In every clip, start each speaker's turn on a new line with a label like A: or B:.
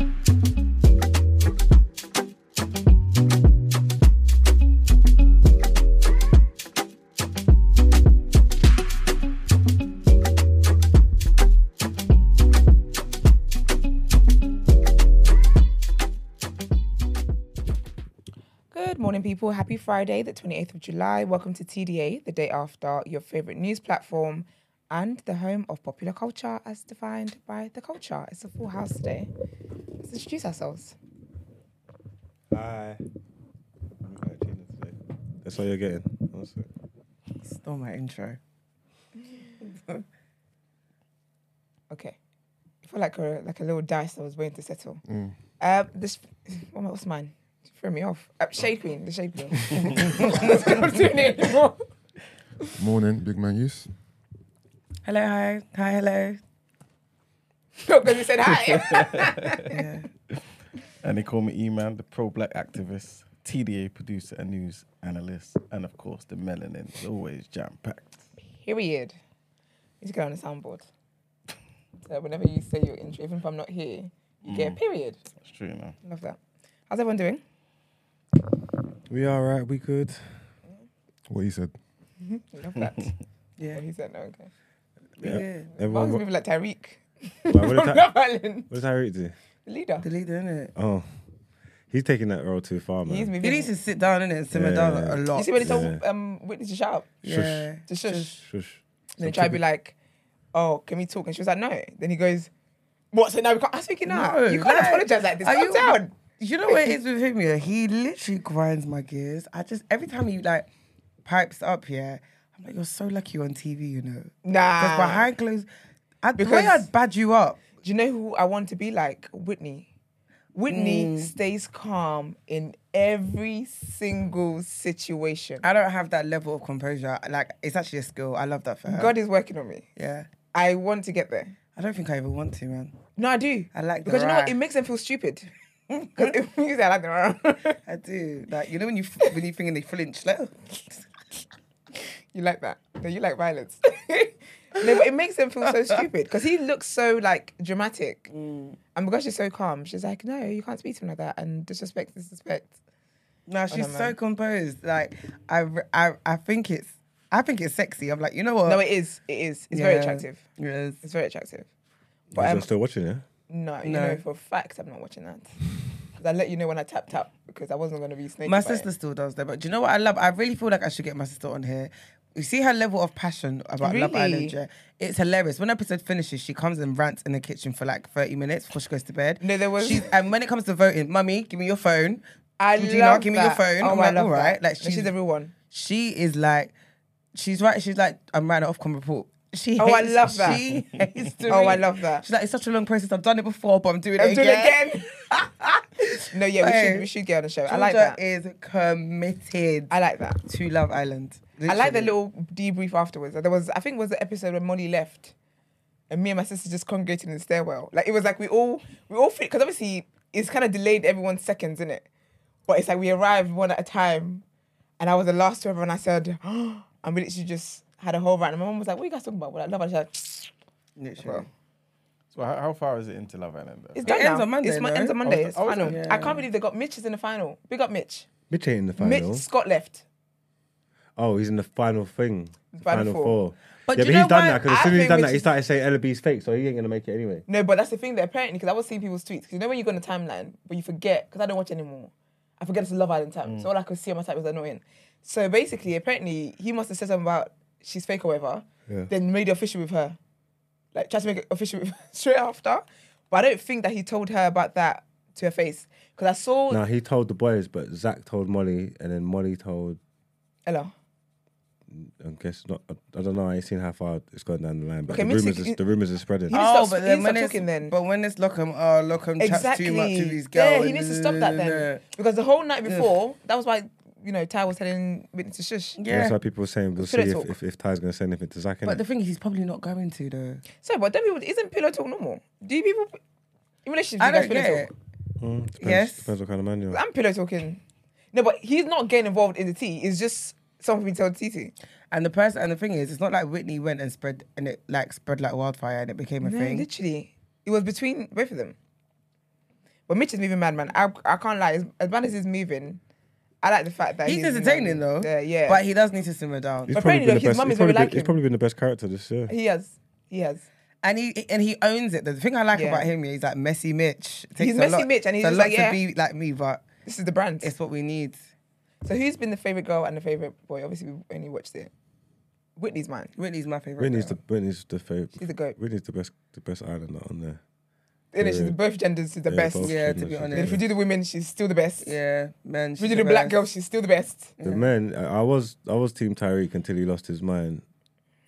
A: Good morning, people. Happy Friday, the 28th of July. Welcome to TDA, the day after your favorite news platform and the home of popular culture as defined by the culture. It's a full house today. Let's introduce ourselves.
B: Hi. That's all you're getting. That's it.
C: Stole my intro.
A: Okay. I feel like a, like a little dice that was waiting to settle.
B: Mm.
A: Uh, this, what, was mine? Throw me off. Uh, Shade Queen, the Shade Queen. I'm not doing it anymore.
D: Morning, big man use.
C: Hello, hi, hi, hello.
A: Oh, because you said hi.
C: Yeah.
E: And they call me E-Man, the pro-black activist, TDA producer and news analyst, and of course the melanin is always jam-packed.
A: Period. You just go on the soundboard. So whenever you say your intro, even if I'm not here, you get a mm. period.
E: That's true, man.
A: Love that. How's everyone doing?
B: We all right. We good.
D: What he said.
A: Love that.
C: Yeah,
A: he said no, okay.
C: Yeah.
A: Miles
B: Everyone. What,
A: moving like Tariq
B: what,
A: from
B: did Ty-
A: Love Island.
B: what did Tyrique do?
A: The leader.
C: The leader, innit?
B: Oh, he's taking that role too far, man.
A: He's moving.
C: He needs to sit down, innit? and Simmer
B: Yeah.
C: down a lot.
A: You see when he told
B: Yeah.
A: um, Whitney to shut up?
C: yeah.
A: To shush.
B: Shush.
A: And they try to be like, oh, can we talk? And she was like, no. Then he goes, what? So now we can't. I'm speaking now.
C: No,
A: you can't
C: like,
A: apologize like this.
C: are
A: Calm
C: you-
A: down.
C: You know what it is with him, yeah? He literally grinds my gears. I just every time he like pipes up here, I'm like, you're so lucky on TV, you know.
A: Nah.
C: Because behind closed, I, the way
A: Because-
C: I'd bad you up.
A: Do you know who I want to be like? Whitney. Whitney
C: Mm.
A: stays calm in every single situation.
C: I don't have that level of composure. Like it's actually a skill. I love that for her.
A: God is working on me.
C: yeah.
A: I want to get there.
C: I don't think I even want to, man.
A: No, I do.
C: I like the
A: because you know what? It makes them feel stupid. Because it means I like them.
C: I do. Like you know when you when you think and they flinch, like
A: you like that? No, you like violence. no, but it makes them feel so stupid because he looks so like dramatic,
C: Mm.
A: and because she's so calm, she's like, "No, you can't speak to him like that," and disrespect, disrespect.
C: no, she's
A: no,
C: so
A: man.
C: composed. Like I, I, I think it's, I think it's sexy. I'm like, you know what?
A: No, it is. It is. It's very attractive.
C: Yes.
A: It's very attractive.
B: But
A: But
B: I'm
A: um,
B: still watching it.
A: no, you
C: No.
A: know for a fact I'm not watching that. 'Cause I let you know when I tapped tap because I wasn't going to be snake.
C: My sister still does that, but do you know what I love? I really feel like I should get my sister on here. You see her level of passion about Love Island. Yeah? It's hilarious. When episode finishes, she comes and rants in the kitchen for like 30 minutes before she goes to bed.
A: No, there was-
C: She's, and when it comes to voting, mummy, give me your phone.
A: I love
C: give me your phone.
A: Oh,
C: I'm
A: I
C: like,
A: love
C: all right.
A: that.
C: Like,
A: And she's
C: she's-
A: the real one.
C: She is like, she's right. She's like, I'm writing an Ofcom report. She
A: Oh, I love that.
C: She hates
A: Oh, I love that.
C: She's like, it's such a long process. I've done it before, but I'm doing it
A: I'm doing
C: again.
A: it again. no, yeah, we should we should get on the show. I like
C: Georgia
A: that.
C: is committed
A: I like that.
C: to Love Island.
A: I like the little debrief afterwards. There was, I think, it was the episode when Molly left, and me and my sister just congregated in the stairwell. Like it was like we all, we all fit because obviously it's kind of delayed everyone's seconds, in it? But it's like we arrived one at a time, and I was the last to everyone. I said, and we literally just had a whole rant. And my mom was like, "What are you guys talking about?" We're like, "Love," and she's like,
C: Literally.
A: "Bro,
E: So how, how far is it into Love Island? Though?
A: it's
C: It
A: done
C: ends
A: now.
C: on Monday,
A: It's mon-
C: no?
A: ends on oh, Monday.
E: Oh,
A: It's
E: oh,
A: final.
C: yeah.
A: I can't believe they got Mitch is in the final. Big up Mitch.
B: Mitch ain't in the final.
A: Mitch Scott left.
B: Oh, he's in the final thing. The
A: Final
B: final,
A: four.
B: four.
C: But
B: yeah, but he's done that because as soon as he's done that, he started saying LB's fake, so he ain't gonna make it anyway.
A: No, but that's the thing that apparently, because I was seeing people's tweets, because you know when you go on the timeline, but you forget, because I don't watch anymore. I forget it's a Love Island time. Mm. So all I could see on my time was annoying. So basically, apparently, he must have said something about she's fake or whatever,
B: Yeah.
A: then made it official with her. Like, tried to make it official with her straight after. But I don't think that he told her about that to her face. Because I saw
B: No, he told the boys, but Zach told Molly, and then Molly told.
A: Ella.
B: I guess not. I, I don't know. I ain't seen how far it's gone down the line, but
A: Okay,
B: the
A: Mitch-
B: rumors, is, the rumors are spreading.
A: He needs to
C: Oh,
A: stop-
C: but then when it's
A: then.
C: but when it's Lochan, oh Lochan chats
A: Exactly.
C: too much with his girl.
A: Yeah, he needs to stop that then. Because the whole night before, that was why, you know, Ty was telling Whitney to shush.
C: Yeah.
B: That's why people were saying we'll see if, if, if Ty's gonna say anything to Zach.
C: But
B: innit?
C: the thing is, he's probably not going to though.
A: So, but then people, isn't pillow talk normal? Do you people, in relationships,
C: I don't
A: pillow
C: get
A: talk?
C: it.
B: Mm, depends,
C: Yes.
B: depends what kind of man you are.
A: I'm pillow talking. No, but he's not getting involved in the tea. It's just something being told to Titi.
C: And the person and the thing is, it's not like Whitney went and spread and it like spread like wildfire and it became a
A: No,
C: thing.
A: literally. It was between both of them. But Mitch is moving mad, man. I, I can't lie. As, as bad as he's moving, I like the fact that
C: He's
A: he's
C: entertaining though.
A: Yeah, yeah.
C: But he does need to simmer down.
B: He's
A: But
B: probably been
A: though,
B: the
A: his
B: best.
A: mum
B: He's
A: is very
B: probably,
A: like
B: been, he's probably been the best character this year.
A: he has. He has.
C: And he and he owns it. The thing I like
A: Yeah.
C: about him, yeah, he's like messy Mitch. It takes
A: He's
C: a
A: messy
C: lot-
A: Mitch and he's
C: a
A: just
C: lot
A: like, yeah.
C: to be like me, but
A: This is the brand.
C: it's what we need.
A: So who's been the favorite girl and the favorite boy? Obviously, we only watched it. Whitney's mine.
C: Whitney's my favorite.
B: Whitney's the
C: girl.
B: Whitney's the favorite.
A: She's the goat.
B: Whitney's the best the best islander on there.
A: Innit? She's both genders. She's the
B: Yeah,
A: best.
C: Yeah, to be honest.
A: And if we do the women, she's still the best.
C: Yeah, man.
A: If we
C: she's
A: do the black
C: best.
A: girl, she's still the best.
B: The men, I I was I was Team Tyrique until he lost his mind,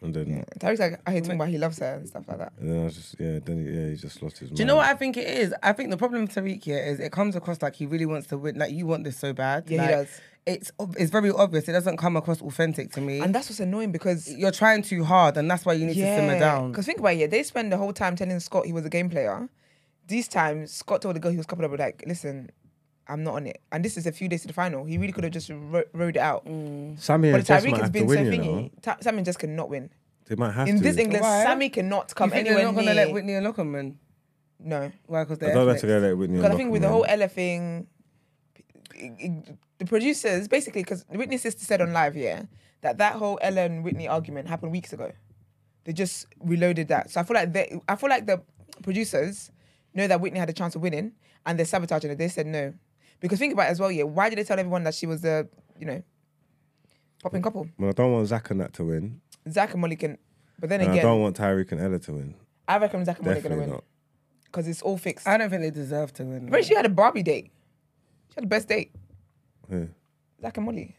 B: and then
A: Yeah. Tariq's like, I hate talking about he loves her and stuff like that.
B: and then I was just yeah, then he, yeah he just lost his mind.
C: Do you know what I think it is? I think the problem with Tariq here is it comes across like he really wants to win. Like you want this so bad.
A: Yeah, he does.
C: It's it's very obvious. It doesn't come across authentic to me.
A: And that's what's annoying because
C: You're trying too hard, and that's why you need to simmer down.
A: Because think about it, yeah, they spend the whole time telling Scott he was a game player. These times, Scott told the girl he was coupled up with like, listen, I'm not on it. And this is a few days to the final. He really could have just ro- rode it out. Mm.
B: Sammy
A: But
B: and Jess
A: Tyrique
B: might
A: has
B: have to
A: been so
B: win. You know,
A: thingy. Ta- Sammy just cannot win.
B: they might have to.
A: In
B: to.
A: this England,
C: Why?
A: Sammy cannot
C: You
A: come
C: think
A: anywhere
C: they're not
A: near.
C: gonna let Whitney and Lochan Lockerman?
A: no.
C: Why? Because
B: I
C: they're
B: don't know
C: ethnics.
B: if they're like Whitney.
A: Because I think with the whole
B: man.
A: Ella thing, it- it- the producers basically, because Whitney's sister said on live, yeah, that that whole Ella and Whitney argument happened weeks ago. They just reloaded that. So I feel like they, I feel like the producers know that Whitney had a chance of winning, and they're sabotaging it. They said no, because think about it as well, yeah. Why did they tell everyone that she was the, you know, popping couple?
B: Well, I don't want Zach and that to win,
A: Zach and Molly can, but then
B: and I
A: again,
B: don't want Tyrique and Ella to win.
A: I reckon Zach and Molly are gonna
B: Definitely
A: win
B: not.
A: because it's all fixed.
C: I don't think they deserve to win.
A: But she had a Barbie date. She had the best date.
B: Yeah.
A: Zach and Molly.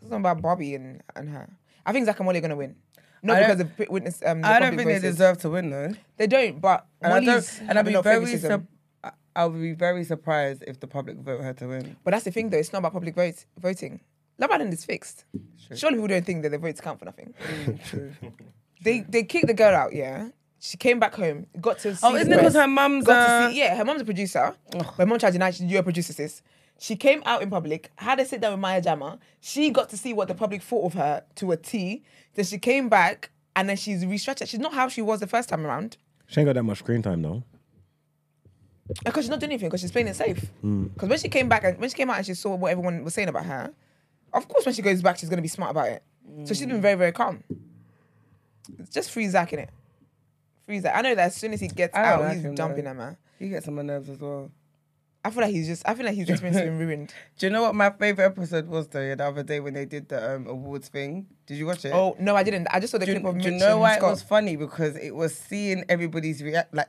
A: It's not about Bobby and, and her. I think Zach and Molly are gonna win. Not
C: I
A: because
C: don't-
A: of witness. Um, the
C: I don't
A: public
C: think they
A: voices.
C: deserve to win though.
A: They don't. But
C: And I
A: Molly's
C: don't, and I'd be
A: no
C: very
A: favoritism.
C: sur- I would be very surprised if the public vote her to win.
A: But that's the thing, though. It's not about public vote voting. Love Island is fixed. Surely people don't think that their votes count for nothing.
C: True.
A: They they kicked the girl out. Yeah, she came back home. Got to see.
C: Oh, isn't it because
A: press,
C: her mum's?
A: Got
C: Uh,
A: to see. Yeah, her mom's a producer. My mom tried to deny she- you're a producer, sis. She came out in public, had a sit down with Maya Jama. She got to see what the public thought of her to a T. Then she came back and then she's restructured. She's not how she was the first time around.
B: She ain't got that much screen time though.
A: Because she's not doing anything, because she's playing it safe. Because when she came back and when she came out and she saw what everyone was saying about her, of course when she goes back, she's gonna be smart about it. So she's been very, very calm. It's just free Zach in it. Free Zach. I know that as soon as he gets
C: I don't
A: out,
C: like
A: he's
C: him,
A: jumping
C: though.
A: at man.
C: He gets on my nerves as well.
A: I feel like he's just I feel like his experience has been ruined.
C: Do you know what my favorite episode was though? yeah, The other day when they did the um, awards thing. Did you watch it?
A: Oh no, I didn't. I just saw the
C: do,
A: clip of
C: do you know why
A: Scott.
C: it was funny? Because it was seeing everybody's react, like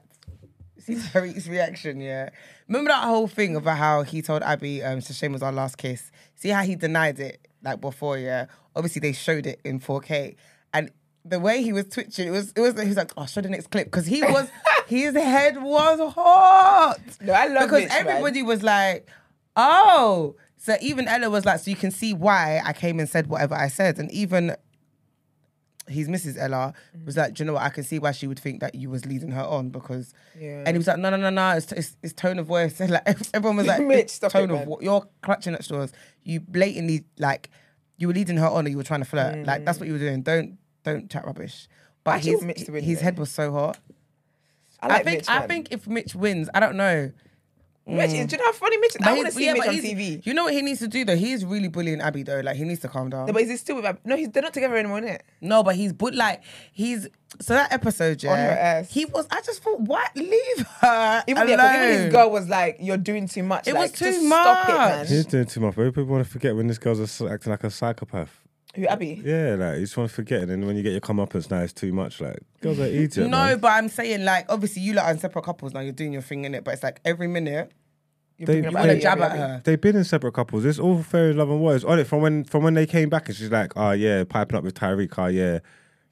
C: see Tariq's reaction. Yeah, remember that whole thing about how he told Abby, um, so Shane was our last kiss. See how he denied it like before. Yeah, obviously they showed it in 4K, and the way he was twitching, it was it was he was like, oh, show the next clip because he was his head was hot.
A: No, I love it.
C: because
A: Mitch, man.
C: everybody was like, oh. So even Ella was like, so you can see why I came and said whatever I said, and even his Mrs. Ella was like, Do you know what? I can see why she would think that you was leading her on because,
A: Yeah.
C: and he was like, No, no, no, no, it's, it's, it's tone of voice. And like everyone was like,
A: Mitch, stop
C: tone
A: it,
C: of
A: man."
C: you're clutching at straws. You blatantly like, you were leading her on, or you were trying to flirt. Like that's what you were doing. Don't don't chat rubbish. But
A: Mm. Actually,
C: his,
A: Mitch to win,
C: his head was so hot.
A: I,
C: I, think
A: Mitch,
C: I think if Mitch wins, I don't know.
A: Mitch. Do you know how funny Mitch? is? I want to see
C: yeah,
A: Mitch on TV.
C: You know what he needs to do though? He's really bullying Abby though. Like he needs to calm down.
A: No, but is he still with? Ab- No, he's they're not together anymore, innit?
C: No, but he's but like he's so that episode, yeah.
A: On her ass.
C: He was. I just thought, what? Leave her
A: Even,
C: alone.
A: yeah, 'cause even his girl was like, "You're doing too much."
C: It
A: like,
C: was too
A: just Stop it,
C: much.
A: man.
B: He's doing too much. But people want to forget when this girl's a s acting like a psychopath.
A: Who Abby?
B: Yeah, like you just want to forget, and then when you get your comeuppance, now it's too much. Like girls are idiot.
C: No,
B: man.
C: but I'm saying like obviously you lot are in separate couples now. You're doing your thing in it, but it's like every minute
A: You're
B: They-
A: bringing up
B: you
C: you want
A: Abby,
C: to jab at her.
B: They've been in separate couples. It's all fair in love and war. It's on it from when from when they came back, and she's like, "Oh yeah, piping up with Tyrique. Oh yeah,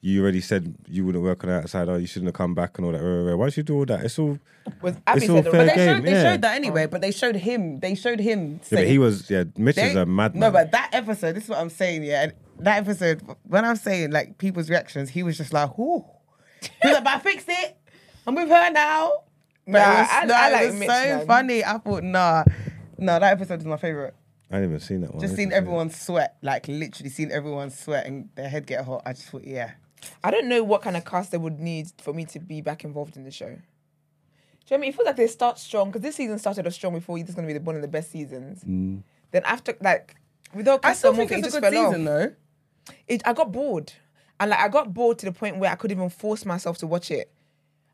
B: you already said you wouldn't work on the outside. Oh, you shouldn't have come back and all that. Why should you do all that? It's all
A: Was Abby
B: It's all fair
C: But they
B: game,
C: showed they
B: yeah.
C: showed that anyway. But they showed him. They showed him.
B: yeah, but he was yeah. Mitch
C: They-
B: is a madman.
C: No, but that episode, this is what I'm saying, yeah. and That episode, when I'm saying like people's reactions, he was just like, "Whoo." He was like, but I fixed it. I'm with her now. But
A: Nah,
C: it was,
A: I-
C: no,
A: I
C: it
A: like
C: was
A: Mitch,
C: so
A: man.
C: funny. I thought, nah, no, that episode is my favorite.
B: I didn't even seen that one.
C: Just
B: I
C: seeing
B: need to see it.
C: everyone sweat, like literally seen everyone sweat and their head get hot. I just thought, yeah.
A: I don't know what kind of cast they would need for me to be back involved in the show. Do you know what I mean? It feels like they start strong because this season started off strong before this is going to be the, one of the best seasons.
B: Mm.
A: Then after, like, without
C: I still
A: Castle
C: think
A: Morgan, it
C: it's a
A: just
C: good
A: fell
C: season
A: off.
C: though.
A: It, I got bored. And like, I got bored to the point where I couldn't even force myself to watch it.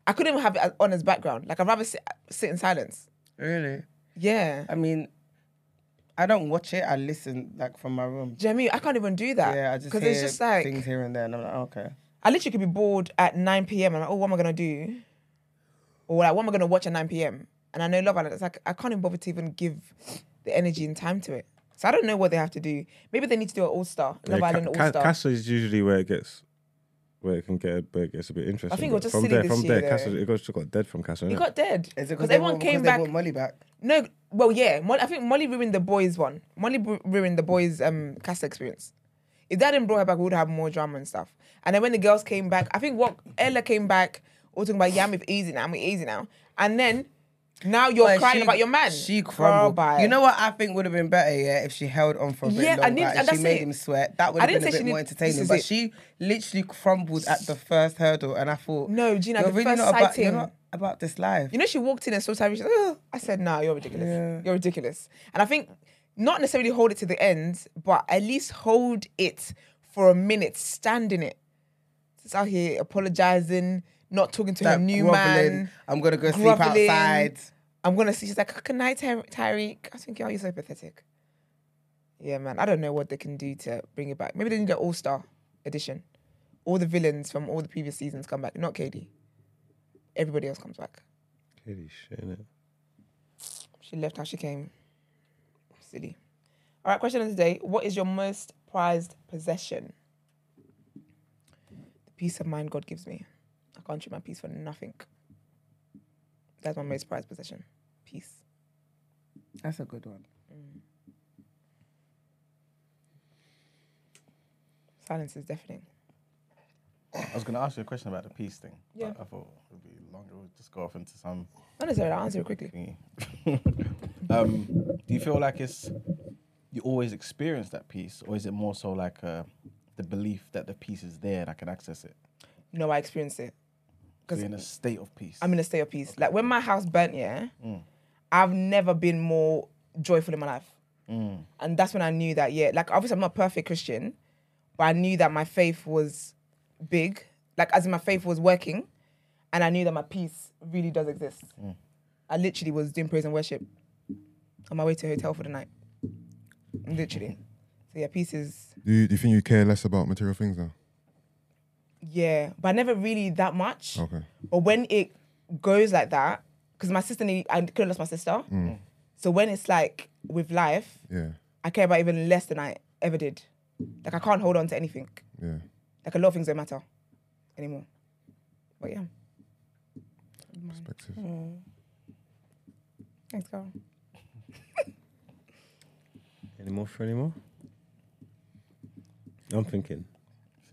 A: I couldn't even have it on as background. Like, I'd rather sit, sit in silence.
C: Really?
A: Yeah.
C: I mean, I don't watch it. I listen like from my room.
A: Do you know I mean? I can't even do that.
C: Yeah, I just
A: Because
C: hear
A: it's just like,
C: things here and there, and I'm like, oh, okay.
A: I literally could be bored at 9 p.m. and I'm like, oh, what am I going to do? Or like, what am I going to watch at 9 p.m.? And I know Love Island, it's like, I can't even bother to even give the energy and time to it. So I don't know what they have to do. Maybe they need to do an All Star, Love
B: Yeah,
A: Island
B: Ca-
A: all star.
B: Casa is usually where it gets, where it can get, where it gets a bit interesting.
A: I think it was just
B: from
A: silly
B: there,
A: this
B: from
A: year,
B: there,
A: though.
B: Casa, it got, just got dead from Casa.
A: He
B: innit?
A: got dead
C: Is it
A: because
C: because
A: everyone
C: want-
A: came back.
C: they want Molly back?
A: No, well, yeah. Molly, I think Molly ruined the boys' one. Molly bru- ruined the boys' um cast experience. If that didn't brought her back, we would have more drama and stuff. And then when the girls came back, I think what Ella came back, all talking about, yeah, I'm with easy now, I'm easy now. And then now you're
C: But
A: crying
C: she-
A: about your man.
C: She crumbled.
A: bye.
C: You know what I think would have been better, yeah, if she held on for a bit
A: Yeah, I
C: longer
A: need-
C: and,
A: and
C: she made
A: it.
C: him sweat. That would have been a bit more
A: need-
C: entertaining. But
A: it.
C: she literally crumbled at the first hurdle, and I thought,
A: No, Gina,
C: you're
A: the
C: really
A: first
C: not about, you're
A: sighting-
C: not about this life.
A: You know, she walked in and saw Tyrese. Oh. I said, nah, you're ridiculous.
C: Yeah.
A: You're ridiculous. And I think not necessarily hold it to the end, but at least hold it for a minute, stand in it. It's out here apologizing, not talking to her
C: Like,
A: new
C: groveling,
A: man.
C: I'm gonna go sleep outside.
A: I'm gonna see. She's like, good night, Ty- Tyrique. I think, thinking, oh, you're so pathetic. Yeah, man. I don't know what they can do to bring it back. Maybe they need an all star edition. All the villains from all the previous seasons come back. Not Katie. Everybody else comes back.
B: Holy shit, innit?
A: She left how she came. Silly. All right, question of the day. What is your most prized possession? The peace of mind God gives me. I can't trade my peace for nothing. That's my most prized possession. Peace.
C: That's a good one.
A: Silence is deafening.
E: I was going to ask you a question about the peace thing.
A: Yeah.
E: But I thought it would be longer. We'll just go off into some
A: Not necessarily. I'll answer it quickly.
E: um, do you feel like it's you always experience that peace, or is it more so like uh, the belief that the peace is there and I can access it?
A: No, I experience it.
E: So
A: Because
E: in a state of peace.
A: I'm in a state of peace. Like when my house burnt, yeah,
E: Mm.
A: I've never been more joyful in my life.
E: Mm.
A: And that's when I knew that, yeah, like obviously I'm not a perfect Christian, but I knew that my faith was big. Like as in my faith was working, and I knew that my peace really does exist. I literally was doing praise and worship on my way to a hotel for the night. Literally. So yeah, peace is
D: Do you, do you think you care less about material things now?
A: Yeah, but I never really that much.
D: Okay.
A: But when it goes like that, because my sister, need- I could have lost my sister. Mm. So when it's like with life,
D: Yeah.
A: I care about even less than I ever did. Like I can't hold on to anything.
D: Yeah.
A: Like a lot of things don't matter anymore. But yeah,
D: Perspective. Mm.
A: thanks, Carl.
B: Any more for any more? I'm thinking.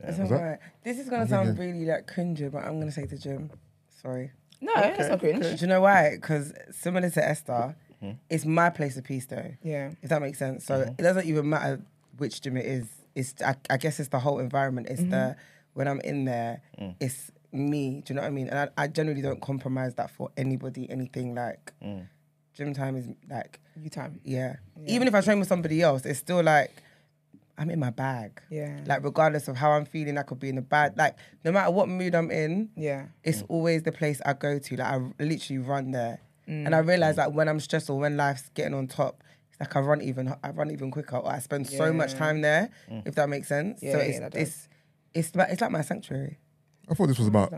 C: It's alright. This is gonna sound really like cringy, but I'm gonna say to Jim, sorry.
A: No, that's not cringe.
C: Do you know why? Because similar to Esther, it's my place of peace though.
A: Yeah,
C: If that makes sense. So it doesn't even matter which gym it is. It's I, I guess it's the whole environment. It's the mm-hmm. when I'm in there, it's me. Do you know what I mean? And I, I generally don't compromise that for anybody, anything like gym time is like
A: you time.
C: yeah. Even if I train with somebody else, it's still like I'm in my bag.
A: Yeah.
C: Like regardless of how I'm feeling, I could be in a bad like no matter what mood I'm in,
A: Yeah,
C: it's always the place I go to. Like I literally run there, mm. and I realize that when I'm stressed or when life's getting on top, it's like I run even I run even quicker. Or I spend so much time there, mm. if that makes sense.
A: Yeah,
C: so
A: yeah,
C: it's
A: that does.
C: it's it's like, it's like my sanctuary.
D: I thought this was about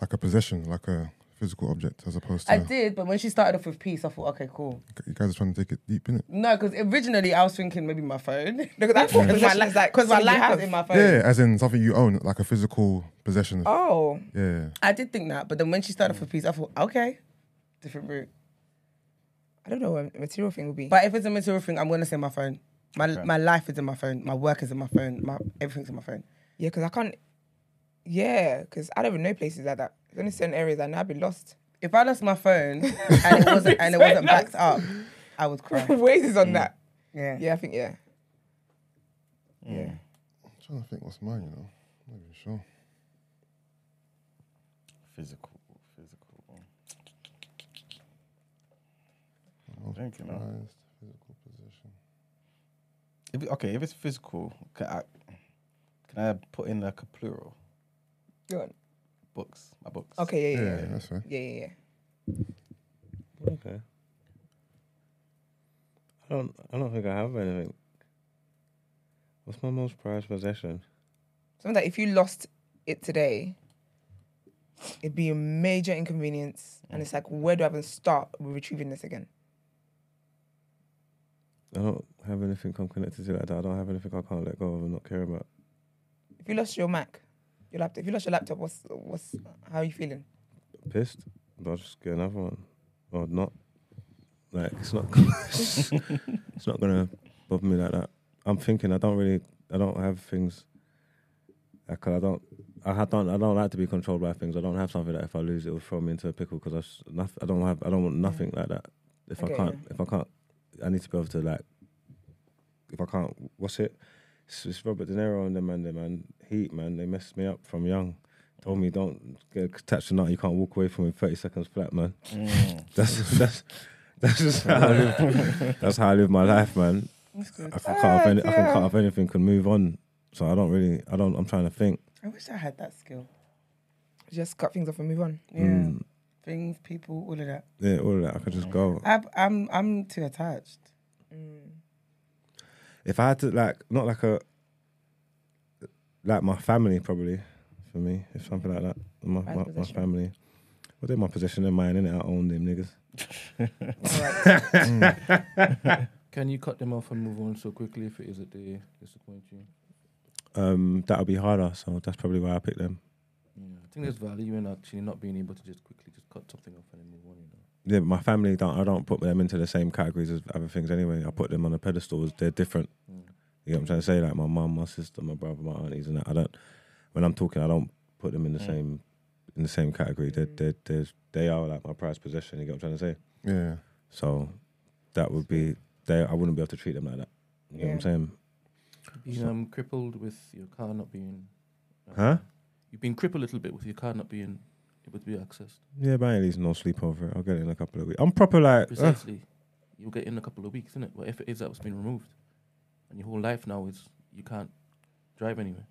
D: like a possession, like a physical object, as opposed to
C: I did, but when she started off with peace, I thought, okay, cool.
D: you guys are trying to take it deep, innit?
C: No, because originally I was thinking maybe my phone.
A: Because I thought
C: Because my,
A: possession
C: li-
A: is
C: my life was in my phone.
D: Yeah, as in something you own, like a physical possession.
A: Oh,
D: Yeah.
C: I did think that, but then when she started off with peace, I thought, okay, different route.
A: I don't know what a material thing would be.
C: But if it's a material thing, I'm gonna say my phone. My my life is in my phone. My work is in my phone. My everything's in my phone.
A: yeah, because I can't. Yeah, because I don't even know places like that. There's only certain areas I know I'd be lost.
C: If I lost my phone and it wasn't and it wasn't backed up, I would cry.
A: Ways is on mm. that.
C: Yeah.
A: Yeah, I think yeah. Mm. Yeah.
D: I'm trying to think what's mine, you know. I'm not even sure.
E: Physical, physical. think, you know.
D: Prized physical possession.
E: If okay, if it's physical, can I, can I put in like a plural?
A: Go on.
E: Books, my books.
A: Okay, yeah,
D: Yeah,
A: yeah, yeah.
D: that's fair.
A: Yeah, yeah, yeah.
B: Okay. I don't. I don't think I have anything. What's my most prized possession?
A: Something that if you lost it today, it'd be a major inconvenience. And it's like, where do I even start with retrieving this again?
B: I don't have anything I'm connected to like that. I don't have anything I can't let go of and not care about.
A: If you lost your Mac, your laptop, if you lost your laptop, what's what's how are you feeling?
B: Pissed, but I'll just get another one, or not. Like it's not. it's not gonna bother me like that. I'm thinking. I don't really. I don't have things. Like I don't. I don't. I don't like to be controlled by things. I don't have something that if I lose it will throw me into a pickle because I. I don't have. I don't want nothing like that. If
A: Okay,
B: I can't.
A: yeah.
B: If I can't. I need to be able to like. If I can't, what's it? It's, it's Robert De Niro and them man. Them man. Heat man. They messed me up from young. Told me don't get attached to nothing. You can't walk away from it 30 seconds flat, man.
E: Mm.
B: That's that's that's just how I live. That's how I live my life, man.
C: That's good.
B: If I cut off any, I can
A: yeah.
B: cut off anything, can move on. So I don't really, I don't. I'm trying to think.
C: I wish I had that skill.
A: Just cut things off and move on.
C: Yeah.
B: Mm,
C: Things, people, all of that.
B: yeah, all of that. I could just go.
C: I, I'm I'm too attached.
B: If I had to, like, not like a, like my family, probably for me, if something like that. My my, my
A: possession.
B: family. Well, they're my possession, they're mine, innit? I own them niggas.
F: Can you cut them off and move on so quickly if it is that they disappoint you?
B: Um, that'll be harder. So that's probably why I picked them.
F: Yeah, I think there's value in actually not being able to just quickly just cut something off and then move on. You know.
B: Yeah, my family don't. I don't put them into the same categories as other things anyway. I put them on a pedestal. as They're different.
F: Mm.
B: You know what I'm trying to say? Like my mum, my sister, my brother, my aunties, and that. I don't. When I'm talking, I don't put them in the
E: Mm.
B: same in the same category. They're, they're, they're, they are like my prized possession. You get what I'm trying to say?
D: Yeah.
B: So that would be. They. I wouldn't be able to treat them like that. You know what I'm
A: Yeah.
B: saying?
F: Being um, crippled with your car not being. uh,
B: Huh?
F: You've been crippled a little bit with your car not being able to be accessed.
B: Yeah, but I ain't losing no sleep over it. I'll get it in a couple of weeks. I'm proper like. ugh.
F: Precisely. You'll get in a couple of weeks, isn't it? But if it is that was been removed, and your whole life now is you can't drive anywhere.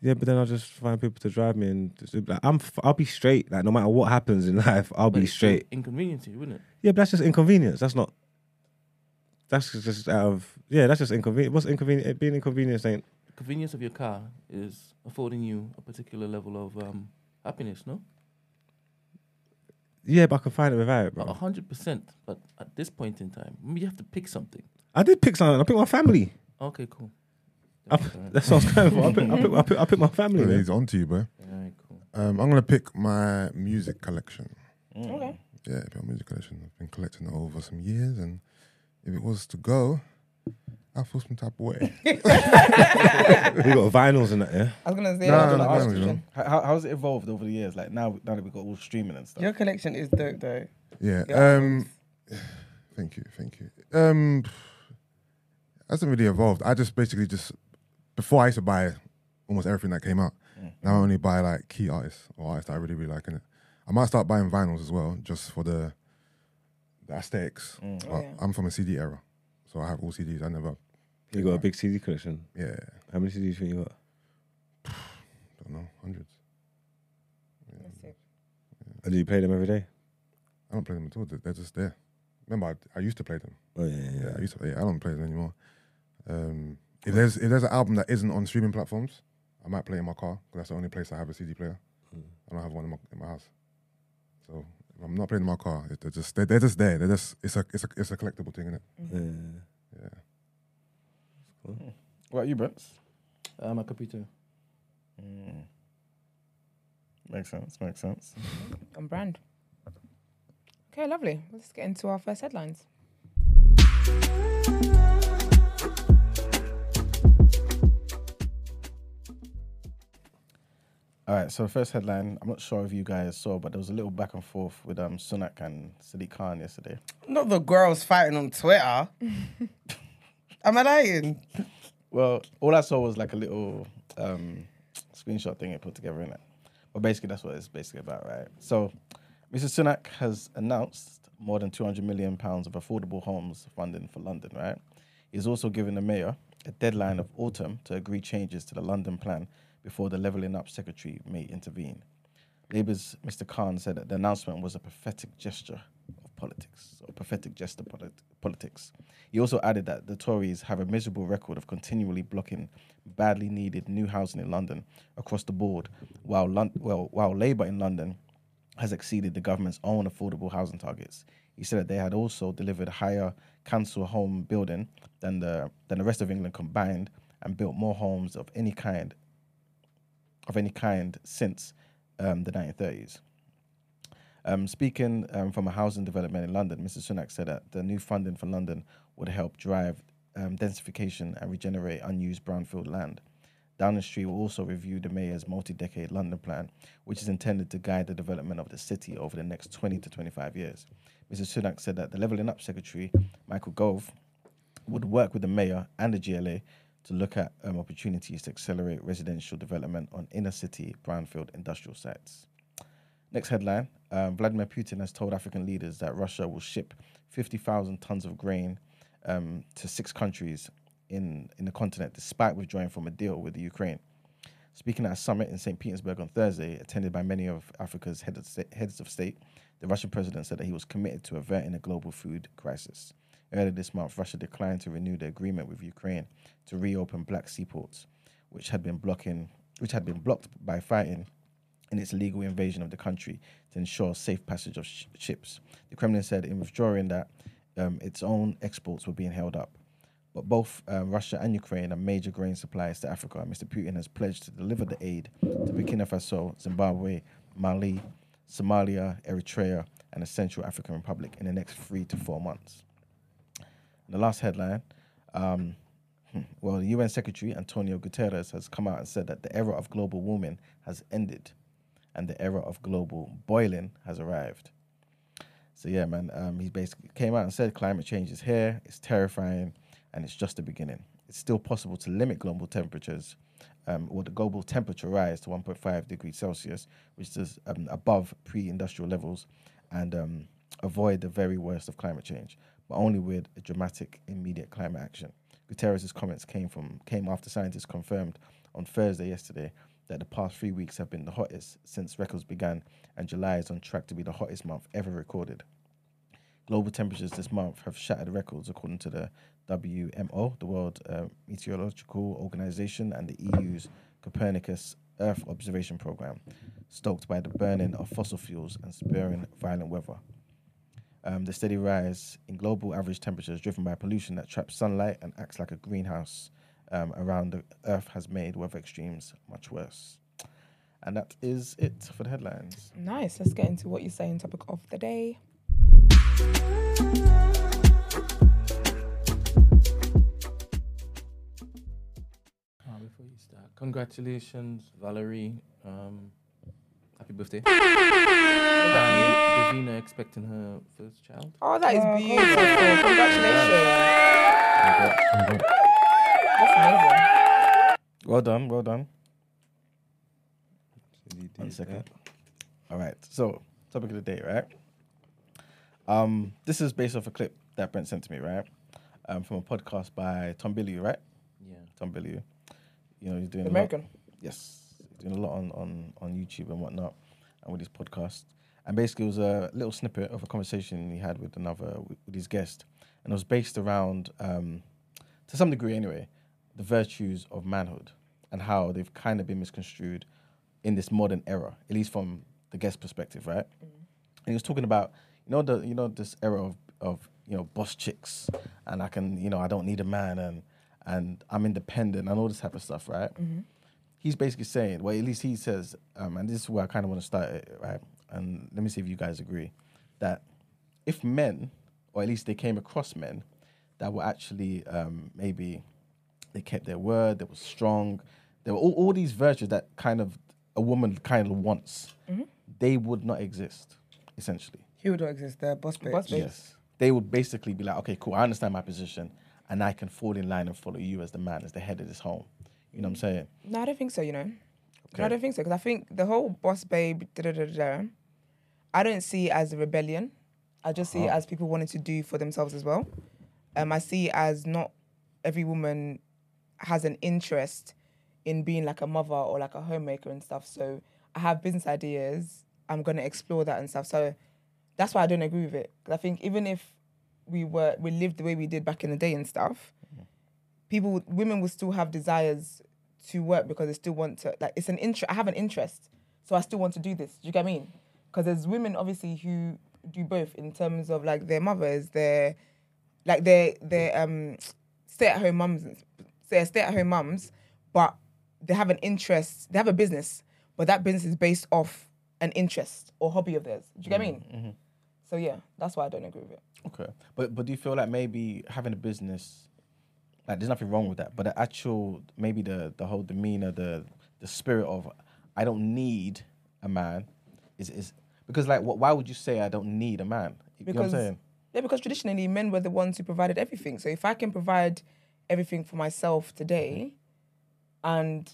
B: Yeah, but then I'll just find people to drive me, and just, like, I'm. f- I'll be straight. Like no matter what happens in life, I'll
F: But
B: be straight.
F: Inconvenient to you, wouldn't it?
B: Yeah, but that's just inconvenience. That's not. That's just out of yeah. That's just inconvenient. What's inconvenient? Being inconvenienced ain't.
F: The convenience of your car is affording you a particular level of um, happiness, no?
B: Yeah, but I can find it without it, bro.
F: a hundred percent. But at this point in time, you have to pick something.
B: I did pick something. I picked my family.
F: Okay, cool.
B: I,
F: That's alright.
B: that's what I was going for. I picked, I picked, I picked, I picked my family.
D: Yeah,
B: man.
D: he's on to you, bro.
F: Alright, cool.
D: Um, I'm gonna pick my music collection.
A: Okay.
D: Yeah, pick my music collection. I've been collecting it over some years, and if it was to go, I feel some type of way.
B: we got vinyls in that, yeah.
A: I was gonna say
D: No,
A: I was gonna
D: no,
A: ask you.
E: How, how, how's it evolved over the years? Like now, now that we've got all streaming and stuff.
C: Your collection is dope though.
D: Yeah.
C: Your
D: Um, thank you, thank you. Um, hasn't really evolved. I just basically just before I used to buy almost everything that came out.
E: Mm.
D: Now I only buy like key artists or artists that I really really like in it. I might start buying vinyls as well, just for the the aesthetics.
E: Mm.
A: Oh, yeah.
D: I'm from a CD era, so I have all CDs. I never.
B: You got a big CD collection.
D: Yeah,
B: How many CDs think you got?
D: I don't know, hundreds.
A: That's it.
B: And do you play them every day?
D: I don't play them at all. They're they're just there. Remember, I, I used to play them.
B: Oh yeah, yeah.
D: Yeah,
B: yeah.
D: I used to. Yeah, I don't play them anymore. Um, if there's if there's an album that isn't on streaming platforms, I might play it in my car because that's the only place I have a CD player.
B: Mm.
D: I don't have one in my, in my house. So if I'm not playing in my car, it- they're just they're, they're just there. They're just it's a it's a it's a collectible thing, isn't it?
B: Yeah.
D: Yeah.
E: What about you, Brent?
F: Um, a computer.
E: Mm. Makes sense. Makes sense.
A: On brand. Okay, lovely. Let's get into our first headlines.
E: All right. So first headline. I'm not sure if you guys saw, but there was a little back and forth with um Sunak and Sadiq Khan yesterday.
C: Not the girls fighting on Twitter. Am I lying?
E: Well, all I saw was like a little um, screenshot thing it put together in it. But basically, that's what it's basically about, right? So, Mr. Sunak has announced more than 200 million pounds of affordable homes funding for London, right? He's also given the mayor a deadline of autumn to agree changes to the London plan before the Levelling Up secretary may intervene. Labour's Mr. Khan said that the announcement was a pathetic gesture of politics, or pathetic gesture polit- politics. He also added that the Tories have a miserable record of continually blocking badly needed new housing in London across the board, while, Lon- well, while Labour in London has exceeded the government's own affordable housing targets. He said that they had also delivered higher council home building than the than the rest of England combined and built more homes of any kind of any kind since um, the 1930s. Um, speaking um, from a housing development in London, Mr. Sunak said that the new funding for London would help drive um, densification and regenerate unused brownfield land. Downing Street will also review the mayor's multi-decade London plan, which is intended to guide the development of the city over the next 20 to 25 years. Mr. Sunak said that the Levelling Up Secretary, Michael Gove, would work with the mayor and the GLA to look at um, opportunities to accelerate residential development on inner city brownfield industrial sites. Next headline um, Vladimir Putin has told African leaders that Russia will ship 50,000 tons of grain um, to six countries in, in the continent, despite withdrawing from a deal with the Ukraine. Speaking at a summit in St. Petersburg on Thursday, attended by many of Africa's heads of state, the Russian president said that he was committed to averting a global food crisis. Earlier this month, Russia declined to renew the agreement with Ukraine to reopen Black Sea ports, which had been blocking, which had been blocked by fighting in its illegal invasion of the country to ensure safe passage of sh- ships. The Kremlin said in withdrawing that um, its own exports were being held up. But both um, Russia and Ukraine are major grain suppliers to Africa. Mr. Putin has pledged to deliver the aid to Burkina Faso, Zimbabwe, Mali, Somalia, Eritrea, and the Central African Republic in the next three to four months. The last headline um, hmm, well, the UN Secretary Antonio Guterres has come out and said that the era of global warming has ended and the era of global boiling has arrived. So, yeah, man, um, he basically came out and said climate change is here, it's terrifying, and it's just the beginning. It's still possible to limit global temperatures um, or the global temperature rise to 1.5 degrees Celsius, which is um, above pre industrial levels, and um, avoid the very worst of climate change, but only with a dramatic, immediate climate action. Guterres' comments came from came after scientists confirmed on Thursday yesterday that the past three weeks have been the hottest since records began, and July is on track to be the hottest month ever recorded. Global temperatures this month have shattered records according to the WMO, the World uh, Meteorological Organization, and the EU's Copernicus Earth Observation Program, stoked by the burning of fossil fuels and spurring violent weather. Um, the steady rise in global average temperatures driven by pollution that traps sunlight and acts like a greenhouse um, around the Earth has made weather extremes much worse. And that is it for the headlines.
A: Nice. Let's get into what you're saying. Topic of the day.
F: Ah, before you start, congratulations, Valerie. Um, happy birthday. Davina expecting her first child.
A: Oh, that is
C: Oh,
A: beautiful. Congratulations.
E: Congrats, congrats.
A: That's amazing.
E: Well done, well done.
B: So you
E: One
B: did
E: second.
B: that.
E: All right. So, topic of the day, right? Um, this is based off a clip that Brent sent to me, right? Um, from a podcast by Tom Bilyeu, right?
F: Yeah.
E: Tom Bilyeu. You know, he's doing
A: The
E: a lot-
A: American.
E: yes, he's doing a lot on, on, on YouTube and whatnot, and with his podcast. And basically, it was a little snippet of a conversation he had with another with, his guest, and it was based around, um, to some degree anyway, the virtues of manhood and how they've kind of been misconstrued in this modern era, at least from the guest perspective, right? And he was talking about, you know, the you know this era of of you know boss chicks, and I can you know I don't need a man and and I'm independent and all this type of stuff, right? He's basically saying, well, at least he says, um, and this is where I kind of want to start it, right? And let me see if you guys agree that if men, or at least they came across men that were actually um, maybe they kept their word, they were strong, there were all, all these virtues that kind of a woman kind of wants, they would not exist, essentially.
C: He would not exist? The boss bitch.
A: Boss bitch.
E: Yes. They would basically be like, okay, cool, I understand my position, and I can fall in line and follow you as the man, as the head of this home. You know what I'm saying?
A: No, I don't think so. You know, no, I don't think so because I think the whole boss babe, da da da da. I don't see it as a rebellion. I just see it as people wanting to do for themselves as well. Um, I see it as not every woman has an interest in being like a mother or like a homemaker and stuff. So I have business ideas. I'm gonna explore that and stuff. So that's why I don't agree with it. 'Cause I think even if we were we lived the way we did back in the day and stuff, people women will still have desires to work because they still want to like it's an interest. I have an interest, so I still want to do this. Do you get what I mean? Because there's women obviously who do both in terms of like their mothers, their like their their um stay at home mums, stay stay at home mums, but they have an interest. They have a business, but that business is based off an interest or hobby of theirs. Do you get what I mean? So yeah, that's why I don't agree with it.
E: Okay, but but do you feel like maybe having a business, like there's nothing wrong with that, but the actual maybe the the whole demeanor, the the spirit of I don't need a man, is is because like what, why would you say I don't need a man? You know what I'm
A: Because
E: saying?
A: yeah, because traditionally men were the ones who provided everything. So if I can provide everything for myself today, and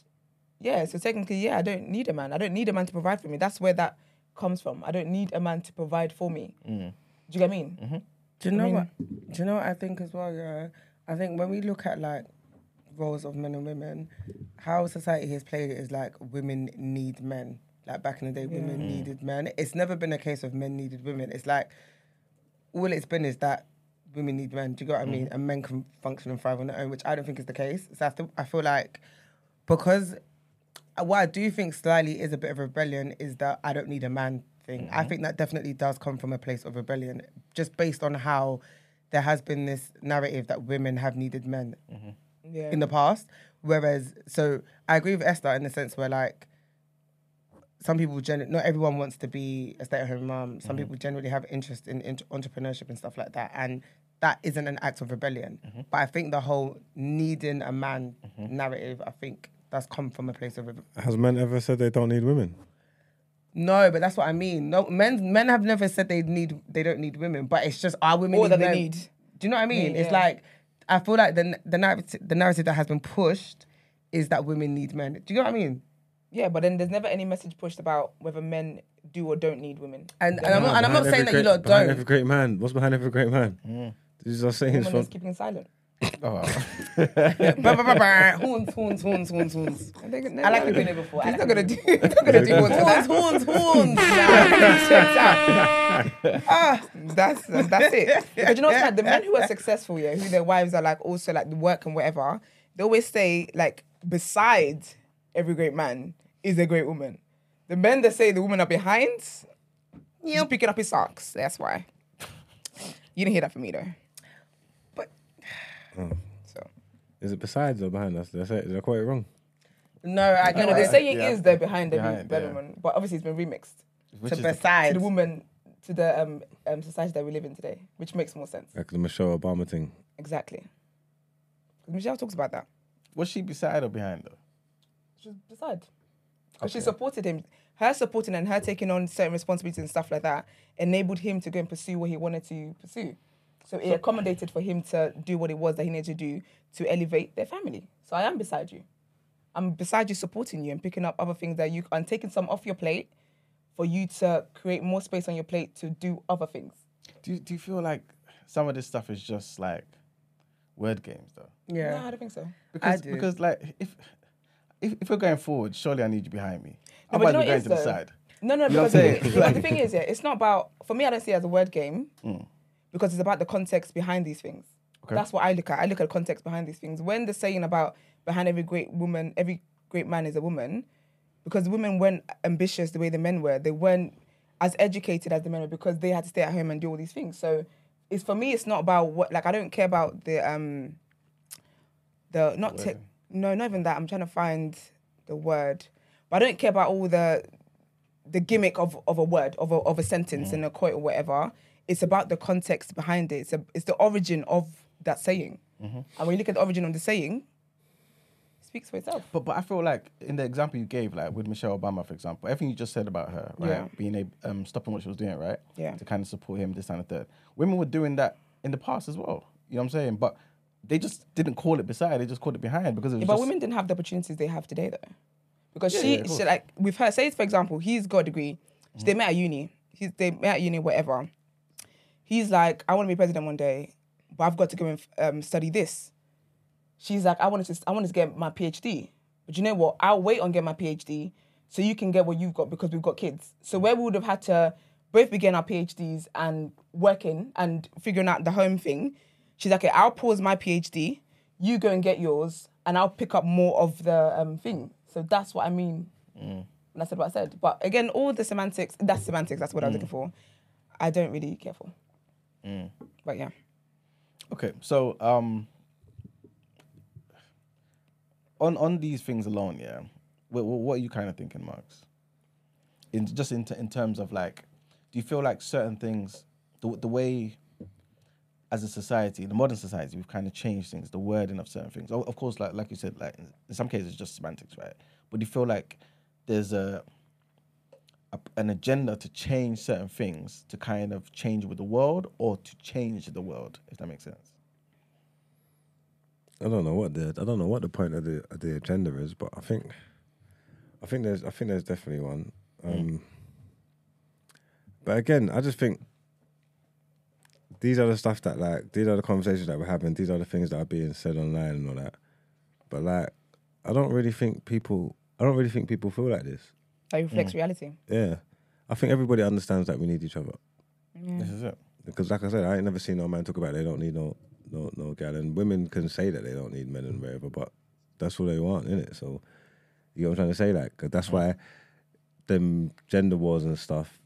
A: yeah, so technically, yeah, I don't need a man. I don't need a man to provide for me. That's where that comes from. I don't need a man to provide for me.
E: Mm.
A: Do you get what I mean?
E: Mm-hmm.
C: Do you know
A: mean-
C: what? Do you know what I think as well? Yeah, I think when we look at like roles of men and women, how society has played it is like women need men. Like back in the day, women mm. needed men. It's never been a case of men needed women. It's like all it's been is that women need men. Do you get what I mm. mean? And men can function and thrive on their own, which I don't think is the case. So I, th- I feel like because what I do think slightly is a bit of rebellion is that I don't need a man thing. I mm-hmm. think that definitely does come from a place of rebellion, just based on how there has been this narrative that women have needed men mm-hmm.
A: Yeah.
C: in the past. Whereas, so I agree with Esther in the sense where like some people, gen- not everyone wants to be a stay-at-home mom. Some mm-hmm. people generally have interest in, in entrepreneurship and stuff like that, and that isn't an act of rebellion. Mm-hmm. But I think the whole needing a man narrative, I think that's come from a place of rebellion.
B: Has men ever said they don't need women?
C: No, but that's what I mean. No, men men have never said they need they don't need women, but it's just our women
A: Or
C: need
A: that they
C: men.
A: need.
C: Do you know what I mean?
A: Yeah.
C: It's like I feel like the the narrative the narrative that has been pushed is that women need men. Do you know what I mean?
A: Yeah, but then there's never any message pushed about whether men do or don't need women.
C: And, and I'm not, and I'm not saying
B: every
C: that you
B: great-
C: lot don't.
B: Every great man. What's behind every great man? Mm. These are saying
A: Women
B: from.
A: is keeping silent.
E: Oh.
C: Horns, horns, horns, horns, horns.
A: I think-
C: I like it been there before.
A: He's not gonna do. He's not gonna do horns for that.
C: Horns, horns, horns.
A: ah, that's that's it. Because you know what's like the men who are successful, yeah, who their wives are like also like the work and whatever, they always say like besides every great man is a great woman. The men that say the women are behind, he's picking up his socks. That's why. You didn't hear that from me though.
C: But-
A: so
B: Is it besides or behind us? Did I, say, did I quote it wrong?
C: No, I
A: no,
C: get
A: no, the
C: it.
A: saying
E: Yeah.
A: is they're behind every
E: Behind, yeah.
A: woman, but obviously it's been remixed
E: which
C: To
E: is the-
A: to
C: besides.
A: the woman to the um, um society that we live in today, which makes more sense.
B: Like the Michelle Obama thing.
A: Exactly. Michelle talks about that.
E: was she beside or behind though?
A: She's beside. Because she supported him. Her supporting and her taking on certain responsibilities and stuff like that enabled him to go and pursue what he wanted to pursue. So it accommodated for him to do what it was that he needed to do to elevate their family. So I am beside you. I'm beside you supporting you and picking up other things that you and taking some off your plate for you to create more space on your plate to do other things.
E: Do you, do you feel like some of this stuff is just like word games though?
C: Yeah.
A: No, I don't think so.
E: Because
C: do.
E: because like if if if we're going forward, surely I need you behind me.
A: No, but
E: Otherwise,
A: you know
E: we're going
A: it
E: to the
A: is,
E: side.
A: No, no,
E: You
A: because, the, because the thing is, yeah, it's not about, for me, I don't see it as a word game
E: Mm.
A: Because it's about the context behind these things.
E: Okay.
A: That's what I look at. I look at the context behind these things. When they're saying about behind every great woman, every great man is a woman, because women weren't ambitious the way the men were. They weren't as educated as the men were because they had to stay at home and do all these things. So it's for me, it's not about what, like, I don't care about the, um, the, not, te- no, not even that. I'm trying to find the word. But I don't care about all the the gimmick of, of a word, of a, of a sentence in a quote or whatever. It's about the context behind it. It's, a, it's the origin of that saying. And when you look at the origin of the saying, it speaks for itself.
E: But but I feel like in the example you gave, like with Michelle Obama, for example, everything you just said about her, right?
A: Yeah.
E: Being a um, stopping what she was doing, right?
A: Yeah.
E: To kind of support him, this and the third. Women were doing that in the past as well. You know what I'm saying? But they just didn't call it beside; they just called it behind because it was
A: Yeah, but
E: just.
A: women didn't have the opportunities they have today, though. Because
E: Yeah,
A: she,
E: yeah,
A: she, like, with her, say, for example, he's got a degree. They met at uni. He's, they met at uni, whatever. He's like, I want to be president one day, but I've got to go and um, study this. She's like, I wanted to, I wanted to get my PhD, but you know what? I'll wait on getting my PhD so you can get what you've got because we've got kids. So where we would have had to both begin our PhDs and working and figuring out the home thing, she's like, okay, I'll pause my PhD, you go and get yours, and I'll pick up more of the um, thing. So that's what I mean when I said what I said. But again, all the semantics, that's semantics, that's what I was looking for. I don't really care for. But yeah.
E: Okay, so um, on on these things alone, yeah, what, what are you kind of thinking, Marks? In just in t- in terms of like, do you feel like certain things, the the way, as a society, the modern society, we've kind of changed things, the wording of certain things. Of course, like like you said, like in some cases, it's just semantics, right? But do you feel like there's a a, an agenda to change certain things to kind of change with the world or to change the world, if that makes sense.
B: I don't know what the I don't know what the point of the of the agenda is, but I think I think there's I think there's definitely one. Um, But again, I just think these are the stuff that like these are the conversations that we're having. These are the things that are being said online and all that. But like, I don't really think people. I don't really think people feel like this.
A: That reflects mm. reality.
B: Yeah, I think everybody understands that we need each other.
E: This is it.
B: Because like I said, I ain't never seen no man talk about they don't need no no no gal, and women can say that they don't need men and whatever, but that's what they want, innit? So you know what I'm trying to say? Like 'cause that's why them gender wars and stuff.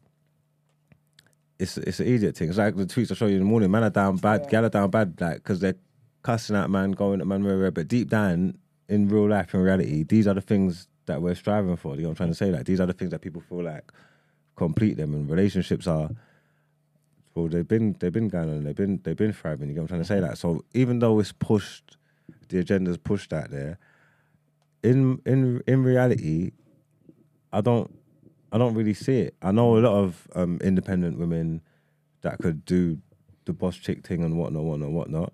B: It's it's an idiot thing. It's like the tweets I show you in the morning. Man are down bad, gal are down bad, like because they're cussing at man, going at man, whatever. But deep down, in real life, in reality, these are the things that we're striving for. You know what I'm trying to say? Like these are the things that people feel like complete them, and relationships are well, they've been they've been going on, they've been they've been thriving. You know what I'm trying to say? That so even though it's pushed, the agenda's pushed out there. In in in reality, I don't I don't really see it. I know a lot of um, independent women that could do the boss chick thing and whatnot, whatnot, whatnot.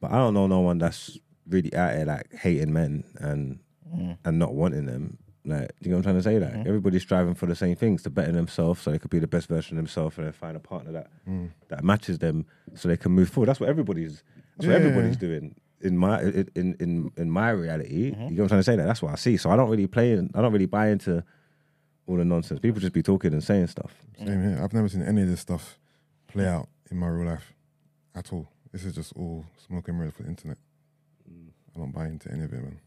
B: But I don't know no one that's really out there like hating men and Mm. and not wanting them. Like, you know what I'm trying to say? Like, mm. everybody's striving for the same things to better themselves, so they could be the best version of themselves, and then find a partner that mm. that matches them, so they can move forward. That's what everybody's. That's what everybody's doing in my in in in my reality. You mm-hmm. know what I'm trying to say? That that's what I see. So I don't really play. In, I don't really buy into all the nonsense. People just be talking and saying stuff.
D: Same here. I've never seen any of this stuff play out in my real life at all. This is just all smoke and mirrors for the internet. I don't buy into any of it, man.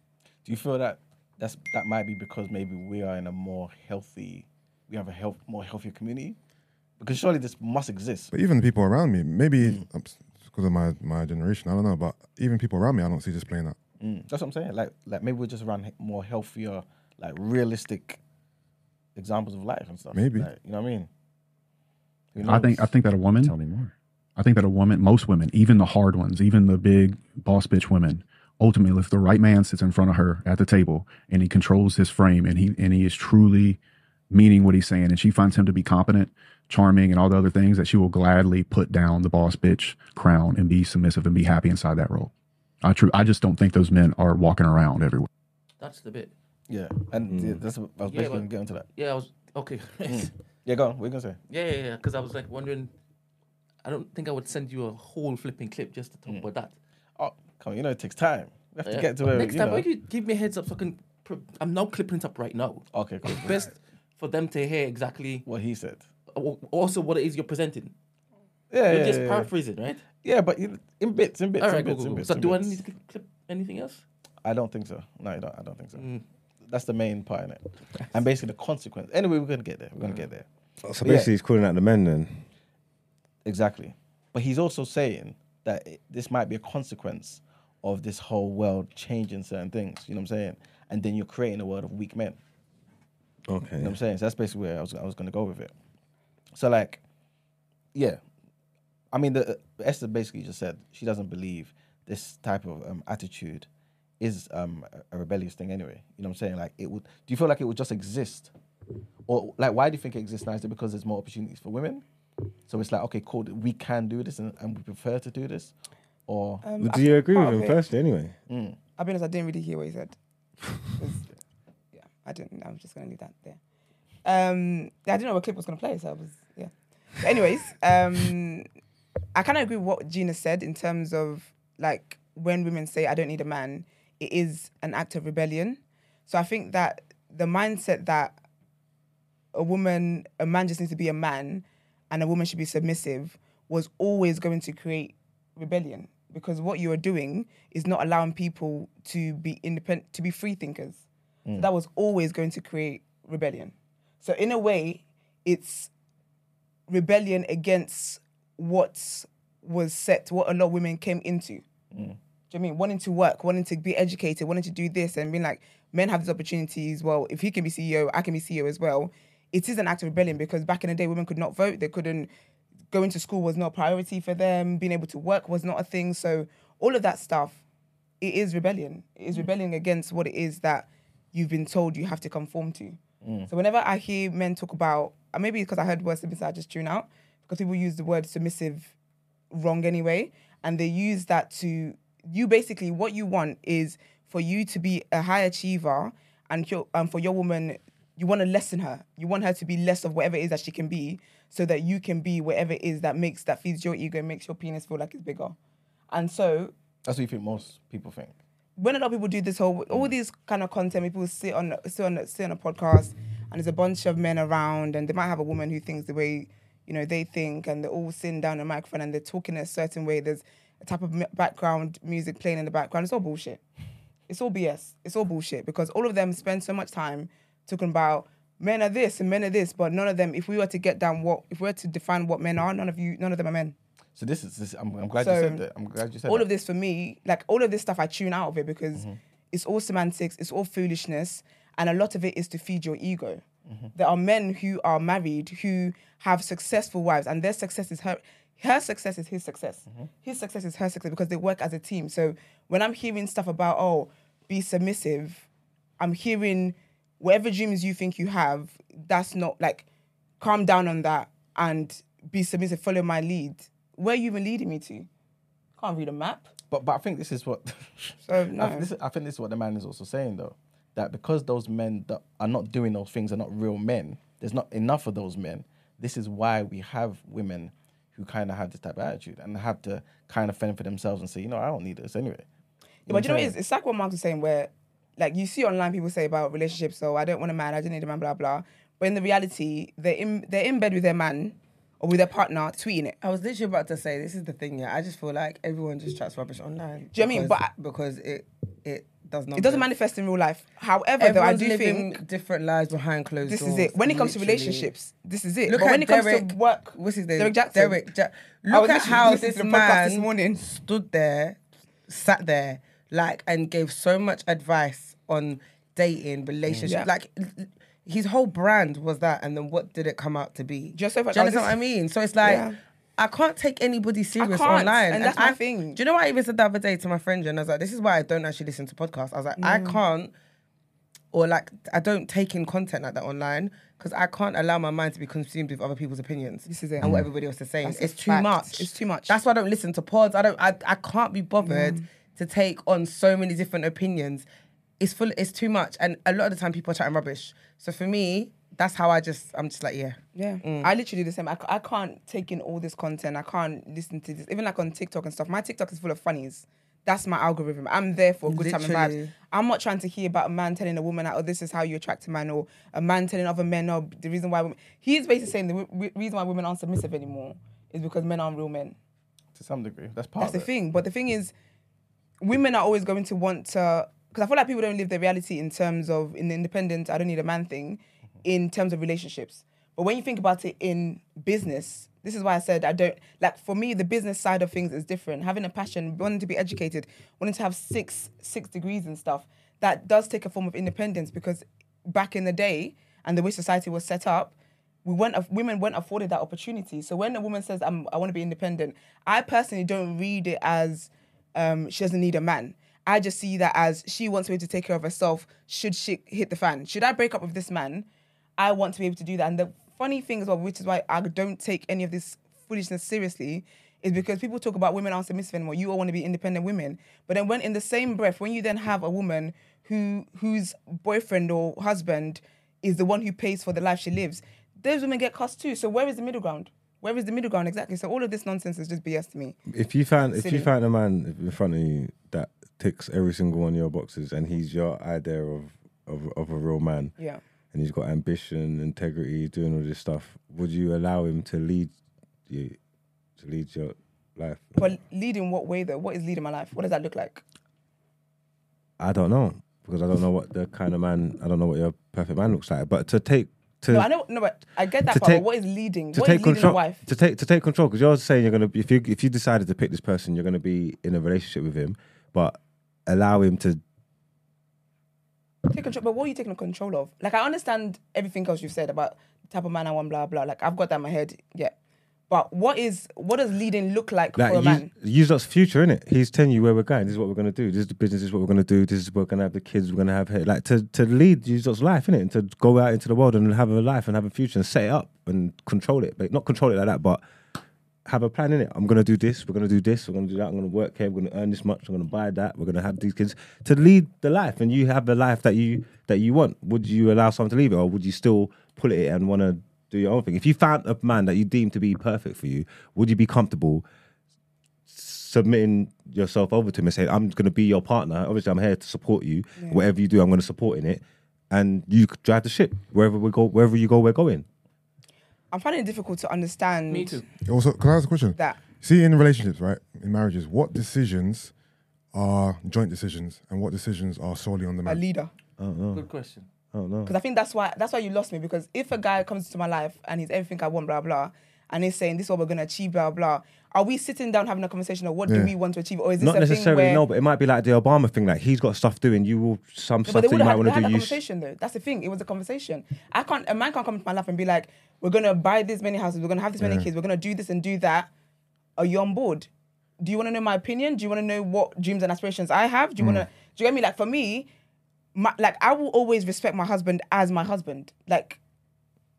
E: Do you feel that that's that might be because maybe we are in a more healthy, we have a health more healthier community? Because surely this must exist.
D: But even the people around me, maybe it's because of my, my generation, I don't know. But even people around me, I don't see this playing out.
E: Mm, that's what I'm saying. Like like maybe we're just around more healthier, like realistic examples of life and stuff.
D: Maybe.
E: Like, you know what I mean? Who
G: I think I think that a woman.
H: Tell me more.
G: I think that a woman, most women, even the hard ones, even the big boss bitch women, ultimately, if the right man sits in front of her at the table and he controls his frame and he and he is truly meaning what he's saying, and she finds him to be competent, charming, and all the other things, that she will gladly put down the boss bitch crown and be submissive and be happy inside that role. I true. I just don't think those men are walking around everywhere.
F: That's the bit.
E: Yeah, and hmm. yeah, that's what I was
F: Yeah,
E: basically
F: but-
E: getting into that.
F: Yeah, I was okay. Hmm.
E: Yeah, go on. What are you gonna say?
F: Yeah, yeah, yeah. Because I was like wondering. I don't think I would send you a whole flipping clip just to talk hmm. about that.
E: Oh, come on. You know it takes time. We have to
F: Yeah.
E: get to
F: But
E: where
F: next
E: you
F: time,
E: know.
F: why do you give me a heads up so I can? Pr- I'm now clipping it up right now.
E: Okay, cool.
F: It's best for them to hear exactly
E: what he said.
F: al- also what it is you're presenting.
E: Yeah,
F: You're
E: yeah,
F: just
E: yeah, yeah.
F: paraphrasing, right?
E: Yeah, but in in bits, in bits,
F: All
E: in
F: right, cool,
E: bits,
F: cool,
E: in
F: cool.
E: bits.
F: So
E: in
F: do I
E: bits.
F: need to clip anything else?
E: I don't think so. No, I don't. I don't think so.
F: Mm.
E: That's the main part in it, and basically the consequence. Anyway, we're gonna get there. We're gonna get there.
B: So
E: Yeah.
B: basically, he's calling out the men then.
E: Exactly. But he's also saying that it, this might be a consequence of this whole world changing certain things. You know what I'm saying? And then you're creating a world of weak men.
B: Okay.
E: You know what I'm saying? So that's basically where I was I was gonna go with it. So like, yeah, I mean, the Esther basically just said she doesn't believe this type of um, attitude is um, a- a rebellious thing anyway. You know what I'm saying? Like, it would. Do you feel like it would just exist, or like why do you think it exists now? Is it because there's more opportunities for women? So it's like, okay, cool, we can do this, and, and we prefer to do this, or
A: Um,
B: But
A: I
B: do you agree with him
A: it-
B: firstly anyway?
E: mm,
A: I'll be honest, I didn't really hear what he said. yeah, I didn't. I'm just gonna leave that there. Um, I didn't know what clip was gonna play, so I was yeah. But anyways, um, I kind of agree with what Gina said in terms of like when women say, I don't need a man, it is an act of rebellion. So I think that the mindset that a woman, a man just needs to be a man and a woman should be submissive was always going to create rebellion because what you are doing is not allowing people to be independent, to be free thinkers. So mm. that was always going to create rebellion. So in a way, it's rebellion against what was set, what a lot of women came into. Do mm. you know what I mean? Wanting to work, wanting to be educated, wanting to do this, and being like, men have these opportunities. Well, if he can be CEO, I can be CEO as well. It is an act of rebellion because back in the day, women could not vote. They couldn't. Going to school was not a priority for them. Being able to work was not a thing. So all of that stuff, it is rebellion. It is rebellion against what it is that you've been told you have to conform to. So whenever I hear men talk about, and maybe because I heard word submissive, I just tune out because people use the word submissive wrong anyway, and they use that to you basically what you want is for you to be a high achiever and your, um, for your woman you want to lessen her you want her to be less of whatever it is that she can be so that you can be whatever it is that makes that feeds your ego and makes your penis feel like it's bigger and so
E: That's what you think most people think.
A: when a lot of people do this whole all these kind of content, people sit on sit on sit on a podcast, and there's a bunch of men around, and they might have a woman who thinks the way you know they think, and they're all sitting down a microphone and they're talking a certain way. There's a type of background music playing in the background. It's all bullshit. It's all BS. It's all bullshit because all of them spend so much time talking about men are this and men are this, but none of them. If we were to get down what, if we were to define what men are, none of you, none of them are men
E: So this is this. I'm, I'm glad
A: So,
E: you said that. I'm glad you said
A: all
E: that.
A: of this for me, like all of this stuff, I tune out of it because
E: Mm-hmm.
A: it's all semantics, it's all foolishness, and a lot of it is to feed your ego.
E: Mm-hmm.
A: There are men who are married who have successful wives, and their success is her. Her success is his success.
E: Mm-hmm.
A: His success is her success because they work as a team. So when I'm hearing stuff about oh, be submissive, I'm hearing whatever dreams you think you have. That's not like calm down on that and be submissive. Follow my lead. Where are you even leading me to? Can't read a map.
E: But but I think this is what.
A: So
E: I,
A: no.
E: think this, I think this is what the man is also saying though, that because those men that are not doing those things are not real men. There's not enough of those men. This is why we have women who kind of have this type of attitude and have to kind of fend for themselves and say, you know, I don't need this anyway.
A: Yeah, but you know
E: what
A: what it is? It's like what Mark was saying, where like you see online people say about relationships, so I don't want a man, I don't need a man, blah blah. But in the reality, they're in they're in bed with their man or with their partner, tweeting it.
C: I was literally about to say this is the thing. Yeah, I just feel like everyone just chats rubbish online.
A: Do you know what I mean? But I-
C: because it it does not.
A: It doesn't manifest in real life. However, though, I do
C: living
A: think
C: different lives behind closed
A: this
C: doors.
A: This is it. When it comes to relationships, this is it.
C: Look
A: but
C: at
A: when it
C: Derrick,
A: comes to work,
C: What's his name?
A: Derrick Jaxn.
C: Derrick Ja- Look at how this
A: to the podcast
C: man
A: this morning.
C: stood there, sat there, like, and gave so much advice on dating, relationship.
A: Yeah.
C: Like, his whole brand was that, and then what did it come out to be?
A: Just so
C: Do you
A: I- I
C: understand
A: was
C: what I mean? So it's like.
A: Yeah.
C: I can't take anybody serious online.
A: and that's my
C: I-
A: thing.
C: Do you know what I even said the other day to my friend? And I was like, this is why I don't actually listen to podcasts. I was like, I mm. can't or like I don't take in content like that online because I can't allow my mind to be consumed with other people's opinions.
A: This is it.
C: and what everybody else is saying.
A: That's
C: it's too
A: fact.
C: much.
A: It's too much.
C: That's why I don't listen to pods. I don't. I, I can't be bothered mm. To take on so many different opinions. It's full. It's too much, and a lot of the time people are chatting rubbish. So for me, that's how I just. I'm just like, yeah.
A: Yeah,
C: Mm.
A: I literally do the same. I, I can't take in all this content. I can't listen to this. Even like on TikTok and stuff. My TikTok is full of funnies. That's my algorithm. I'm there for a good time and vibes. I'm not trying to hear about a man telling a woman, "Oh, this is how you attract a man," or a man telling other men, "Oh, the reason why." Women... He's basically saying the w- reason why women aren't submissive anymore is because men aren't real men.
E: To some degree, that's part
A: That's the
E: it.
A: thing. But the thing is, women are always going to want to because I feel like people don't live their reality in terms of in the independent. I don't need a man thing, in terms of relationships. But when you think about it in business, this is why I said I don't like. For me, the business side of things is different. Having a passion, wanting to be educated, wanting to have six six degrees and stuff, that does take a form of independence because back in the day and the way society was set up, we weren't women weren't afforded that opportunity. So when a woman says I'm, I want to be independent, I personally don't read it as um, she doesn't need a man. I just see that as she wants me to take care of herself. Should she hit the fan? Should I break up with this man? I want to be able to do that. And the funny thing as well, which is why I don't take any of this foolishness seriously, is because people talk about women aren't submissive anymore. You all want to be independent women, but then when in the same breath, when you then have a woman who whose boyfriend or husband is the one who pays for the life she lives, those women get cussed too. So where is the middle ground? Where is the middle ground exactly? So all of this nonsense is just BS to me.
B: If you found if you find a man in front of you that ticks every single one of your boxes, and he's your idea of of, of a real man,
A: Yeah.
B: and he's got ambition, integrity, doing all this stuff, would you allow him to lead you, to lead your life?
A: But lead in what way though? What is leading my life? What does that look like?
B: I don't know because I don't know what the kind of man. I don't know what your perfect man looks like. But to take to
A: No, I know. No, but I get that part.
B: take-
A: but what is leading?
B: to
A: What is
B: take
A: leading
B: control
A: wife?
B: to take to take control because you're saying you're gonna if you if you decided to pick this person, you're gonna be in a relationship with him, but allow him to
A: Take control. But what are you taking control of? Like I understand everything else you've said about the type of man I want, blah blah. Like I've got that in my head. Yeah. But what is what does leading look like,
B: like
A: for a
B: use,
A: man?
B: use that's future in it. He's telling you where we're going. This is what we're gonna do. This is the business. This is what we're gonna do. This is what we're gonna have the kids. We're gonna have here. Like to to lead use that's life in it, and to go out into the world and have a life and have a future and set it up and control it. But not control it like that, but have a plan in it. I'm gonna do this. We're gonna do this. We're gonna do that. I'm gonna work here. We're gonna earn this much. I'm gonna buy that. We're gonna have these kids to lead the life, and you have the life that you that you want. Would you allow someone to leave it, or would you still pull it and want to do your own thing? If you found a man that you deem to be perfect for you, would you be comfortable submitting yourself over to him and saying, "I'm gonna be your partner. Obviously, I'm here to support you. Whatever you do, I'm gonna support in it." And you could drive the ship wherever we go. Wherever you go, we're going.
A: I'm finding it difficult to understand.
F: Me too.
D: Also, can I ask a question?
A: That
D: See, in relationships, right, in marriages, what decisions are joint decisions and what decisions are solely on the man?
A: a
D: man?
A: leader. Oh, oh.
F: Good question.
B: Oh no.
A: Because I think that's why that's why you lost me. Because if a guy comes into my life and he's everything I want, blah blah, and he's saying this is what we're gonna achieve, blah blah, are we sitting down having a conversation of what do we want to achieve, or is this
B: Not
A: a
B: necessarily, no, but it might be like the Obama thing. Like he's got stuff doing. You will some
A: No,
B: stuff that you might
A: had,
B: want to do.
A: that
B: You
A: conversation though. That's the thing. It was a conversation. I can't. A man can't come into my life and be like, "We're gonna buy this many houses. We're gonna have this many
D: Yeah.
A: kids. We're gonna do this and do that." Are you on board? Do you want to know my opinion? Do you want to know what dreams and aspirations I have? Do you hmm. want to? Do you get me? Like for me, my, like I will always respect my husband as my husband. Like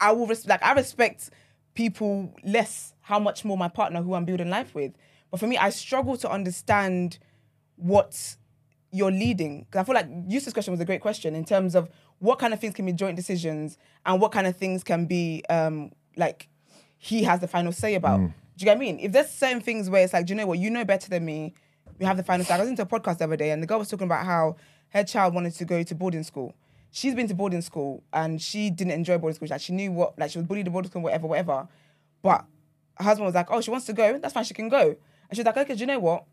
A: I will res- like I respect people less how much more my partner who I'm building life with. But for me, I struggle to understand what you're leading. Because I feel like Yusuf's question was a great question in terms of what kind of things can be joint decisions and what kind of things can be um like he has the final say about. Do you get what I mean? If there's certain things where it's like, do you know what, you know better than me, you have the final say. I was into a podcast the other day and the girl was talking about how her child wanted to go to boarding school. She's been to boarding school and she didn't enjoy boarding school. Like she knew what, like she was bullied at boarding school, whatever, whatever. But her husband was like, oh, she wants to go. That's fine. She can go. And she's like, okay, do you know what?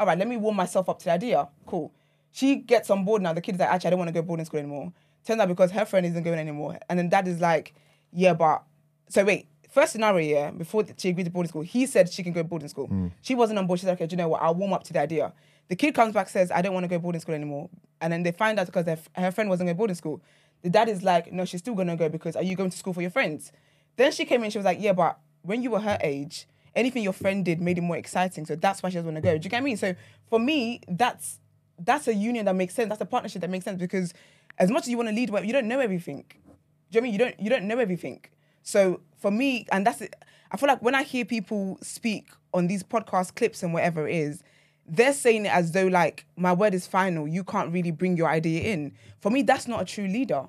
A: All right, let me warm myself up to the idea. Cool. She gets on board now. The kid's like, actually, I don't want to go boarding school anymore. Turns out because her friend isn't going anymore. And then dad is like, yeah, but so wait. First scenario, yeah, before she agreed to boarding school, he said she can go boarding school. Hmm. She wasn't on board. She's like, okay, do you know what? I'll warm up to the idea. The kid comes back, says, I don't want to go boarding school anymore. And then they find out because their, her friend wasn't going to boarding school. The dad is like, no, she's still going to go because are you going to school for your friends? Then she came in, she was like, yeah, but when you were her age, anything your friend did made it more exciting. So that's why she doesn't want to go. Do you get what I mean? So for me, that's that's a union that makes sense. That's a partnership that makes sense because as much as you want to lead, well, you don't know everything. Do you know what I mean? You don't you don't know everything. So for me, and that's it. I feel like when I hear people speak on these podcast clips and whatever it is, they're saying it as though like my word is final. You can't really bring your idea in. For me, that's not a true leader.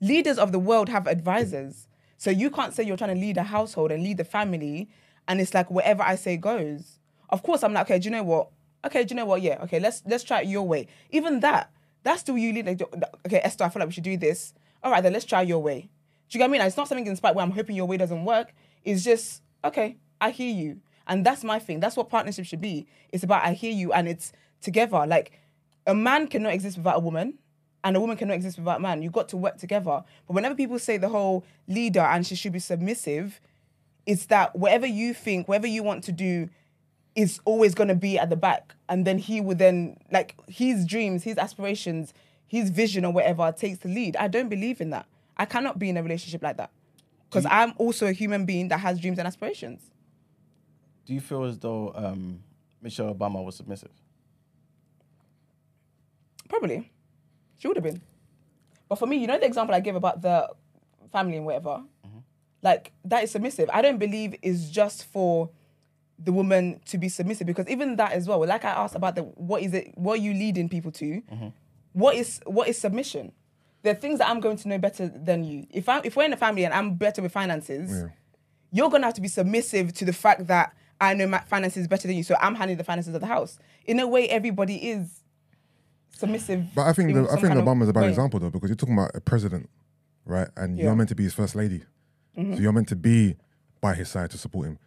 A: Leaders of the world have advisors. So you can't say you're trying to lead a household and lead the family, and it's like whatever I say goes. Of course, I'm like, okay, do you know what? Okay, do you know what? Yeah, okay, let's let's try it your way. Even that, that's still you lead. Like, okay, Esther, I feel like we should do this. All right, then let's try your way. Do you get what I mean? It's not something in spite where I'm hoping your way doesn't work. It's just okay, I hear you, and that's my thing. That's what partnership should be. It's about I hear you, and it's together. Like a man cannot exist without a woman, and a woman cannot exist without a man. You've got to work together. But whenever people say the whole leader and she should be submissive, it's that whatever you think, whatever you want to do, is always going to be at the back, and then he would then like his dreams, his aspirations, his vision or whatever takes the lead. I don't believe in that. I cannot be in a relationship like that because I'm also a human being that has dreams and aspirations.
E: Do you feel as though um, Michelle Obama was submissive?
A: Probably. She would have been. But for me, you know the example I gave about the family and whatever? Like, that is submissive. I don't believe is just for the woman to be submissive because even that as well, like I asked about the what is it, what are you leading people to? What is what is submission? There are things that I'm going to know better than you. If I if we're in a family and I'm better with finances,
D: Yeah.
A: you're gonna have to be submissive to the fact that I know my finances better than you, so I'm handling the finances of the house. In a way, everybody is submissive.
D: But I think
A: in
D: the, I think Obama's a bad
A: way.
D: example though because you're talking about a president, right? And
A: Yeah.
D: you're meant to be his first lady, so mm-hmm. you're meant to be by his side to support him.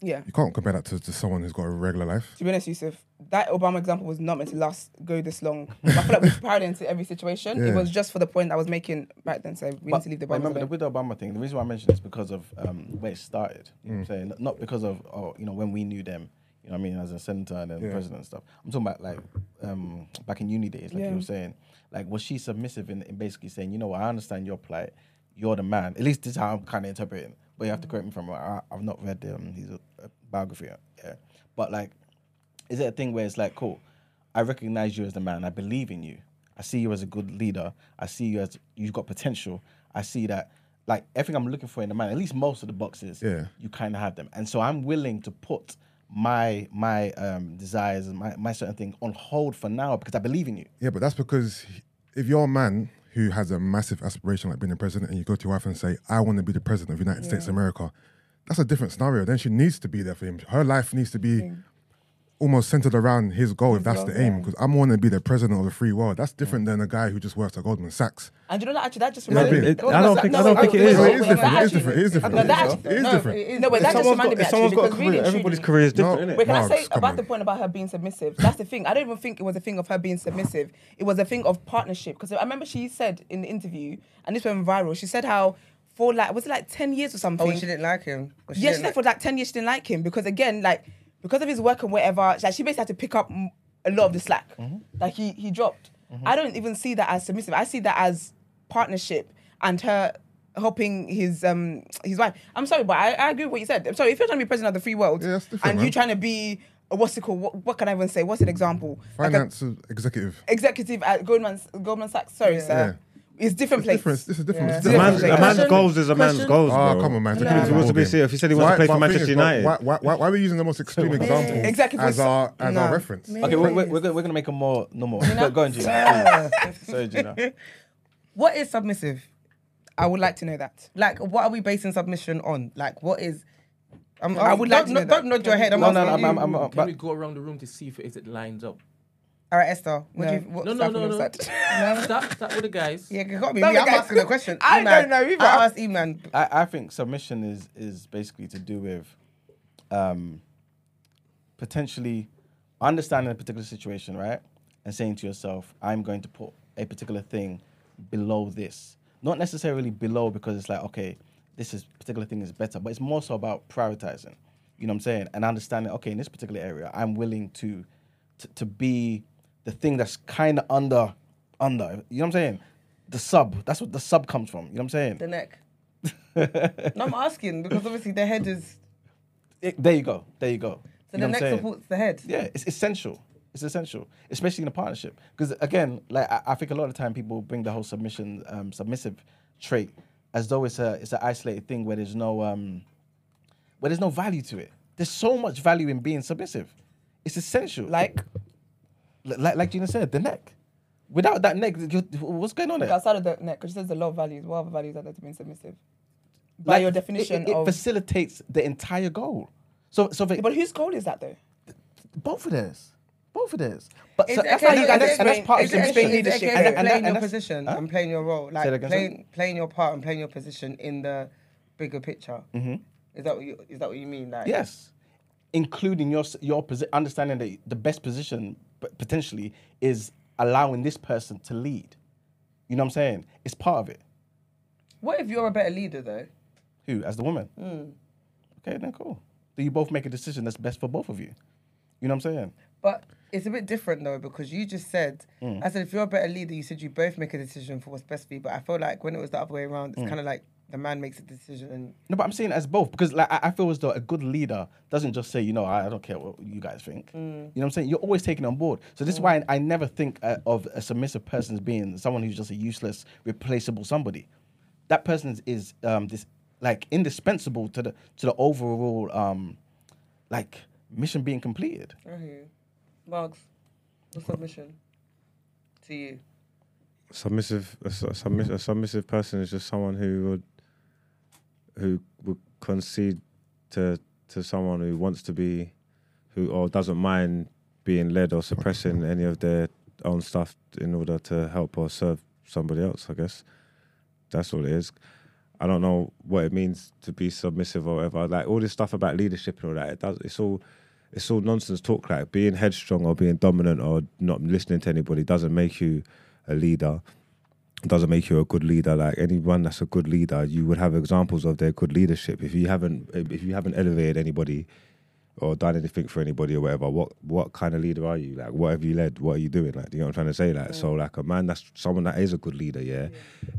A: Yeah.
D: You can't compare that to, to someone who's got a regular life.
A: To be honest, Yusuf, that Obama example was not meant to last go this long. I feel like we've parodied into every situation. It was just for the point I was making back then. So we need to leave the
E: but
A: Obama
E: remember,
A: alone.
E: with the Obama thing, the reason why I mentioned this because of um, where it started. You know what I'm saying? Not because of, oh, you know, when we knew them, you know what I mean, as a senator and then
D: Yeah.
E: president and stuff. I'm talking about like um, back in uni days, like
A: Yeah.
E: you were saying. Like, was she submissive in, in basically saying, you know what, I understand your plight, you're the man. At least this is how I'm kind of interpreting. But you have to correct me from I, I've not read um, his uh, biography, yeah. But like, is it a thing where it's like, cool, I recognize you as the man. I believe in you. I see you as a good leader. I see you as you've got potential. I see that like everything I'm looking for in a man, at least most of the boxes,
D: Yeah.
E: you kind of have them. And so I'm willing to put my my um, desires and my, my certain thing on hold for now because I believe in you.
D: Yeah, but that's because if you're a man who has a massive aspiration like being a president and you go to your wife and say, I want to be the president of the United States of America, that's a different scenario. Then she needs to be there for him. Her life needs to be almost centered around his goal if that's
A: goal,
D: the aim.
A: yeah.
D: Because I'm want to be the president of the free world. That's different than a guy who just works at Goldman Sachs.
A: And you know that actually that just
B: No,
A: reminded
B: it-
A: me.
B: I don't think- I don't think it
A: wait,
B: is.
A: wait,
B: It is
D: different, it is different, it is different.
A: No, that
D: It
A: actually-
D: different.
A: No, but that just
B: someone's
A: reminded
B: got-
A: me
B: if
A: actually
B: someone's got a
A: because really
B: career,
A: and
B: everybody's
A: truly-
B: career is
D: No.
B: different, innit?
A: Wait, can I say about
D: on.
A: the point about her being submissive? That's the thing. I don't even think it was a thing of her being submissive. It was a thing of partnership. Because I remember she said in the interview, and this went viral. She said how for like was it like ten years or something?
C: Oh, she didn't like him. Or
A: yeah, she
C: didn't
A: said
C: like-
A: for like ten years she didn't like him because again, like because of his work and whatever, like she basically had to pick up a lot of the slack. Like he he dropped. I don't even see that as submissive. I see that as partnership and her helping his um his wife. I'm sorry, but I, I agree with what you said. I'm sorry if you're trying to be president of the free world
D: Yeah,
A: and
D: you're
A: trying to be a, what's it called? What, what can I even say? What's an example? Like a
D: Finance executive.
A: executive at Goldman Goldman Sachs. Sorry, sir. It's different
D: It's
A: place.
D: different. This is different.
C: Yeah.
D: It's
B: A
A: Yeah.
B: man's, a man's goals is a man's
C: question-
B: goals,
D: Oh,
B: bro.
D: come on, man. It's a
A: No.
D: different
B: He wants to be
D: ballgame.
B: serious. If he said he wants to play for
D: but the thing
B: Manchester
D: is,
B: United.
D: Why, why, why, why are we using the most extreme example
A: Exactly,
D: as
A: for-
D: our as
A: no.
D: our reference?
E: Okay, we're, we're, we're, gonna, make a more normal. Go, go on, Gina. Sorry, Gina.
C: What is submissive?
A: I would like to know that.
C: Like, what are we basing submission on? Like, what is? I'm,
A: I would like
C: don't,
A: to know
C: don't,
A: that.
C: don't nod your head. I'm
E: No, no,
C: asking
E: no, I'm,
C: you.
E: I'm, I'm,
F: Can
E: but
F: we go around the room to see if it, if it lines up?
C: All right, Esther. What
A: No.
C: do you? What,
F: No, no,
A: Start
F: no,
A: from
F: no.
A: start.
F: Start, start with the guys.
C: Yeah, it got me.
A: Stop
C: I'm
A: guys.
C: asking a question.
A: I
C: E-man.
A: don't know either.
C: I asked E-man.
E: I, I think submission is is basically to do with um, potentially understanding a particular situation, right? And saying to yourself, I'm going to put a particular thing below this. Not necessarily below because it's like, okay, this is particular thing is better, but it's more so about prioritizing. You know what I'm saying? And understanding, okay, in this particular area, I'm willing to to, to be the thing that's kind of under under. You know what I'm saying? The sub. That's what the sub comes from. You know what I'm saying?
C: The neck. no, I'm asking because obviously the head is.
E: It- there you go. There you go.
C: So
E: You
C: the neck supports the head.
E: Yeah, it's essential. It's essential, especially in a partnership. Because again, like I, I think a lot of the time people bring the whole submission, um, submissive trait as though it's a it's an isolated thing where there's no um, where there's no value to it. There's so much value in being submissive. It's essential.
A: Like
E: Li- like like Gina said, the neck. Without that neck, you- what's going on
A: like
E: there?
A: outside of the neck, because she says the law of values. What other values are there to being submissive? By
E: Like,
A: your definition
E: it, it
A: of.
E: facilitates the entire goal. So so the,
A: but whose goal is that though?
E: both of theirs, both of theirs. But
C: Is
E: so that's
C: okay-
E: how you
C: is
E: guys,
C: it
E: and that's part of
C: is
E: the
C: it
A: explain
C: okay-
E: mission.
C: is it
A: leadership.
C: okay
A: And-
C: for
A: and
C: playing
E: and
C: your
E: that's-
C: position
E: Huh?
C: and playing your role, like
E: again,
C: playing playing your part and playing your position in the bigger picture. Mm-hmm. Is that what you is that what you mean? Like
E: Yes, including your s- your posi- understanding that the best position p- potentially is allowing this person to lead. You know what I'm saying? It's part of it.
C: What if you're a better leader though?
E: Who as the woman?
C: Hmm.
E: Okay, then cool. Do you both make a decision that's best for both of you? You know what I'm saying?
C: But it's a bit different though because you just said,
E: Mm.
C: I said if you're a better leader, you said you both make a decision for what's best for you. But I feel like when it was the other way around,
E: Mm.
C: it's kind of like the man makes a decision and
E: No, but I'm saying as both because like I, I feel as though a good leader doesn't just say, you know, I, I don't care what you guys think. You know what I'm saying? You're always taking it on board. So this is why I, never think uh, of a submissive person as being someone who's just a useless, replaceable somebody. That person is, is um, this like indispensable to the to the overall um, like mission being completed.
C: I hear you. Mugs, what's submission to you?
B: submissive a, su- submiss- a submissive person is just someone who would who would concede to to someone who wants to be, who or doesn't mind being led or suppressing any of their own stuff in order to help or serve somebody else. I guess that's all it is. I don't know what it means to be submissive or whatever. Like all this stuff about leadership and all that. It does. It's all. It's all nonsense talk. Like being headstrong or being dominant or not listening to anybody doesn't make you a leader. Doesn't make you a good leader. Like anyone that's a good leader, you would have examples of their good leadership. If you haven't, if you haven't elevated anybody or done anything for anybody or whatever, what what kind of leader are you? Like, what have you led? What are you doing? Like, do you know what I'm trying to say? Like, so like a man that's someone that is a good leader, yeah.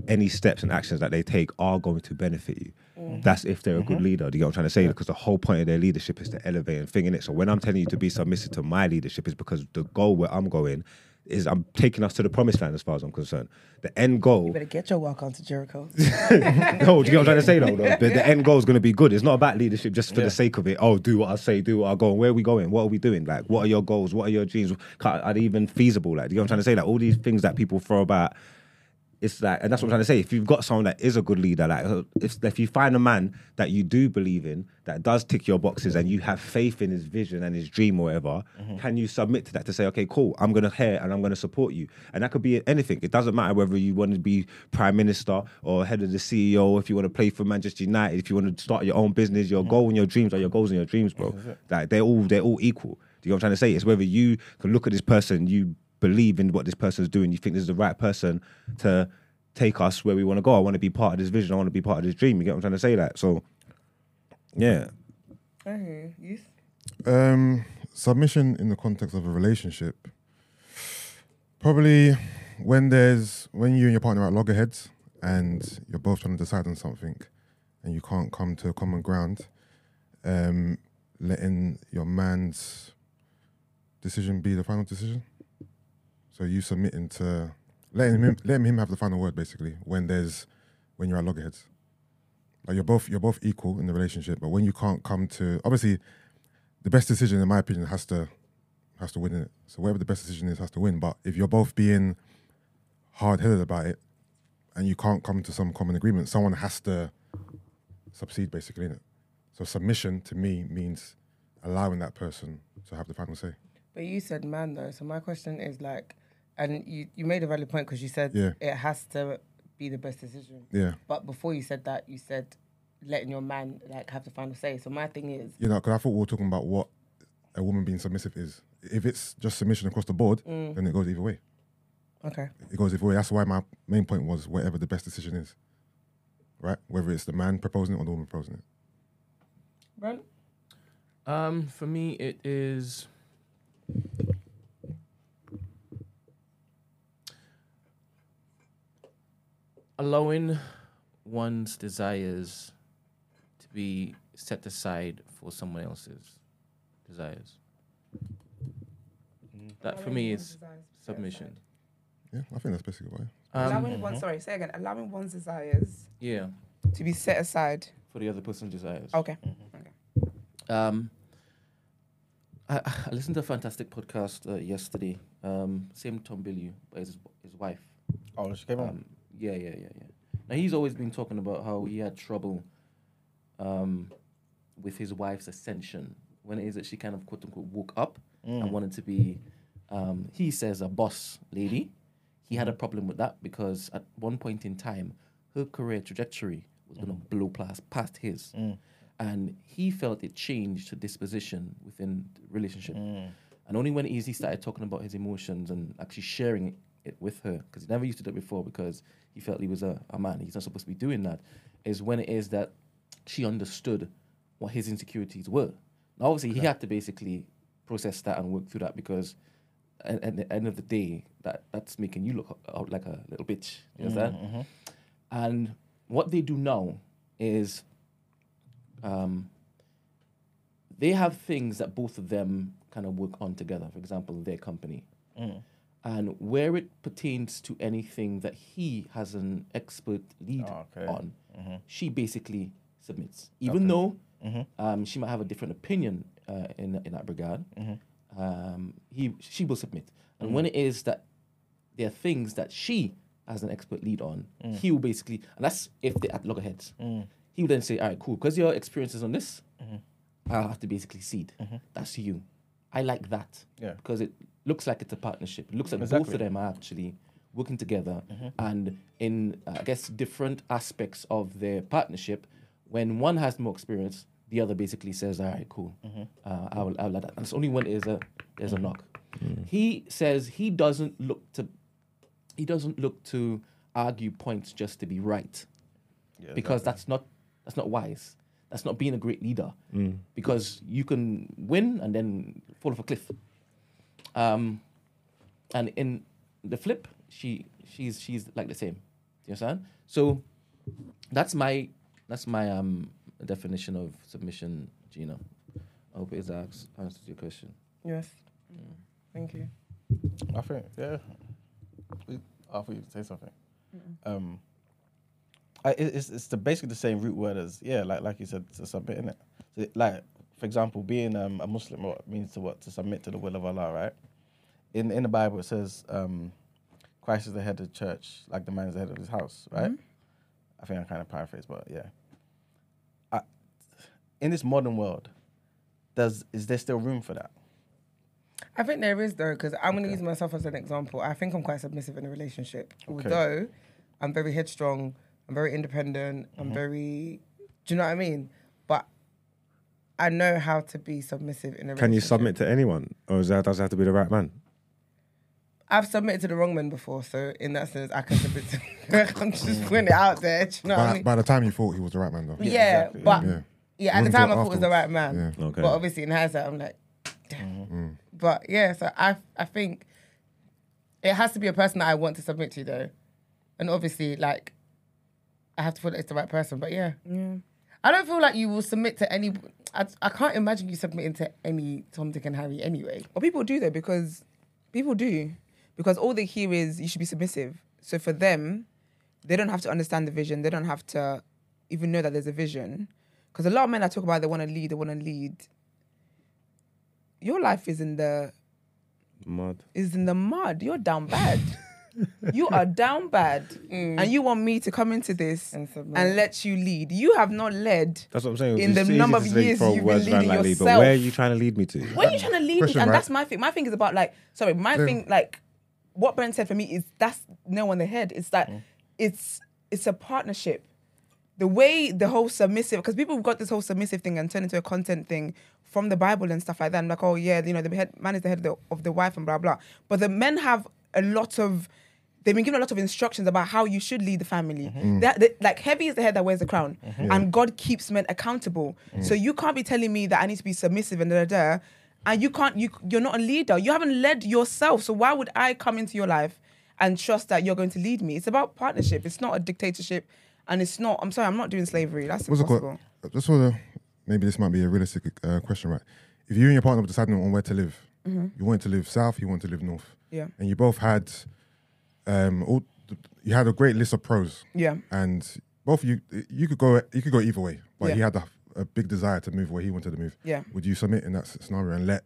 B: Any steps and actions that they take are going to benefit you. Mm-hmm. That's if they're a good mm-hmm. leader. Do you know what I'm trying to say? Because the whole point of their leadership is to elevate and thing in it. So when I'm telling you to be submissive to my leadership, is because the goal where I'm going is I'm taking us to the promised land as far as I'm concerned. The end goal
C: You better get your welcome to Jericho.
B: no, do you get what I'm trying to say though? though? The, the end goal is going to be good. It's not about leadership just for the sake of it. Oh, do what I say, do what I go. Where are we going? What are we doing? Like, what are your goals? What are your dreams? Are they even feasible? Like, do you get what I'm trying to say? Like, all these things that people throw about. It's like, and that's what I'm trying to say. If you've got someone that is a good leader, like uh, if if you find a man that you do believe in, that does tick your boxes, and you have faith in his vision and his dream or whatever, can you submit to that to say, okay, cool, I'm gonna hear and I'm gonna support you, and that could be anything. It doesn't matter whether you want to be prime minister or head of the CEO, if you want to play for Manchester United, if you want to start your own business, your goal and your dreams are your goals and your dreams, bro. Like they're all they're all equal. Do you know what I'm trying to say? It's whether you can look at this person, you believe in what this person is doing, you think this is the right person to take us where we want to go. I want to be part of this vision. I want to be part of this dream. You get what I'm trying to say? That so, yeah.
C: Okay, you
D: Um, submission in the context of a relationship. Probably when there's when you and your partner are at loggerheads and you're both trying to decide on something and you can't come to a common ground, um, letting your man's decision be the final decision. So you submitting to letting him letting him have the final word basically when there's when you're at loggerheads. Like you're both you're both equal in the relationship, but when you can't come to obviously the best decision in my opinion has to has to win in it. So whatever the best decision is has to win. But if you're both being hard headed about it and you can't come to some common agreement, someone has to succeed basically in it. So submission to me means allowing that person to have the final say.
C: But you said man though, so my question is like, and you you made a valid point because you said
D: Yeah.
C: it has to be the best decision.
D: Yeah.
C: But before you said that, you said letting your man like have the final say. So my thing is,
D: You know, because I thought we were talking about what a woman being submissive is. If it's just submission across the board, then it goes either way.
C: okay,
D: It goes either way. That's why my main point was whatever the best decision is. Right? Whether it's the man proposing it or the woman proposing it.
C: Brent.
F: Um, for me, it is. Allowing one's desires to be set aside for someone else's desires. That for me is submission.
D: Yeah, I think that's basically what it is.
F: Um,
A: allowing one, sorry, say again. Allowing one's desires
F: yeah,
A: to be set aside.
F: for the other person's desires.
A: Okay.
F: Um, I, I listened to a fantastic podcast uh, yesterday. Um, same Tom Bilyeu, but his his wife.
E: Oh, she came on.
F: Yeah, yeah, yeah, yeah. Now he's always been talking about how he had trouble um, with his wife's ascension when it is that she kind of quote unquote woke up and wanted to be, um, he says, a boss lady. He had a problem with that because at one point in time, her career trajectory was going to blow past, past his. And he felt it changed her disposition within the relationship. And only when Easy started talking about his emotions and actually sharing it with her, because he never used to do it before because he felt he was a, a man, he's not supposed to be doing that, is when it is that she understood what his insecurities were. Now, obviously, he had to basically process that and work through that because at, at the end of the day, that, that's making you look out like a little bitch. You mm, understand? Mm-hmm. And what they do now is um, they have things that both of them kind of work on together. For example, their company. Mm. And where it pertains to anything that he has an expert lead
E: Oh, okay.
F: on, mm-hmm. she basically submits. Even though mm-hmm. um, she might have a different opinion uh, in, in that regard, mm-hmm. um, he, she will submit. And when it is that there are things that she has an expert lead on, mm. he will basically, and that's if they're at loggerheads, mm. he will then say, all right, cool, because your experience is on this, I'll have to basically cede. That's you. I like that.
E: Yeah.
F: Because it looks like it's a partnership. It looks like both of them are actually working together. Mm-hmm. And in, uh, I guess, different aspects of their partnership. When one has more experience, the other basically says, all right, cool. Mm-hmm. Uh, I'll, I'll let that. And it's only when there's a, there's a mm-hmm. knock. Mm. He says he doesn't look to he doesn't look to argue points just to be right.
E: Yeah,
F: because that's not that's not wise. That's not being a great leader. Mm. Because you can win and then fall off a cliff um and in the flip she she's she's like the same do you understand so that's my that's my um definition of submission gina i hope it answers answers your question
C: Yes. Thank you.
E: I think, yeah. We- I thought you'd say something. Um, I, it's it's the basically the same root word as yeah, like like you said, to submit in it. So, like for example, being um, a Muslim, what means to what to submit to the will of Allah, right? In in the Bible, it says um, Christ is the head of the church, like the man is the head of his house, right? I think I kind of paraphrase, but yeah. I, in this modern world, does is there still room for that?
C: I think there is though, because I'm going to use myself as an example. I think I'm quite submissive in a relationship, although I'm very headstrong, I'm very independent,
E: Mm-hmm.
C: I'm very. Do you know what I mean? But I know how to be submissive in a relationship.
B: Can you submit to anyone, or is that does it have to be the right man?
C: I've submitted to the wrong men before, so in that sense, I can submit to. I'm just putting it out there. Do you know what I
D: By,
C: mean?
D: by the time you thought he was the right man, though.
C: yeah,
E: exactly.
C: but
D: Yeah.
C: yeah, at the time I
D: till
C: thought it was the right man.
D: Yeah.
B: Okay.
C: But obviously in hindsight, I'm like, damn.
D: Mm.
C: But yeah, so I I think it has to be a person that I want to submit to though, and obviously like I have to feel that it's the right person. But yeah, I don't feel like you will submit to any. I, I can't imagine you submitting to any Tom, Dick, and Harry anyway.
A: Well, people do though because people do because all they hear is you should be submissive. So for them, they don't have to understand the vision. They don't have to even know that there's a vision. Because a lot of men that talk about they want to lead, they want to lead. Your life is in the
B: Mud.
A: is in the mud. You're down bad. you are down bad, and you want me to come into this
C: And
A: and, let you lead. You have not led.
B: That's what I'm saying.
A: In
B: It's
A: the number of years you've been leading
B: like lead, but
A: yourself.
B: where are you trying to lead me to?
A: Where are you trying to lead
D: Question,
A: me? And
D: right?
A: that's my thing. My thing is about like, sorry, my thing like, what Brent said for me is that's no on the head. It's that mm. it's it's a partnership. The way the whole submissive, because people have got this whole submissive thing and turned into a content thing from the Bible and stuff like that. And like, oh yeah, you know, the head man is the head of the, of the wife and blah blah. But the men have a lot of. They've been given a lot of instructions about how you should lead the family. Mm-hmm. Mm. That, that- like heavy is the head that wears the crown, mm-hmm. and God keeps men accountable. Mm. So you can't be telling me that I need to be submissive and da da da, and you can't. You you're not a leader. You haven't led yourself. So why would I come into your life and trust that you're going to lead me? It's about partnership. It's not a dictatorship, and it's not. I'm sorry, I'm not doing slavery. That's
D: What's it
A: impossible.
D: called? Just for the, maybe this might be a realistic uh, question, right? If you and your partner were deciding on where to live, mm-hmm. you wanted to live south, you wanted to live north,
A: Yeah,
D: and you both had, um, all, you had a great list of pros,
A: yeah,
D: and both of you, you could go, you could go either way, but
A: Yeah.
D: he had a, a big desire to move where he wanted to move.
A: yeah.
D: Would you submit in that scenario and let,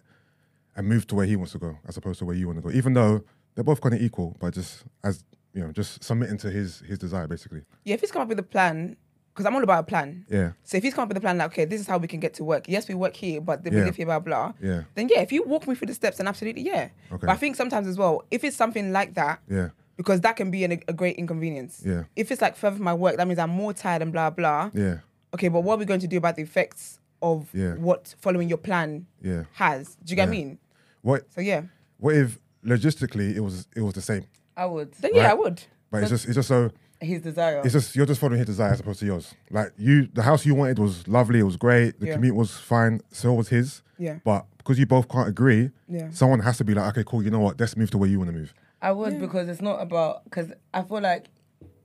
D: and move to where he wants to go, as opposed to where you want to go, even though they're both kind of equal, but just as you know, just submitting to his his desire, basically.
A: Yeah, if he's come up with a plan, because I'm all about a plan.
D: Yeah,
A: So if he's come up with a plan, like, okay, this is how we can get to work. Yes, we work here, but the
D: Yeah.
A: we live here, blah blah.
D: yeah,
A: Then yeah, if you walk me through the steps, then absolutely yeah.
D: Okay.
A: But I think sometimes as well, if it's something like that,
D: yeah,
A: because that can be an, a great inconvenience.
D: yeah,
A: If it's like further from my work, that means I'm more tired and blah blah.
D: yeah,
A: Okay, but what are we going to do about the effects of
D: Yeah.
A: what following your plan
D: yeah.
A: has? Do you get what I mean?
D: What
A: So yeah,
D: what if logistically it was it was the same,
C: I would.
A: then yeah,
D: Right.
A: I would.
D: but it's just it's just so
C: His desire.
D: it's just you're just following his desire as opposed to yours. Like you, the house you wanted was lovely, it was great, the
A: Yeah.
D: commute was fine, so was his.
A: Yeah.
D: But because you both can't agree,
A: Yeah.
D: someone has to be like, okay, cool, you know what? Let's move to where you want to move.
C: I would because it's not about because I feel like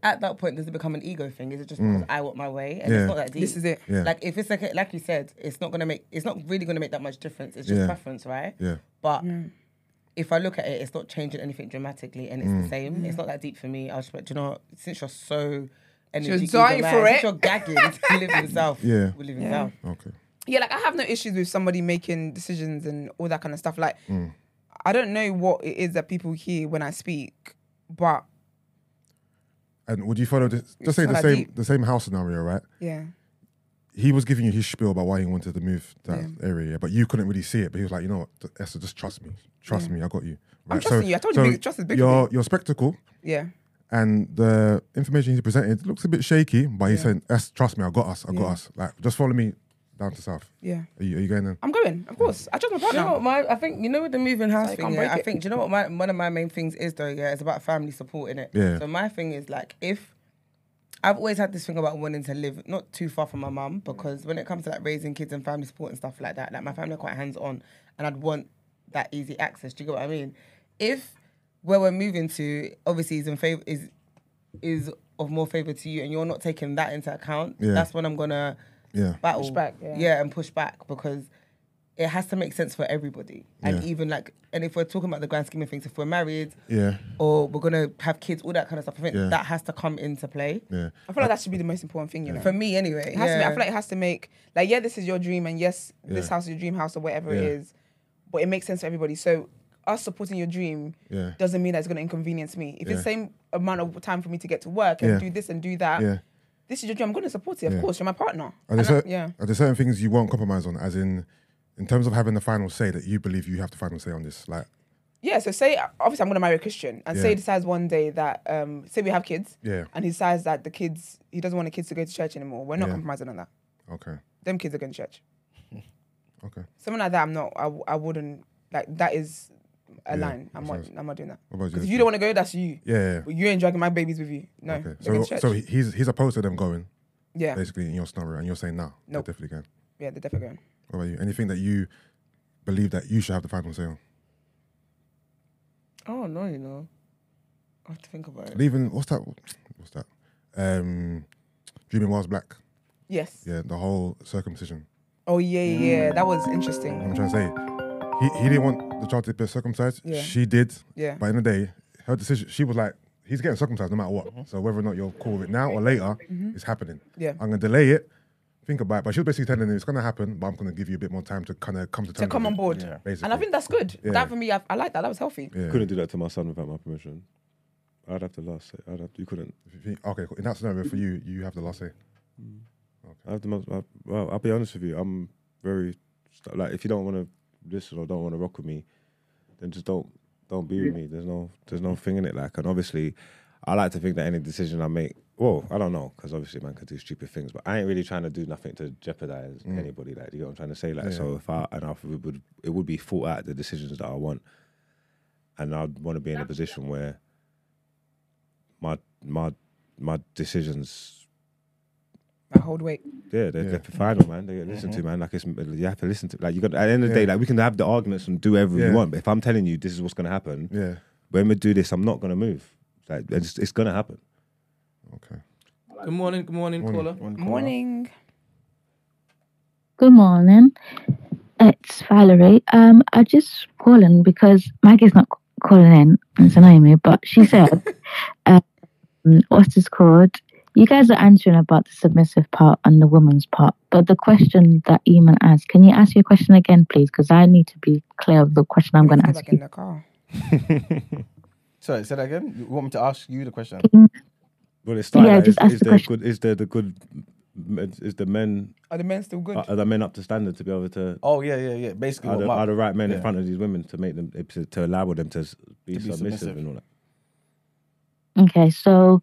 C: at that point does it become an ego thing? Is it just because I want my way and
D: Mm. Yeah.
C: it's not that deep?
A: This is it.
D: Yeah.
C: Like if it's like like you said, it's not gonna make it's not really gonna make that much difference. It's just
D: Yeah.
C: preference, right?
D: Yeah,
C: But if I look at it, it's not changing anything dramatically and it's
D: Mm.
C: the same. It's not that deep for me. I was like, do you know, what? since you're so energy
A: dying for it.
C: you're gagging to live in South.
D: Yeah.
C: We live in
A: Yeah.
C: South.
D: okay.
A: Yeah, like I have no issues with somebody making decisions and all that kind of stuff. Like,
D: Mm.
A: I don't know what it is that people hear when I speak, but
D: And would you follow this? Just say the same
A: deep.
D: the same house scenario, right?
A: yeah,
D: he was giving you his spiel about why he wanted to move that
A: Yeah.
D: area, but you couldn't really see it. But he was like, you know what, Esther, just trust me, trust
A: Yeah.
D: me, I got you.
A: I'm trusting you. I told you big- trust is big
D: Your your spectacle
A: Yeah.
D: and the information he presented looks a bit shaky, but he's
A: Yeah.
D: saying, "Es, trust me, I got us, I got us. Like, just follow me down to south.
A: Yeah.
D: Are you, are you going in?
A: I'm going, of course. I trust my
C: Do you know
A: partner.
C: what my I think you know with the moving house
A: you
C: thing,
A: can't
C: yeah, I think do you know what my one of my main things is though, yeah, it's about family support in it.
D: Yeah.
C: So my thing is like if I've always had this thing about wanting to live not too far from my mum because when it comes to like raising kids and family support and stuff like that, like my family are quite hands on and I'd want that easy access. Do you get what I mean? If where we're moving to obviously is in favor is is of more favor to you and you're not taking that into account,
D: Yeah.
C: that's when I'm gonna
D: Yeah.
C: battle
A: Push back, yeah.
C: and push back because it has to make sense for everybody and
D: Yeah.
C: even like and if we're talking about the grand scheme of things if we're married
D: Yeah.
C: or we're gonna have kids all that kind of stuff i think
D: Yeah.
C: that has to come into play
D: Yeah.
A: I feel like that should be the most important thing, you know.
C: for me anyway
A: It has to
C: yeah.
A: make, I feel like it has to make like yeah, this is your dream, and yes, this house is your dream house or whatever it
D: Yeah.
A: is, but it makes sense for everybody. So us supporting your dream
D: Yeah.
A: doesn't mean that it's going to inconvenience me. If
D: Yeah.
A: it's the same amount of time for me to get to work and
D: Yeah.
A: do this and do that,
D: Yeah.
A: This is your dream. I'm going to support it. Of
D: Yeah.
A: course, you're my partner.
D: Are
A: And
D: there,
A: I-
D: cer-
A: yeah.
D: are there certain things you won't compromise on, as in, in terms of having the final say, that you believe you have the final say on this? Like,
A: Yeah, so say obviously I'm gonna marry a Christian, and say he decides one day that um say we have kids,
D: Yeah.
A: and he decides that the kids he doesn't want the kids to go to church anymore. We're not
D: Yeah.
A: compromising on that.
D: okay,
A: Them kids are going to church.
D: okay.
A: Something like that, I'm not. I, w- I wouldn't like that is a
D: Yeah,
A: line. I'm not. I'm not doing that. Because
D: you?
A: if you don't want to go, that's you.
D: Yeah. yeah,
A: But you ain't dragging my babies with you. No.
D: Okay. So, so he's he's opposed to them going,
A: yeah,
D: basically, in your scenario, and you're saying no,
A: Nope.
D: they're definitely going.
A: yeah, they're definitely going.
D: What about you? Anything that you believe that you should have the final say on?
C: oh no you know i have to think about it
D: even what's that? What's that? Um, Dreaming Whilst Black.
A: Yes.
D: Yeah, the whole circumcision.
A: Oh yeah, yeah, yeah. That was interesting.
D: I'm trying to say, he he didn't want the child to be circumcised.
A: Yeah.
D: She did.
A: Yeah.
D: But in the day, her decision, she was like, he's getting circumcised no matter what. So whether or not you're cool with it now or later, it's happening.
A: Mm-hmm. Yeah.
D: I'm gonna delay it. Think about it. But she was basically telling him it's gonna happen, but I'm gonna give you a bit more time to kind of come to terms.
A: To come on board.
E: Yeah.
D: Basically.
A: And I think that's good.
D: Yeah.
A: That for me, I, I like that. That was healthy.
D: Yeah.
B: Couldn't do that to my son without my permission. I'd have the last say. I'd have. You couldn't.
D: If you think- Okay, cool. in that scenario for you, you have the last say.
B: I have the most. I, well, I'll be honest with you. I'm very like if you don't want to listen or don't want to rock with me, then just don't don't be with me. There's no there's no thing in it. Like, and obviously, I like to think that any decision I make. Well, I don't know because obviously man can do stupid things, but I ain't really trying to do nothing to jeopardize mm. anybody. Like, you know what I'm trying to say? Like, so if I and I it would it would be thought out the decisions that I want, and I'd want to be in a position where my my my decisions
A: I hold weight.
B: yeah, they're,
D: Yeah.
B: they're final, man. They get listened to, man. Like it's you have to listen to. Like you got at the end of the day, like we can have the arguments and do whatever
D: Yeah.
B: we want. But if I'm telling you this is what's gonna happen,
D: Yeah.
B: when we do this, I'm not gonna move. Like it's, it's gonna happen.
D: Okay.
F: Good morning, good morning,
D: Morning.
F: caller.
E: One caller.
A: Morning.
H: Good morning. It's Valerie. Um, I just calling because Maggie's not calling in. It's annoying me, but she said, um, "What's this called?" You guys are answering about the submissive part and the woman's part, but the question that Eamon asked, can you ask your question again, please? Because I need to be clear of the question I'm going to ask
A: get
H: you.
A: in the car.
E: Sorry, say that again. You want me to ask you the question?
B: Well, it started.
H: Yeah,
B: out,
H: just
B: is,
H: ask
B: is
H: the
B: there
H: question.
B: good? Is there the good? Is the men?
A: Are the men still good?
B: Are, are the men up to standard to be able to?
E: Oh yeah, yeah, yeah. Basically,
B: Are the, are the right men in front of these women to make them to, to allow them to be,
E: To be
B: submissive,
E: submissive.
B: and all that?
H: Okay, so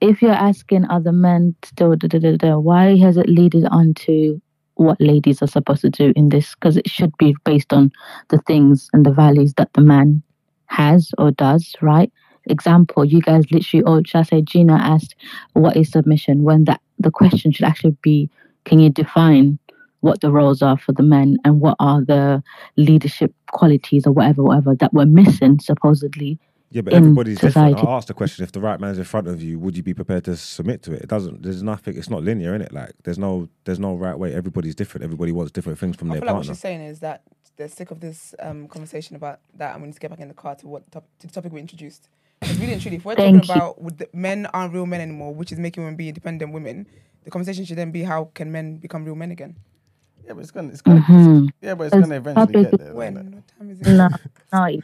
H: if you're asking the men da, da, da, da, why has it leaded on to what ladies are supposed to do in this? Because it should be based on the things and the values that the man has or does, right? Example, you guys literally, or should I say, Gina asked, "What is submission?" When that the question should actually be, "Can you define what the roles are for the men and what are the leadership qualities or whatever, whatever that we're missing supposedly?"
B: Yeah, but
H: in
B: everybody's different. I asked the question: if the right man's in front of you, would you be prepared to submit to it? It doesn't. There's nothing. It's not linear, in it. Like there's no. There's no right way. Everybody's different. Everybody wants different things from
A: I
B: their
A: feel like what she's saying is that they're sick of this um, conversation about that, and we need to get back in the car to what top, to the topic we introduced. 'Cause really and truly, if we're
H: Thank
A: talking
H: you.
A: about would the, men aren't real men anymore, which is making women be independent women, the conversation should then be how can men become real men again?
E: Yeah, but it's gonna, it's gonna,
H: Mhm.
E: yeah, but it's
H: As
E: gonna eventually get there.
A: When?
E: isn't?
A: What time is it?
H: No, no.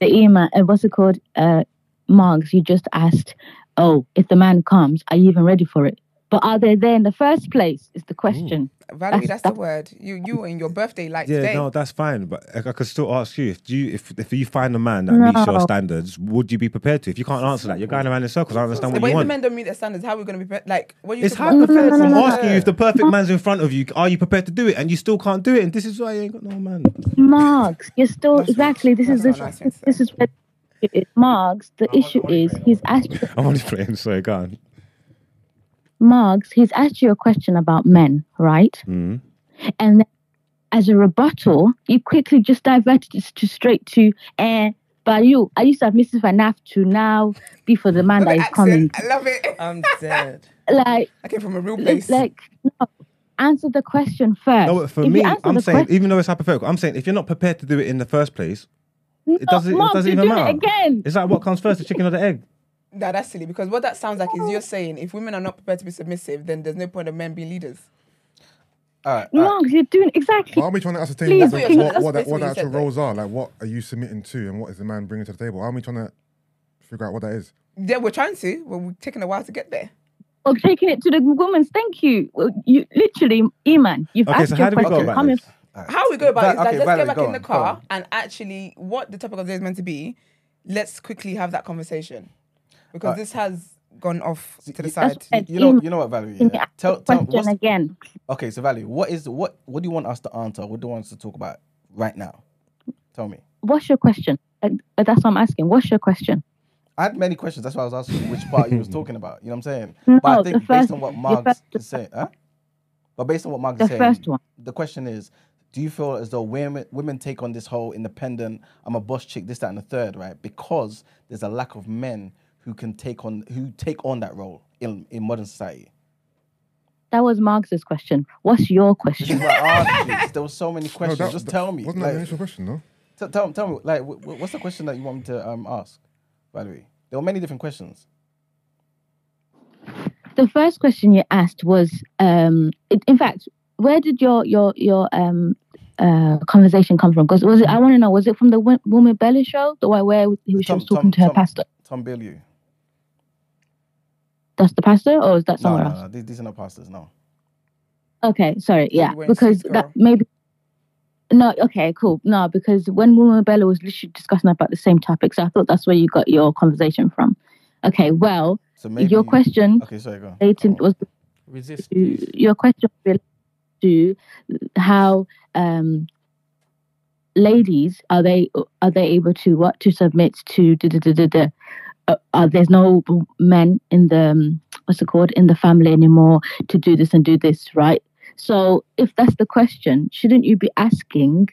H: The email, uh, what's it called? Uh, Marks, you just asked, oh, if the man comes, are you even ready for it? But are they there in the first place? Is the question.
A: Valerie,
H: That's-
A: that's, the word. You you in your birthday like
B: Yeah,
A: today.
B: no, that's fine. But I, I could still ask you if you if if you find a man that meets your standards, would you be prepared to? If you can't answer that, you're going around in circles. I understand what
A: but
B: you
A: if the
B: want.
A: men don't meet their standards, how are we going to be pre- like? What are you
B: It's
A: talking about?
B: hypothetical. I'm
H: no, no,
B: asking you if the perfect man's in front of you, are you prepared to do it? And you still can't do it. And this is why you ain't got no man.
H: Marks, you're still
A: That's
H: exactly. This is this.
A: nice thing to
H: This is where it Marks. The issue is he's asked you,
B: I'm only playing, so go on.
H: Marks. He's asked you a question about men, right?
B: Mm.
H: And then as a rebuttal, you quickly just diverted it to straight to, eh, but you, I used to have Mrs. Van to now be for the man
A: Love
H: that
A: the
H: coming.
A: I love it.
C: I'm dead.
H: Like,
A: I came from a real place.
H: like, no, answer the question first.
B: No, but for
H: If
B: me, I'm saying,
H: question-
B: even though it's hypothetical, I'm saying if you're not prepared to do it in the first place, it doesn't,
H: Mark,
B: it doesn't even
H: doing
B: matter.
H: it again.
B: It's like what comes first, the chicken or the egg?
A: Nah, that's silly because what that sounds like is you're saying if women are not prepared to be submissive, then there's no point of men being leaders.
E: All right. all right.
H: Marks, you're doing exactly.
D: But aren't we trying to ascertain
H: Please,
D: what, the, what,
A: That's
D: what, the, what the actual
A: said there.
D: roles are? Like, what are you submitting to, and what is the man bringing to the table? How Aren't we trying to figure out what that is?
A: Yeah, we're trying to. Well, we're taking a while to get there.
H: Or taking it to the woman's. Thank you. Well, you literally, Iman. You've
B: Okay,
H: asked
B: so
H: your
B: how do we go
H: question.
B: about
H: Come in-
B: this?
A: How we go about
E: Va-
A: it is that
E: okay,
A: let's
E: Valerie,
A: get back in the
E: on, go
A: car and actually what the topic of the day is meant to be. Let's quickly have that conversation because
E: Uh,
A: this has gone off to the side.
E: You know, you know what, Valerie?
H: Can
E: Yeah. Tell,
H: the
E: tell,
H: question
E: what's,
H: again.
E: okay, so Valerie, what is what? What do you want us to answer? What do you want us to talk about right now? Tell me.
H: What's your question? Uh, that's what I'm asking. What's your question?
E: I had many questions. That's why I was asking which part you was talking about. You know what I'm saying?
H: No,
E: but I
H: the
E: think
H: first-
E: based on what
H: your
E: Mark's is saying, huh? But based on what Mark's
H: The
E: is saying,
H: first one.
E: the question is, do you feel as though women women take on this whole independent, I'm a boss chick, this, that, and the third, right? Because there's a lack of men who can take on who take on that role in, in modern society.
H: That was Marx's question. What's your question?
E: what I asked you. There were so many
D: No,
E: questions.
D: that-
E: Just
D: that-
E: tell me.
D: Wasn't that the initial question, though?
E: t- tell, tell me, like, wh- wh- what's the question that you want me to um, ask, way, There were many different questions.
H: the first question you asked was, um, it, in fact, where did your your your um uh conversation come from? Because was it? I want to know. Was it from the Wo- Woman Belly show, the one where he was, she
E: Tom-
H: was talking
E: Tom-
H: to her
E: Tom-
H: pastor?
E: Tom Bilyeu.
H: That's the pastor, or is that
E: No,
H: somewhere
E: no,
H: else?
E: no, these, these are not pastors. No.
H: Okay, sorry, yeah, because
A: suits,
H: that maybe. No, okay, cool. No, because when Woman Bella was literally discussing about the same topic, so I thought that's where you got your conversation from. Okay, well,
E: So maybe
H: your question
E: Okay, sorry, go. on.
H: related
E: Go on.
H: was
F: Resist,
H: to, your question related to how um, ladies are they are they able to what to submit to da, da, da, da, da. Uh, uh, there's no men in the um, what's it called in the family anymore to do this and do this right so if that's the question shouldn't you be asking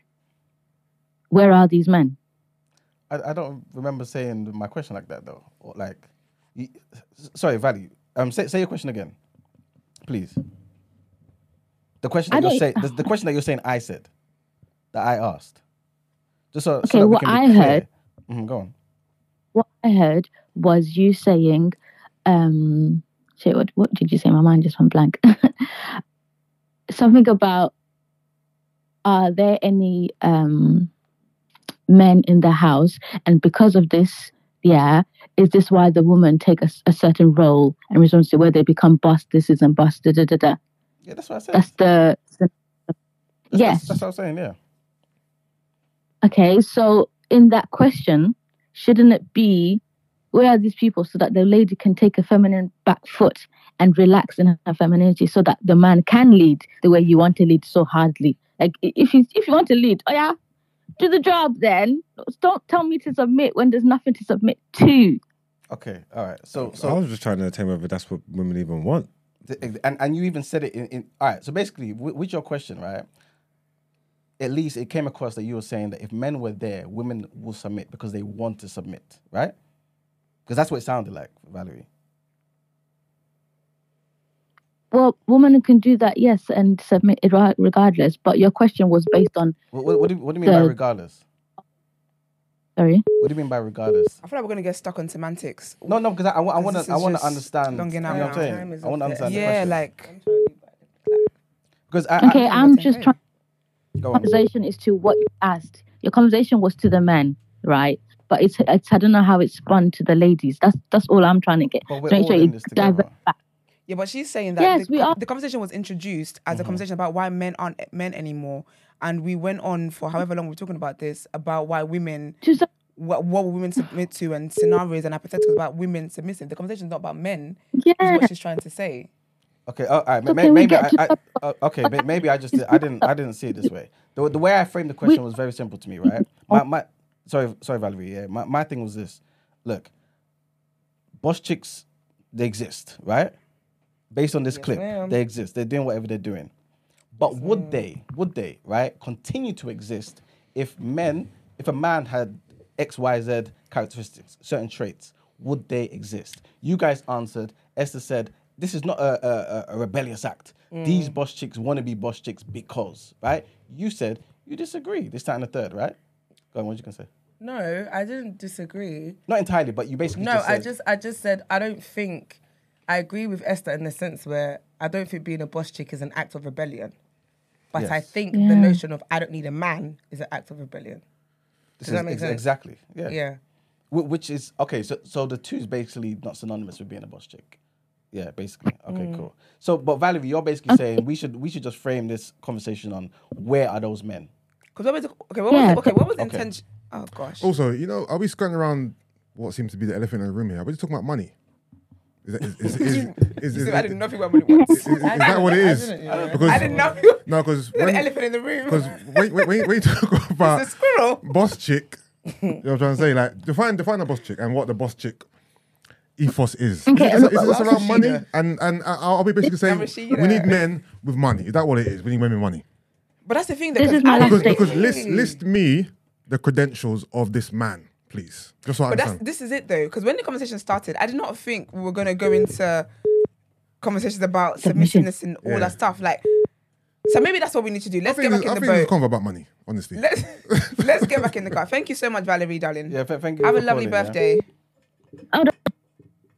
H: where are these men
E: I, I don't remember saying my question like that though. Or like, you, sorry, Valley. Um, say, say your question again, please. The question that you're saying, the, the question that you're saying, I said, that I asked. Just so, so
H: Okay,
E: we
H: what I
E: clear.
H: heard-
E: Mhm, go on.
H: What I heard was you saying, um, shit, what, what did you say? My mind just went blank. Something about, are there any um, men in the house? And because of this, yeah, is this why the women take a certain role and responsibility where they become boss, this isn't boss, da da da da?
E: Yeah, that's what I said.
H: That's the. the
E: That's-
H: yes.
E: that's, that's what I'm saying. Yeah.
H: Okay, so in that question, shouldn't it be where are these people so that the lady can take a feminine back foot and relax in her femininity so that the man can lead the way you want to lead so hardly? Like if you if you want to lead, oh yeah, do the job then. Don't tell me to submit when there's nothing to submit to.
E: Okay. All right. So,
B: So
E: so
B: I was just trying to tell whether that's what women even want.
E: And and you even said it in, in all right so basically with, with your question right at least it came across that you were saying that if men were there women will submit because they want to submit right because that's what it sounded like valerie
H: Well, women can do that, yes, and submit it regardless. But your question was based on
E: what, what, what, do, you- what do you mean by regardless
H: sorry.
E: what do you mean by regardless
A: I feel like we're gonna get stuck on semantics.
E: no no because i, I, I want to i want to understand
A: long
E: you know what i'm
A: now.
E: saying i want to
C: up there.
E: understand the
A: Yeah,
E: question.
A: like
E: because I,
H: Okay,
E: I,
H: I'm
A: that's
H: just trying.
E: Go on.
H: conversation is to what you asked. Your conversation was to the men, right? But it's, it's I don't know how it spun to the ladies. That's that's all I'm trying to get.
E: but we're
H: Make
E: all
H: sure
E: in this together
H: back.
A: Yeah, but she's saying that
H: Yes,
A: the,
H: we are-
A: the conversation was introduced as a mm-hmm. conversation about why men aren't men anymore, and we went on for however long we're talking about this about why women
H: Just
A: what what women submit to and scenarios and hypotheticals about women submitting. The conversation's not about men. Is
H: yeah.
A: what she's trying to say.
E: Okay, oh, all right.
H: So
E: may-
H: can we
E: maybe I,
H: get
E: I, uh, okay, may- maybe I just did, I didn't I didn't see it this way. The, the way I framed the question was very simple to me, right? My, my sorry sorry Valerie, yeah. My my thing was this. Look, boss chicks, they exist, right? Based on this clip,
A: ma'am.
E: they exist. They're doing whatever they're doing. But would they, would they, right, continue to exist if men, if a man had X, Y, Z characteristics, certain traits, would they exist? You guys answered. Esther said, "This is not a, a, a- a rebellious act. These boss chicks want to be boss chicks because, right?" You said you disagree. This time the third, right? Go on. What you gonna say?
C: No, I didn't disagree.
E: Not entirely, but you basically
C: No,
E: just
C: I just I just said I don't think I agree with Esther in the sense where I don't think being a boss chick is an act of rebellion. But I think
H: Yeah.
C: the notion of I don't need a man is an act of rebellion.
E: this
C: does that
E: is
C: make
E: ex-
C: sense?
E: exactly, yeah,
C: Yeah.
E: Which is okay. So so the two is basically not synonymous with being a boss chick. Yeah, basically. Okay,
C: Mm.
E: cool. So, but Valerie, you're basically saying we should we should just frame this conversation on where are those men?
A: Because what was okay? What was okay? What was the
E: Okay.
A: intention? Oh gosh.
D: Also, you know, are we skirting around what seems to be the elephant in the room here? Are we just talking about money? Is that, is, is, is, is, is,
A: I didn't know if you were money once.
D: is- is that what it is? Because
A: I didn't know you
D: no, because
A: were the elephant in the room.
D: because when, when, when, when you talk about
A: It's a squirrel.
D: boss chick, you know what I'm trying to say? Like define define a boss chick and what the boss chick ethos is.
H: Okay,
D: is, it,
H: look,
D: is it just
C: well,
D: around money?
C: Rashida.
D: And and uh, are we basically saying we need men with money? Is that what it is? We need women with money.
A: But that's the thing.
H: This
A: because
H: is my
A: I
H: last
D: Because, because list list me the credentials of this man, please. Just so I
A: But that's this is it though, because when the conversation started, I did not think we were gonna go into conversations about
H: Submission.
A: submissiveness and all
D: Yeah.
A: that stuff. Like, so maybe that's what we need to do. Let's get back
D: I
A: in
D: think
A: the
D: it's a
A: boat.
D: convo about money, honestly.
A: Let's let's get back in the car. Thank you so much, Valerie, darling.
E: Yeah, thank you.
A: Have a lovely
E: calling, yeah.
A: birthday.
H: Oh, no.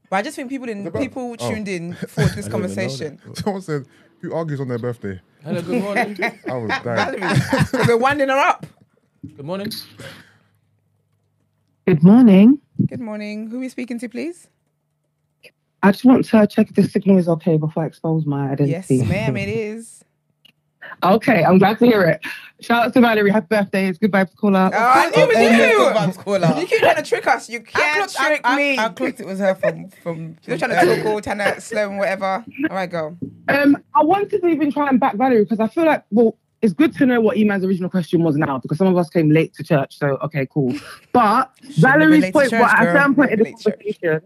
A: But I just think people didn't
D: The bir-
A: people
D: oh.
A: tuned in for this
B: even know
A: conversation.
D: Someone said, "Who argues on their birthday?"
F: Hello, good morning.
D: I was dying.
A: Valerie, 'cause we're winding her up.
F: good morning.
I: Good morning.
A: Good morning. Who are we speaking to, please?
I: I just want to check if the signal is okay before I expose my identity.
A: Yes, ma'am, it is.
I: Okay, I'm glad to hear it. Shout out to Valerie. Happy birthday. It's good vibes caller.
A: Oh, I knew it was
C: yeah, good
A: you.
C: vibes caller.
A: You keep trying to trick us. You can't
C: clocked, I,
A: trick
C: I,
A: me.
C: I clocked it was her from from.
A: You're trying to talk all, trying to slow and whatever. All right, go.
I: Um, I wanted to even try and back Valerie because I feel like, well, it's good to know what Eman's original question was now because some of us came late to church. So, okay, cool. But Valerie's
A: late to
I: point,
A: church,
I: well, at a
A: girl.
I: point in the
A: Late church.
I: conversation,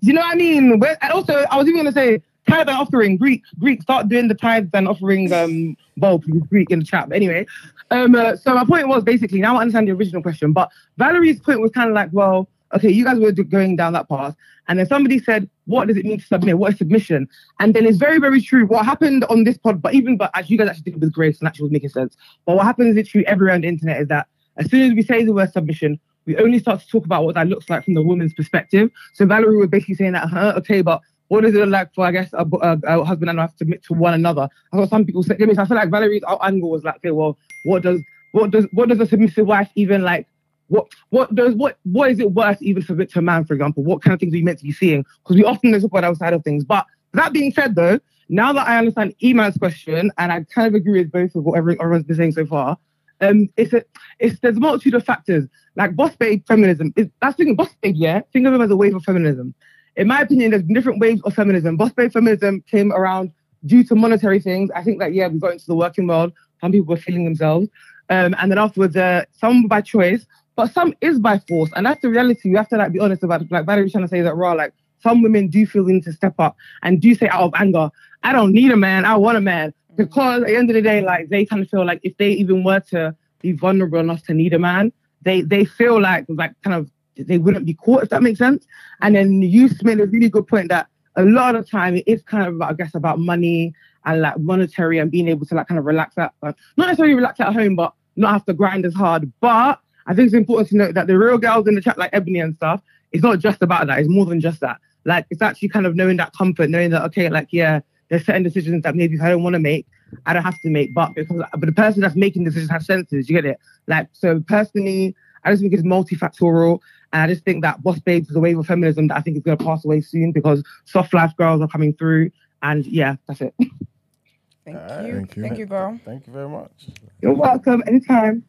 I: do you know what I mean? But, and also, I was even going to say, tithe and offering, Greek, Greek, start doing the tithes and offering um, bulb, please, Greek in the chat. But anyway, um, uh, so my point was basically, now I understand the original question, but Valerie's point was kind of like, well, okay, you guys were going down that path. And then somebody said, what does it mean to submit? What is submission? And then it's very, very true. What happened on this pod, but even, but as you guys actually did with grace and actually was making sense. But what happens literally everywhere on the internet is that as soon as we say the word submission, we only start to talk about what that looks like from the woman's perspective. So Valerie was basically saying that, huh, okay, but what does it like for, I guess, a, a, a husband and wife to submit to one another? That's what some people say. I I feel like Valerie's angle was like, okay, well, what does, what does, what does a submissive wife even like? What, what does, what, what is it worth even submit to a man, for example? What kind of things are you meant to be seeing? Because we often talk about outside of things. But that being said, though, now that I understand Iman's question, and I kind of agree with both of what everyone's been saying so far, um, it's a, it's there's a multitude of factors. Like boss babe feminism is that's thing. Boss babe, yeah, think of them as a wave of feminism. In my opinion, there's been different waves of feminism. Boss babe feminism came around due to monetary things. I think that yeah, we got into the working world. Some people were feeling themselves, um, and then afterwards, uh, some by choice, but some is by force, and that's the reality. You have to like be honest about. it. Like Valerie's trying to say that raw. Like some women do feel the need to step up and do say out of anger, I don't need a man, I want a man. Because at the end of the day, like they kind of feel like if they even were to be vulnerable enough to need a man, they they feel like like kind of they wouldn't be caught if that makes sense. And then you made a really good point that a lot of time it is kind of about, I guess about money and like monetary and being able to like kind of relax at uh, not necessarily relax at home, but not have to grind as hard. But I think it's important to note that the real girls in the chat like Ebony and stuff, it's not just about that. It's more than just that. Like it's actually kind of knowing that comfort, knowing that okay, like yeah, there's certain decisions that maybe I don't want to make, I don't have to make, but because but the person that's making decisions has senses. You get it? Like so personally, I just think it's multifactorial, and I just think that boss babes is a wave of feminism that I think is going to pass away soon because soft life girls are coming through, And yeah, that's it.
A: Thank
E: Alright.
A: you.
D: Thank you.
A: Thank you, girl.
E: Thank you very much.
I: You're welcome. Anytime.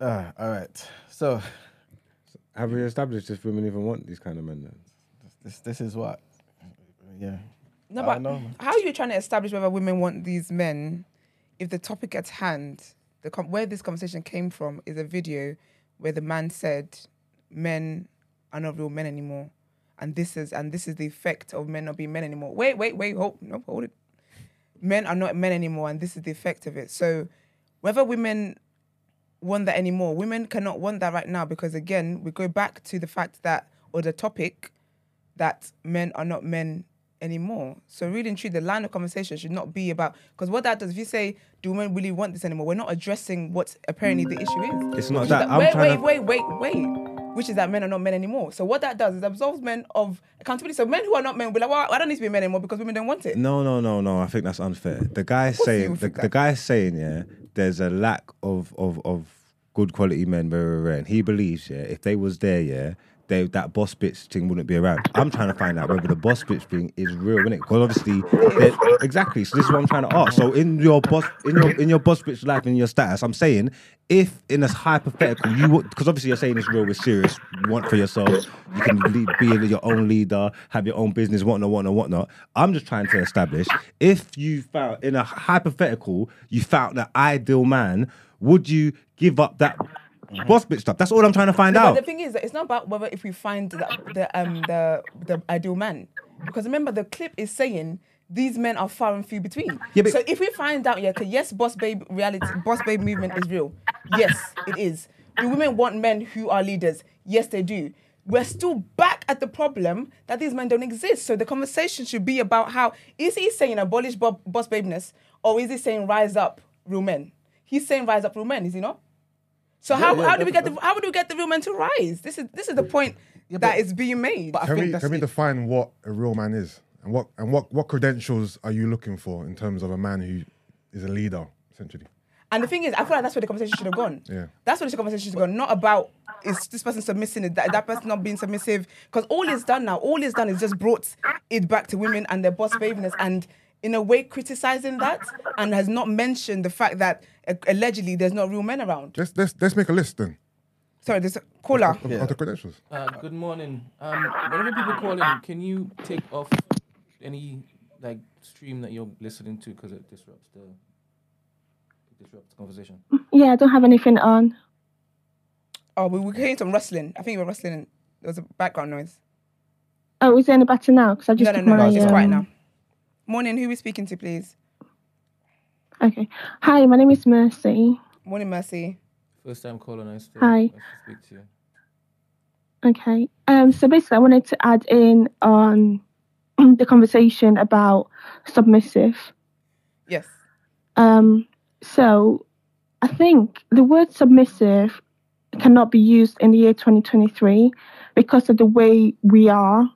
E: Uh, all right. So
B: Have we established if women even want these kind of men? Then?
E: this this is what. Yeah.
A: No, but
E: know,
A: how are you trying to establish whether women want these men if the topic at hand, the com- where this conversation came from, is a video where the man said men are not real men anymore, and this is and this is the effect of men not being men anymore. Wait, wait, wait, hold, no, hold it. Men are not men anymore, and this is the effect of it. So, whether women want that anymore, women cannot want that right now because again, we go back to the fact that or the topic that men are not men anymore. So really and truly, the line of conversation should not be about because what that does, if you say, "Do women really want this anymore?" We're not addressing what apparently the issue is.
B: It's not that. I'm
A: wait, wait,
B: to.
A: wait, wait, wait. Which is that men are not men anymore. So what that does is absolves men of accountability. So men who are not men will be like, "Well, I don't need to be men anymore because women don't want it."
B: No, no, no, no. I think that's unfair. The guy's saying the, the
A: that.
B: guy's saying yeah, there's a lack of of of good quality men rare. And he believes yeah, if they was there yeah. They, that boss bitch thing wouldn't be around. I'm trying to find out whether the boss bitch thing is real, innit? Because obviously, exactly. So this is what I'm trying to ask. So in your boss, in your in your boss bitch life, in your status, I'm saying, if in a hypothetical, you because obviously you're saying it's real, it's serious. You want for yourself, you can lead, be your own leader, have your own business, whatnot, whatnot, whatnot. I'm just trying to establish if you found in a hypothetical, you found the ideal man, would you give up that boss bitch stuff? That's all I'm trying to find
A: No,
B: out.
A: But the thing is, it's not about whether if we find the, the um the the ideal man, because remember the clip is saying these men are far and few between.
B: Yeah,
A: so if we find out, yeah, okay, yes, boss babe reality, boss babe movement is real. Yes, it is. Do women want men who are leaders? Yes, they do. We're still back at the problem that these men don't exist. So the conversation should be about how is he saying abolish bo- boss babeness or is he saying rise up real men? He's saying rise up real men, is he not? So how,
E: yeah,
A: how do we get the how do we get the real men to rise? This is this is the point that is being made.
E: But I
D: Can
E: think
D: we
E: that's
D: can we
E: the-
D: define what a real man is and what and what what credentials are you looking for in terms of a man who is a leader essentially?
A: And the thing is, I feel like that's where the conversation should have gone.
D: Yeah.
A: That's where the conversation should have gone. Not about is this person submissive, is that, that person not being submissive. Because all is done now, all is done is just brought it back to women and their boss favors and in a way criticizing that and has not mentioned the fact that uh, allegedly there's not real men around.
D: Let's let's let's make a list then
A: Sorry, there's a caller.
D: of, of the credentials.
F: Uh, good morning. Um, whenever people call in, can you take off any like stream that you're listening to because it disrupts the it disrupts the conversation?
J: Yeah, I don't have anything on.
A: Oh, we were hearing some rustling. I think we were rustling. And there was a background noise.
J: Oh, is there any better now? Because I just
A: No, no,
J: took
A: no,
J: my,
A: no. It's quiet
J: um,
A: now. Morning. Who are we speaking to, please?
J: Okay. Hi, my name is Mercy.
A: Morning, Mercy.
F: First time caller, nice to,
J: Hi.
F: nice to speak to you.
J: Okay. Um. So basically, I wanted to add in on the conversation about submissive.
A: Yes.
J: Um. So, I think the word submissive cannot be used in the year 2023 because of the way we are.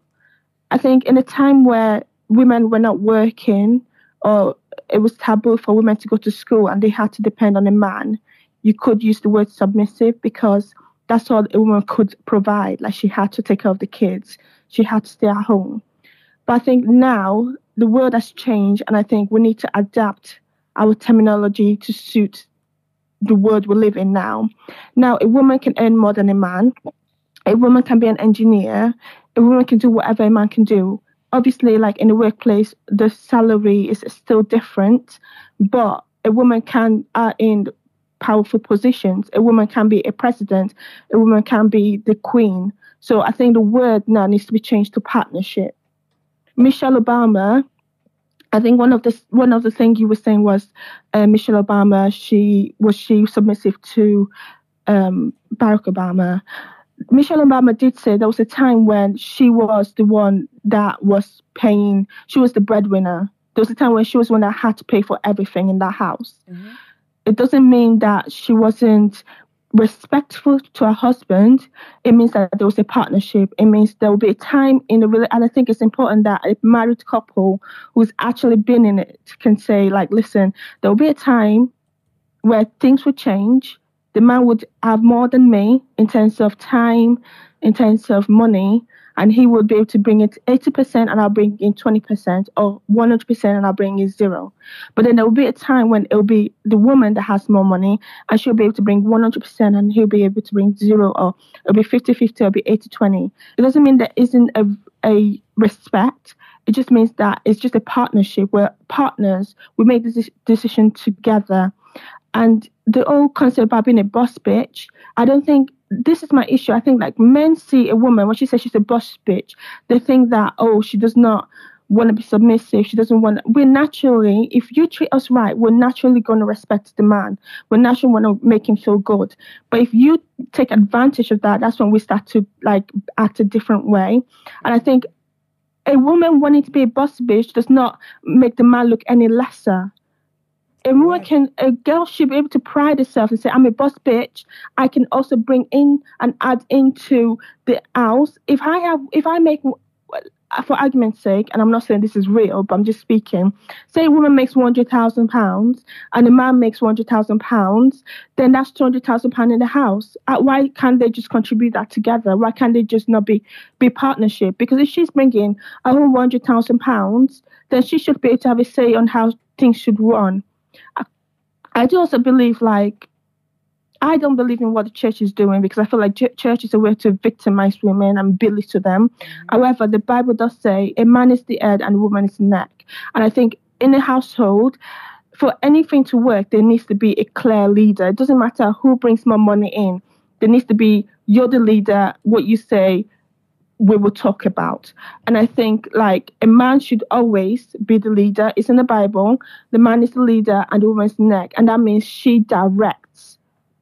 J: I think in a time where women were not working or it was taboo for women to go to school and they had to depend on a man, you could use the word submissive because that's all a woman could provide. Like she had to take care of the kids, she had to stay at home. But I think now the world has changed, and I think we need to adapt our terminology to suit the world we live in now. Now, a woman can earn more than a man. A woman can be an engineer. A woman can do whatever a man can do. Obviously, like in the workplace, the salary is still different, but a woman can are in powerful positions. A woman can be a president. A woman can be the queen. So I think the word now needs to be changed to partnership. Michelle Obama, I think one of the one of the things you were saying was uh, Michelle Obama. She was she submissive to um, Barack Obama. Michelle Obama did say there was a time when she was the one that was paying. She was the breadwinner. There was a time when she was the one that had to pay for everything in that house. Mm-hmm. It doesn't mean that she wasn't respectful to her husband. It means that there was a partnership. It means there will be a time in the rela- and I think it's important that a married couple who's actually been in it can say like, listen, there will be a time where things will change. The man would have more than me in terms of time, in terms of money, and he would be able to bring it 80% and I'll bring in 20% or 100% and I'll bring in zero. But then there will be a time when it'll be the woman that has more money and she'll be able to bring 100% and he'll be able to bring zero or it'll be 50 50 or it'll be 80 20. It doesn't mean there isn't a, a respect. It just means that it's just a partnership where partners, we make this decision together. And the whole concept about being a boss bitch, I don't think this is my issue. I think like men see a woman when she says she's a boss bitch, they think that oh she does not want to be submissive. She doesn't want. We're naturally, if you treat us right, we're naturally going to respect the man. We're naturally want to make him feel good. But if you take advantage of that, that's when we start to like act a different way. And I think a woman wanting to be a boss bitch does not make the man look any lesser. A woman can, a girl should be able to pride herself and say, I'm a boss bitch. I can also bring in and add into the house. If I have, if I make, for argument's sake, and I'm not saying this is real, but I'm just speaking. Say a woman makes 100,000 pounds and a man makes 100,000 pounds, then that's 200,000 pounds in the house. Uh, why can't they just contribute that together? Why can't they just not be be partnership? Because if she's bringing a whole 100,000 pounds, then she should be able to have a say on how things should run. I, I do also believe like I don't believe in what the church is doing because I feel like ch- church is a way to victimize women and belittle them. Mm-hmm. However, the Bible does say a man is the head and a woman is the neck. And I think in a household, for anything to work, there needs to be a clear leader. It doesn't matter who brings more money in. There needs to be you're the leader. What you say, we will talk about. And I think like a man should always be the leader. It's in the Bible. The man is the leader and the woman's neck, and that means she directs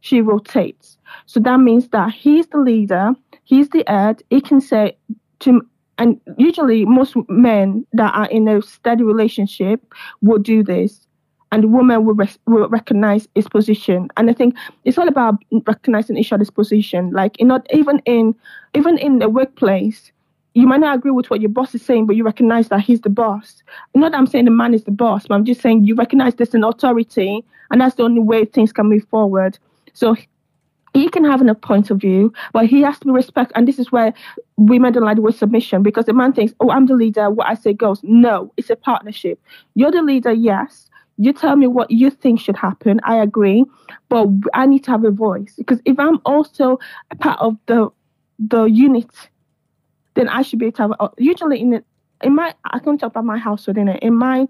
J: she rotates. So that means that he's the leader, he's the head. He can say to, and usually most men that are in a steady relationship will do this, and the woman will, res- will recognize his position. And I think it's all about recognizing each other's position. Like, you know, even in even in the workplace, you might not agree with what your boss is saying, but you recognize that he's the boss. Not that I'm saying the man is the boss, but I'm just saying you recognize there's an authority, and that's the only way things can move forward. So he can have a point of view, but he has to be respect. And this is where women don't like the word submission because the man thinks, oh, I'm the leader. What I say goes. No, it's a partnership. You're the leader, yes. You tell me what you think should happen. I agree, but I need to have a voice because if I'm also a part of the the unit, then I should be able to have. Usually, in the, in my, I can talk about my household. In it, in my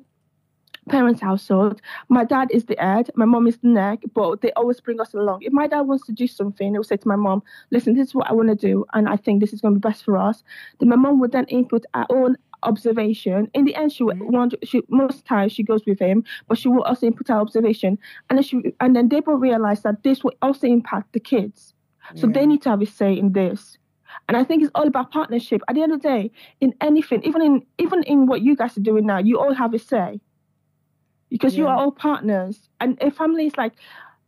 J: parents' household, my dad is the head, my mom is the neck, but they always bring us along. If my dad wants to do something, they will say to my mom, listen, this is what I want to do, and I think this is going to be best for us. Then my mom would then input her own observation. In the end, she would mm-hmm. want she most times she goes with him, but she will also input her observation. And then she and then they will realize that this will also impact the kids. So they need to have a say in this. And I think it's all about partnership. At the end of the day, in anything, even in even in what you guys are doing now, you all have a say because you are all partners. And a family is like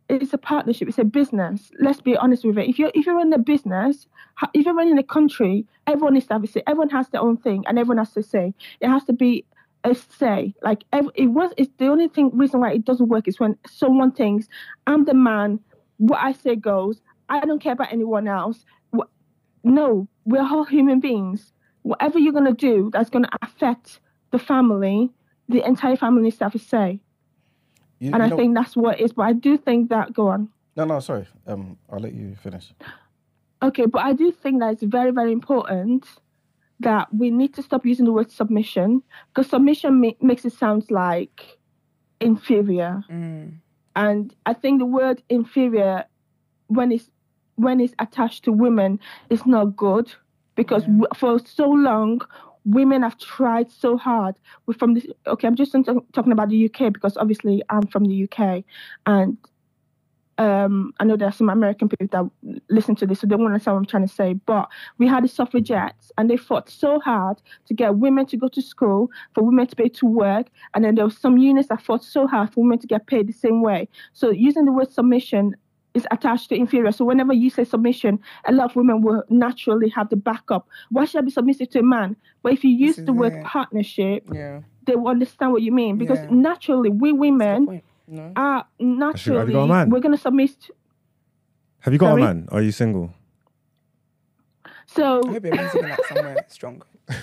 J: it's a partnership. It's a business. Let's be honest with it. If you're if you're in a business, if you're running a country, everyone needs to have a say. Everyone has their own thing, and everyone has to say. It has to be a say. Like ev- it was. It's the only thing reason why it doesn't work is when someone thinks I'm the man. What I say goes. I don't care about anyone else. No, we're all human beings. Whatever you're gonna do that's gonna affect the family, the entire family needs to have a say.
E: You-
J: and
E: you
J: I
E: know-
J: think that's what it is. But I do think that go on.
E: No, no, sorry. Um, I'll let you finish.
J: Okay, but I do think that it's very, very important that we need to stop using the word submission because submission ma- makes it sound like inferior. And I think the word inferior, when it's when it's attached to women, is not good because w- for so long women have tried so hard. We're from this. Okay, I'm just talking about the UK because obviously I'm from the UK, and um, I know there are some American people that listen to this, so they won't understand what I'm trying to say. But we had the suffragettes, and they fought so hard to get women to go to school, for women to be to work, and then there were some units that fought so hard for women to get paid the same way. So using the word submission is attached to inferior. So whenever you say submission, a lot of women will naturally have the backup. Why should I be submissive to a man? But if you use the word
A: it.
J: partnership,
A: Yeah.
J: they will understand what you mean because
A: Yeah.
J: naturally we women.
A: No.
J: are naturally
B: have you got a man?
J: we're gonna submit.
B: Have you got
J: Sorry?
B: a man? Are you single?
J: So
A: I hope you're singing that somewhere strong.
B: I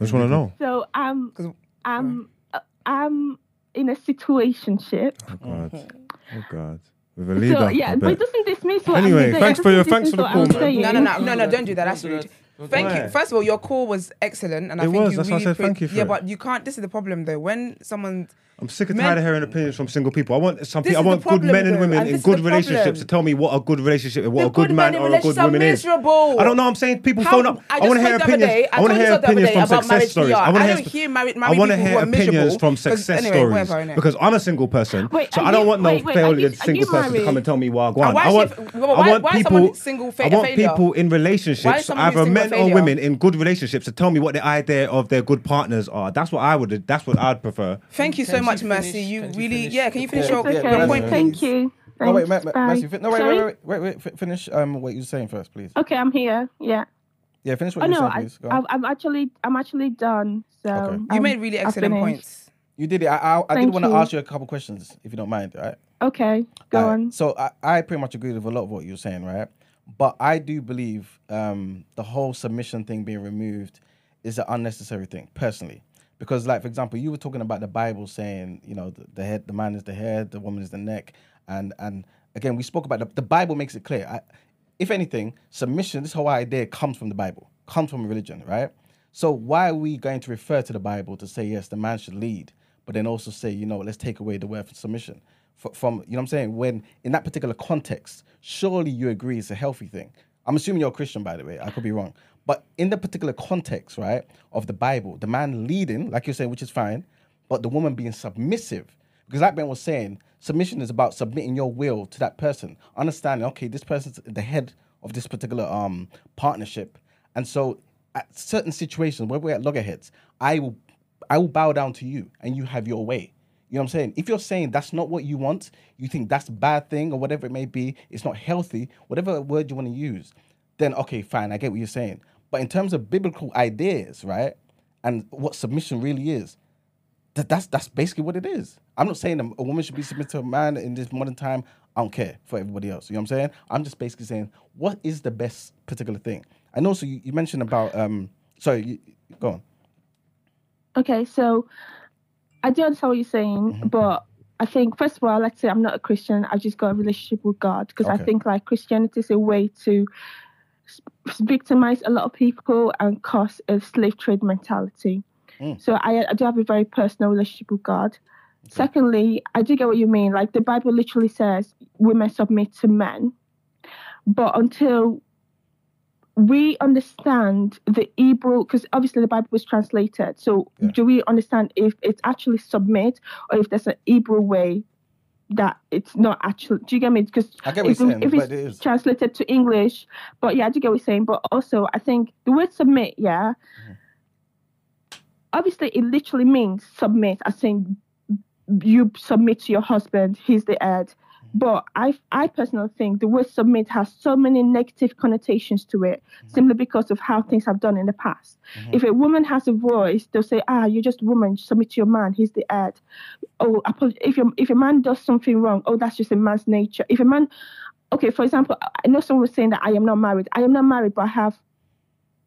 B: just want to know.
J: so um
A: 'Cause-
J: I'm uh, I'm in a situationship.
B: Oh God. Oh God. With a leader.
J: So yeah,
B: I
J: but it doesn't dismiss what
B: Anyway,
J: I'm
B: thanks for your- thanks for the call,
J: I'm
B: man.
J: saying.
A: No, no, no, no, no! Don't do that. That's rude.
F: that. Don't do
A: Thank
B: that.
A: you. First of all, your call was excellent, and I
B: It
A: think
B: was,
A: you
B: that's why I
A: really
B: said
A: put-
B: thank you for
A: Yeah,
B: it.
A: but you can't. This is the problem, though. When someone
B: I'm sick and
A: Men-
B: tired of hearing opinions from single people. I want some
A: This
B: people. I want good men and women
A: and
B: in good relationships to tell me what a good relationship, what
A: The
B: a good,
A: good
B: man or a good
A: relationships are
B: woman is.
A: miserable.
B: I don't know. I'm saying people
A: How-
B: phone up.
A: I
B: I, want to hear
A: heard the other
B: opinions.
A: day- I
B: I want to hear opinions from success stories. I want to
A: don't
B: hear.
A: hear married-
B: I want to hear opinions from success
A: anyway,
B: stories
A: whatever,
B: because I'm a single person,
J: Wait,
B: so I don't
J: you-
B: want no
J: wait, wait, are
B: failed single person to come and tell me what I want.
A: why
B: I
A: is
B: want. I
A: why- why
B: want people.
A: single fa-
B: I want people in relationships, either men or women in good relationships, to tell me what the idea of their good partners are. That's what I would. That's what I'd prefer.
A: Thank you so
F: Can
A: much,
F: she
A: Mercy. You really, yeah. Can you finish your,
J: It's
F: Yeah,
J: okay.
A: your point,
J: Thank you.
E: No, wait,
J: Thanks.
E: Ma- Ma-
J: Bye.
E: Mercy, no, wait,
J: Sorry?
E: wait, wait, wait, wait, finish um, what you were saying first, please.
J: Okay, I'm here. Yeah.
E: Yeah, finish what
J: Oh
E: you were
J: no,
E: saying,
J: I,
E: please. Go.
J: I'm, I'm actually I'm actually done. So
E: Okay.
A: You made really excellent points.
E: You did it. I, I, I did want to ask you a couple questions, if you don't mind, right?
J: Okay, go
E: Alright,
J: on.
E: So I, I pretty much agree with a lot of what you're saying, right? But I do believe um, the whole submission thing being removed is an unnecessary thing, personally. Because, like for example, you were talking about the Bible saying, you know, the, the head, the man is the head, the woman is the neck, and and again, we spoke about the, the Bible makes it clear. I, if anything, submission, this whole idea comes from the Bible, comes from religion, right? So why are we going to refer to the Bible to say yes, the man should lead, but then also say, you know, let's take away the word for submission? F- From you know what I'm saying? When in that particular context, surely you agree it's a healthy thing. I'm assuming you're a Christian, by the way. I could be wrong, but in the particular context, right, of the Bible, the man leading, like you're saying, which is fine, but the woman being submissive, because like Ben was saying, submission is about submitting your will to that person, understanding, okay, this person's the head of this particular um partnership, and so at certain situations where we're at loggerheads, I will I will bow down to you and you have your way. You know what I'm saying? If you're saying that's not what you want, you think that's a bad thing or whatever it may be, it's not healthy, whatever word you want to use, then okay, fine, I get what you're saying. But in terms of biblical ideas, right, and what submission really is, that, that's that's basically what it is. I'm not saying a, a woman should be submitted to a man in this modern time. I don't care for everybody else. You know what I'm saying? I'm just basically saying what is the best particular thing. And also, you, you mentioned about um. Sorry, you, go on.
J: Okay, so I do understand what you're saying,
E: Mm-hmm.
J: but I think first of all, like to say I'm not a Christian. I've just got a relationship with God because I think like Christianity is a way to victimize a lot of people and cause a slave trade mentality.
E: Mm.
J: So I, I do have a very personal relationship with God. Secondly, I do get what you mean. Like the Bible literally says women submit to men, but until we understand the Hebrew, because obviously the Bible was translated. So
E: Yeah.
J: do we understand if it's actually submit or if there's an Hebrew way that it's not actually? Do you get me? Because
E: I get what
J: if,
E: you're saying,
J: if it's
E: it
J: translated to English, but yeah, I do get what you're saying. But also, I think the word submit, yeah,
E: Mm-hmm.
J: obviously it literally means submit, as saying you submit to your husband, he's the head.
E: Mm-hmm.
J: But I, I personally think the word submit has so many negative connotations to it,
E: Mm-hmm.
J: simply because of how things have done in the past. If a woman has a voice, they'll say, "Ah, you're just a woman. Submit to your man. He's the head." Oh, if your if a man does something wrong, oh, that's just a man's nature. If a man, okay, for example, I know someone was saying that I am not married. I am not married, but I have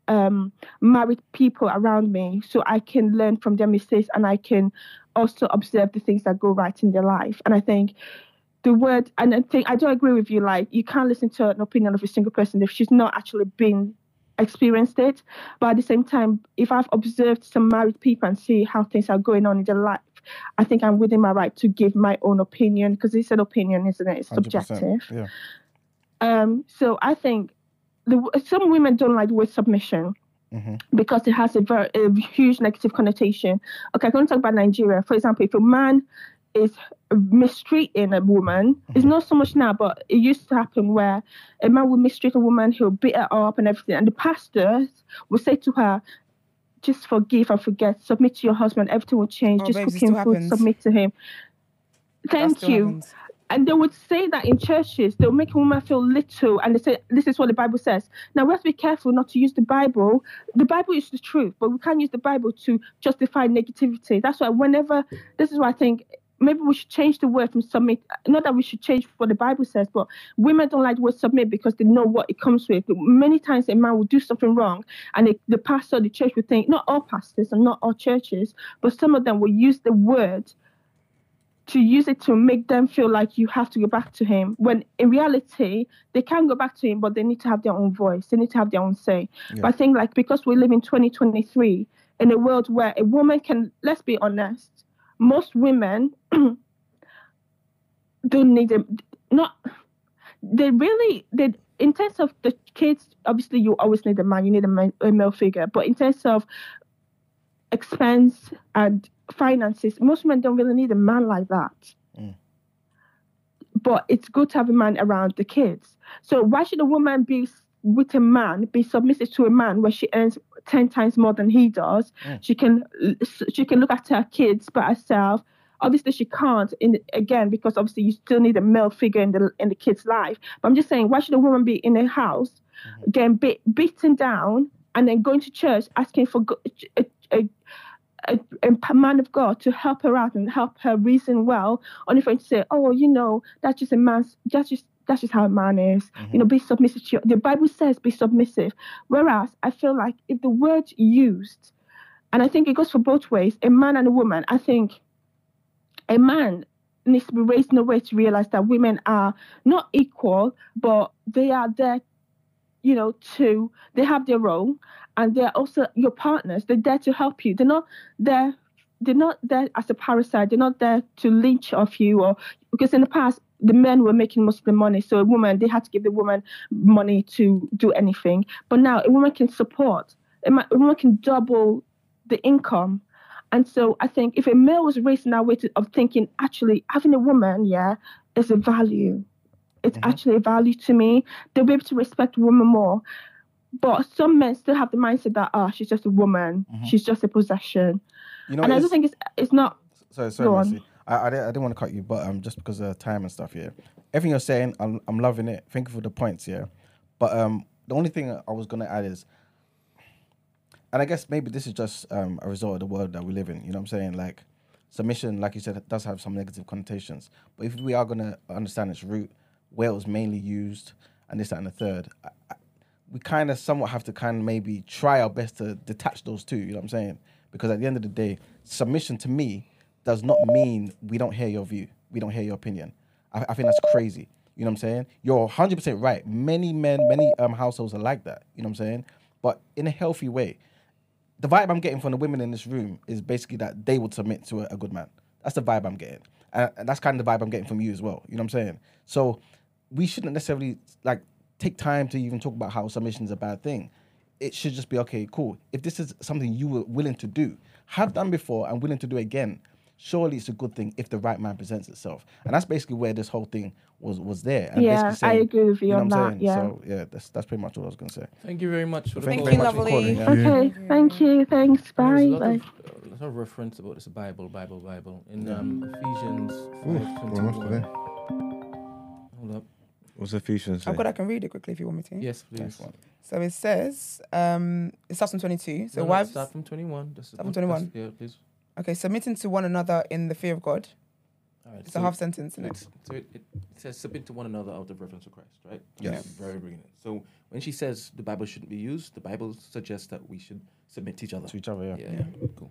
J: um married people around me so i can learn from their mistakes and i can also observe the things that go right in their life and i think the word and i think i do agree with you like you can't listen to an opinion of a single person if she's not actually been experienced it but at the same time if i've observed some married people and see how things are going on in their life i think i'm within my right to give my own opinion because it's an opinion isn't it it's subjective
E: Yeah.
J: um so i think the, some women don't like the word submission
E: Mm-hmm.
J: because it has a very a huge negative connotation. Okay, I'm going to talk about Nigeria. For example, if a man is mistreating a woman, it's mm-hmm. not so much now, but it used to happen where a man would mistreat a woman, he'll beat her up and everything, and the pastors will say to her, "Just forgive and forget. Submit to your husband. Everything will change.
A: Oh,
J: Just
A: babes, it
J: cook him food.
A: happens.
J: Submit to him." Thank you
A: happens.
J: and they would say that in churches they'll make a woman feel little and they say this is what the bible says now we have to be careful not to use the bible the bible is the truth but we can't use the bible to justify negativity that's why whenever this is why i think maybe we should change the word from submit. Not that we should change what the Bible says, but women don't like the word submit because they know what it comes with. Many times a man will do something wrong, and the, the pastor, the church will think, not all pastors and not all churches, but some of them will use the word to use it to make them feel like you have to go back to him when in reality they can go back to him but they need to have their own voice they need to have their own say but i think like because we live in 2023 in a world where a woman can let's be honest most women don't need them not they really they in terms of the kids obviously you always need a man you need a, man, a male figure but in terms of expense and finances most men don't really need a man like that. Mm. But it's good to have a man around the kids. So why should a woman be with a man be submissive to a man where she earns 10 times more than he does. Mm. She can she can look after her kids by herself. Obviously she can't in again because obviously you still need a male figure in the in the kid's life. But i'm just saying why should a woman be in a house mm-hmm. getting bit, beaten down and then going to church asking for a, a, a, a man of God to help her out and help her reason well, only for him to say, "Oh, you know, that's just a man's. That's just that's just how a man is. You mm-hmm. know, be submissive to your, the Bible says be submissive. Whereas I feel like if the word used, and I think it goes for both ways, a man and a woman. I think a man needs to be raised in a way to realize that women are not equal, but they are there, you know, to they have their role and they're also your partners. They're there to help you. They're not there. They're not there as a parasite. They're not there to leech off you, or because in the past the men were making most of the money. So a woman they had to give the woman money to do anything. But now a woman can support. A, woman can double the income. And so I think if a male was raised in that way to, of thinking, actually having a woman, yeah, is a value. It's mm-hmm. actually a value to me. They'll be able to respect women more. But some men still have the mindset that, oh, she's just a woman. Mm-hmm. She's just a possession.
E: You know,
J: and I just think it's it's not.
E: Sorry, sorry, I, I, didn't, I didn't want to cut you, but um, just because of time and stuff, yeah. Everything you're saying, I'm, I'm loving it. Thank you for the points, yeah. But um, the only thing I was gonna add is, and I guess maybe this is just um, a result of the world that we live in. You know what I'm saying? Like submission, like you said, does have some negative connotations. But if we are gonna understand its root, where it was mainly used, and this, that, and the third, I, I, we kind of somewhat have to kind of maybe try our best to detach those two. You know what I'm saying? Because at the end of the day, submission to me does not mean we don't hear your view, we don't hear your opinion. I, I think that's crazy. You know what I'm saying? You're 100% right. Many men, many um, households are like that. You know what I'm saying? But in a healthy way. The vibe I'm getting from the women in this room is basically that they would submit to a, a good man. That's the vibe I'm getting. And, and that's kind of the vibe I'm getting from you as well. You know what I'm saying? So we shouldn't necessarily like take time to even talk about how submission is a bad thing. It should just be okay, cool. If this is something you were willing to do, have done before and willing to do again, surely it's a good thing if the right man presents itself. And that's basically where this whole thing was was there. And
J: Yeah,
E: basically
J: I agree with you you
E: know
J: on
E: what I'm
J: that,
E: saying?
J: yeah.
E: So yeah, that's that's pretty much what I was gonna say.
F: Thank you very much for
E: Thank
F: call.
E: you very much for calling. yeah.
J: Okay, thank you. Thanks.
F: There's
J: Bye.
F: a lot
J: Bye.
F: of, a lot of reference about this Bible, Bible, Bible in um, Ephesians
D: Ooh, going off
F: 5:21.
D: today.
F: Hold up.
B: What's Ephesians?
A: I've got. I can read it quickly if you want me to.
F: Yes, please.
A: So it says, um, it starts from 22. So
F: No, no,
A: wives.
F: start from 21. That's
A: Start from 21.
F: Yeah, please.
A: Okay, submitting to one another in the fear of God.
F: All right,
A: It's
F: so
A: a half sentence, isn't it?
F: So it, it says submit to one another out of reverence to Christ, right?
E: Yes.
F: That's Very brilliant. So when she says the Bible shouldn't be used, the Bible suggests that we should submit to each other.
E: To each other, yeah.
F: Yeah, yeah. cool.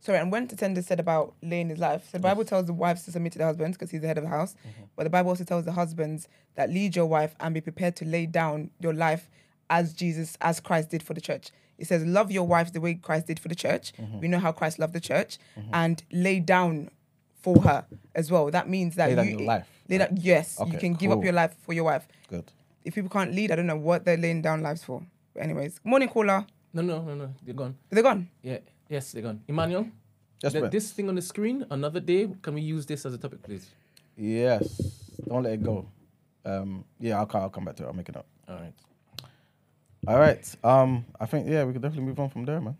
A: Sorry, and when Tatenda said about laying his life, so the Bible tells the wives to submit to their husbands because he's the head of the house. But the Bible also tells the husbands that lead your wife and be prepared to lay down your life as Jesus, as Christ did for the church. It says, love your wife the way Christ did for the church. We know how Christ loved the church and lay down for her as well. That means that
E: Lay down
A: you
E: your life,
A: Lay down, yes, you
E: Okay,
A: can give up your life for your wife.
E: Good.
A: If people can't lead, I don't know what they're laying down lives for. But anyways, morning caller.
F: No, no, no, no. They're gone.
A: They're gone.
F: Yeah. Yes, they're gone. Emmanuel,
E: Yes,
F: th- this thing on the screen, another day, can we use this as a topic, please?
E: Yes. Don't let it go. Um, yeah, I'll, I'll come back to it. I'll make it up.
F: All right.
E: All right. Um, I think yeah, we could definitely move on from there, man.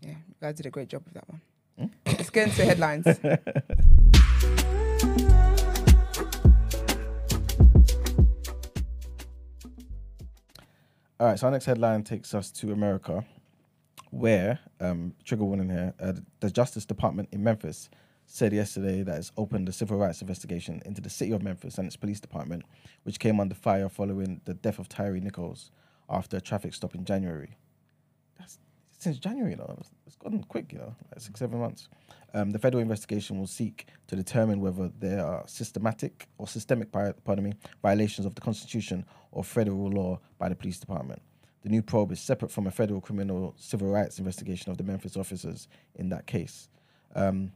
A: Yeah, you guys did a great job with that one. Let's get into headlines.
E: All right. So our next headline takes us to America, where um, trigger warning here. Uh, the Justice Department in Memphis said yesterday that it's opened a civil rights investigation into the city of Memphis and its police department, which came under fire following the death of Tyree Nichols after a traffic stop in January. That's since January, it's gone quick, you know, like six, seven months. Um, the federal investigation will seek to determine whether there are systematic or systemic, pardon me, violations of the Constitution or federal law by the police department. The new probe is separate from a federal criminal civil rights investigation of the Memphis officers in that case. Um,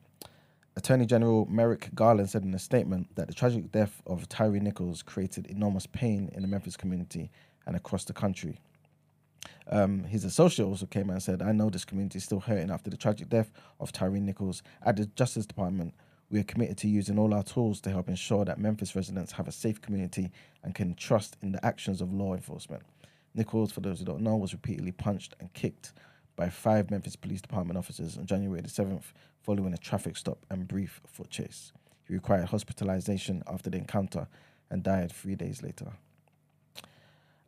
E: Attorney General Merrick Garland said in a statement that the tragic death of Tyree Nichols created enormous pain in the Memphis community and across the country. Um, his associate also came out and said, I know this community is still hurting after the tragic death of Tyree Nichols. At the Justice Department, we are committed to using all our tools to help ensure that Memphis residents have a safe community and can trust in the actions of law enforcement. Nichols, for those who don't know, was repeatedly punched and kicked by five Memphis Police Department officers on January the 7th following a traffic stop and brief foot chase. He required hospitalization after the encounter and died three days later.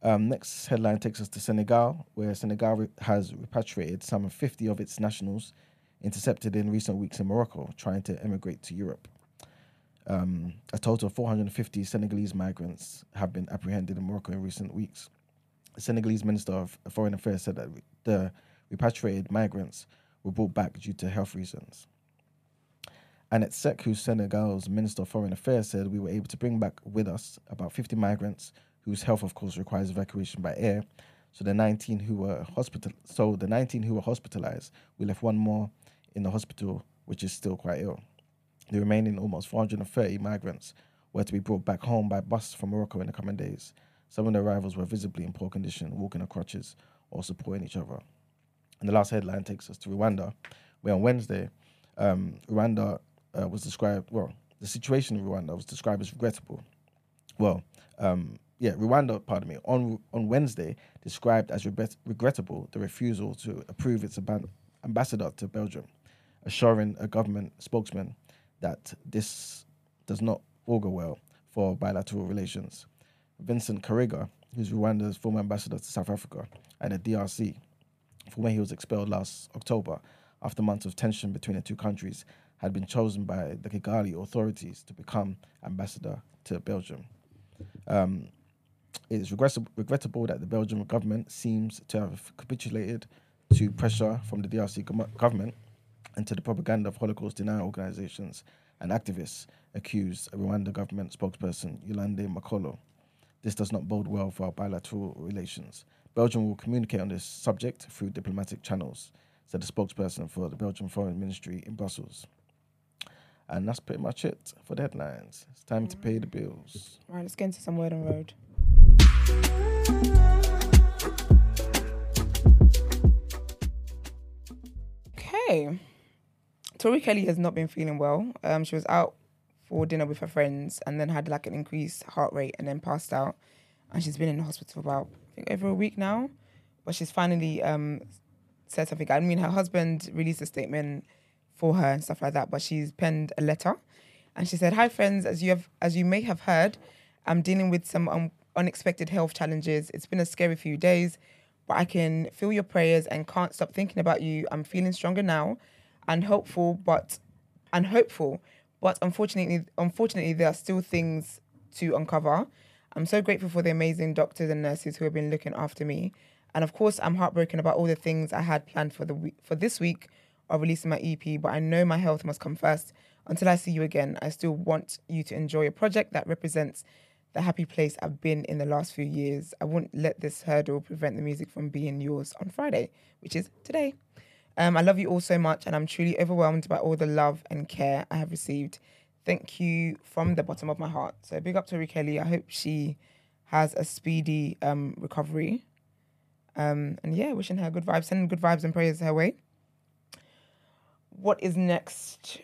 E: Um, next headline takes us to Senegal, where Senegal re- has repatriated some 50 of its nationals intercepted in recent weeks in Morocco, trying to emigrate to Europe. Um, a total of 450 Senegalese migrants have been apprehended in Morocco in recent weeks. The Senegalese Minister of Foreign Affairs said that the repatriated migrants were brought back due to health reasons. Annette Seck, who's Senegal's Minister of Foreign Affairs, said we were able to bring back with us about 50 migrants whose health, of course, requires evacuation by air. So the 19 who were hospital, so the 19 who were hospitalized, we left one more in the hospital, which is still quite ill. The remaining almost 430 migrants were to be brought back home by bus from Morocco in the coming days. Some of the arrivals were visibly in poor condition, walking on crutches or supporting each other. And the last headline takes us to Rwanda, where on Wednesday, um, Rwanda uh, was described, well, the situation in Rwanda was described as regrettable. Well, um, yeah, Rwanda, pardon me, on on Wednesday described as regret- regrettable the refusal to approve its ambassador to Belgium, assuring a government spokesman that this does not augur well for bilateral relations. Vincent Karega, who's Rwanda's former ambassador to South Africa and the DRC, from where he was expelled last October after months of tension between the two countries, had been chosen by the Kigali authorities to become ambassador to Belgium. Um, it is regrettable, that the Belgian government seems to have capitulated to pressure from the DRC government and to the propaganda of Holocaust denial organizations and activists, accused a Rwanda government spokesperson Yolande Makolo. This does not bode well for our bilateral relations. Belgium will communicate on this subject through diplomatic channels, said the spokesperson for the Belgian Foreign Ministry in Brussels. And that's pretty much it for the headlines. It's time to pay the bills.
A: Right, let's get into some word on road. Okay. Tori Kelly has not been feeling well. Um, she was out for dinner with her friends and then had like an increased heart rate and then passed out. And she's been in the hospital for about I think over a week now. But she's finally um said something. I mean, her husband released a statement for her and stuff like that. But she's penned a letter, and she said, "Hi friends, as you have as you may have heard, I'm dealing with some um, unexpected health challenges. It's been a scary few days, but I can feel your prayers and can't stop thinking about you. I'm feeling stronger now, and hopeful, but and hopeful, but unfortunately, unfortunately, there are still things to uncover. I'm so grateful for the amazing doctors and nurses who have been looking after me, and of course, I'm heartbroken about all the things I had planned for the week, for this week of releasing my EP. But I know my health must come first. Until I see you again, I still want you to enjoy a project that represents the happy place I've been in the last few years. I won't let this hurdle prevent the music from being yours on Friday, which is today. Um, I love you all so much, and I'm truly overwhelmed by all the love and care I have received. Thank you from the bottom of my heart. So big up to Tori Kelly. I hope she has a speedy um, recovery. Um, and yeah, wishing her good vibes, sending good vibes and prayers her way. What is next?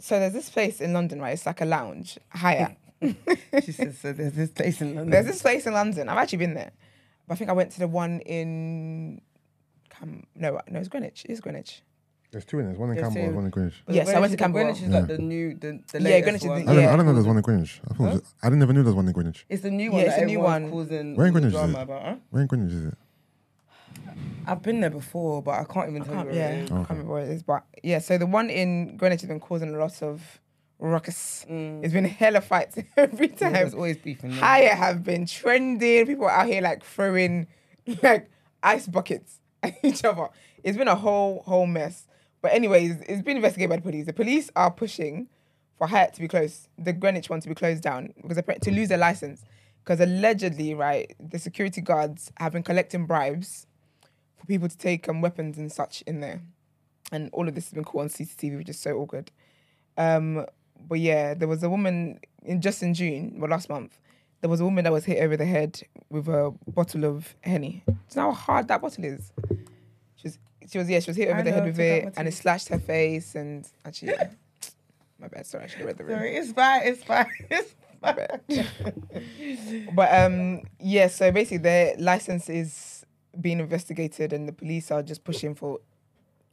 A: So there's this place in London, right? It's like a lounge, Hayatt.
C: she says, so there's this place in London.
A: There's this place in London. I've actually been there. But I think I went to the one in Cam no, no, it's Greenwich. It's Greenwich.
D: There's two in there. There's one in
C: There's
D: Camberwell,
C: two.
D: there's one in Greenwich.
C: But
A: Yes, I went to
C: Greenwich-
A: Camberwell.
C: Greenwich is like the new, the, the
A: Yeah,
C: latest
A: Greenwich is
C: one.
A: the-
D: I, didn't, I
A: Yeah.
D: didn't know there's one in Greenwich. I thought it was, I didn't even know there's one in Greenwich.
C: It's the new
A: Yeah,
C: one
A: it's
C: that
A: a new
C: everyone's
A: one.
C: causing
D: Where in
C: all the
D: Greenwich is
C: drama
D: it?
C: about. Huh?
D: Where in Greenwich is it?
C: I've been there before, but I can't even
A: I
C: tell
A: can't,
C: you.
A: yeah,
C: Where
A: I
C: it is.
A: can't remember what it is, but yeah. So the one in Greenwich has been causing a lot of ruckus. It's been a hella fights every time.
C: There's always beefing. there.
A: Hayatt have been trending. People out here like throwing like ice buckets at each other. It's been a whole whole mess. But anyways, it's been investigated by the police. The police are pushing for Hayatt to be closed, the Greenwich one to be closed down because to lose their license. Because allegedly, right, the security guards have been collecting bribes for people to take um, weapons and such in there, and all of this has been caught on CCTV, which is so awkward. Um, but yeah, there was a woman in just in June, well last month, there was a woman that was hit over the head with a bottle of henny. Do you know how hard that bottle is? She was, she was yeah, she was hit over
C: I
A: the head with it, and it slashed her face, and actually, yeah. my bad. Sorry, I should have read the room.
C: Sorry, it's fine. It's fine. It's
A: My bad. but um, yeah. So basically, their license is being investigated, and the police are just pushing for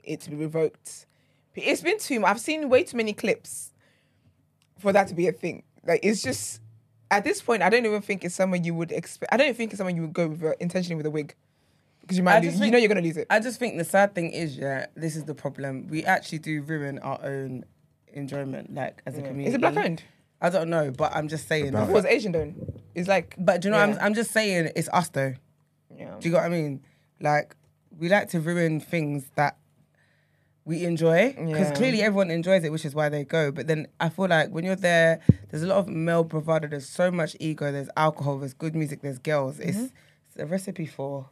A: it to be revoked. It's been too. I've seen way too many clips for that to be a thing. Like it's just at this point, I don't even think it's someone you would expect. I don't even think it's someone you would go with a, intentionally with a wig because you might
C: just
A: lose. You know you're gonna lose it.
C: I just think the sad thing is, yeah, this is the problem. We actually do ruin our own enjoyment, like as a community.
A: Is it black owned?
C: I don't know, but I'm just saying.
A: I thought it was Asian though. It's like,
C: But do you know?
A: Yeah.
C: I'm I'm just saying it's us though.
A: yeah.
C: Do you get what I mean? Like we like to ruin things that we enjoy because
A: Yeah.
C: clearly everyone enjoys it, which is why they go. But then I feel like when you're there, there's a lot of male bravado. There's so much ego. There's alcohol. There's good music. There's girls. It's, it's a recipe for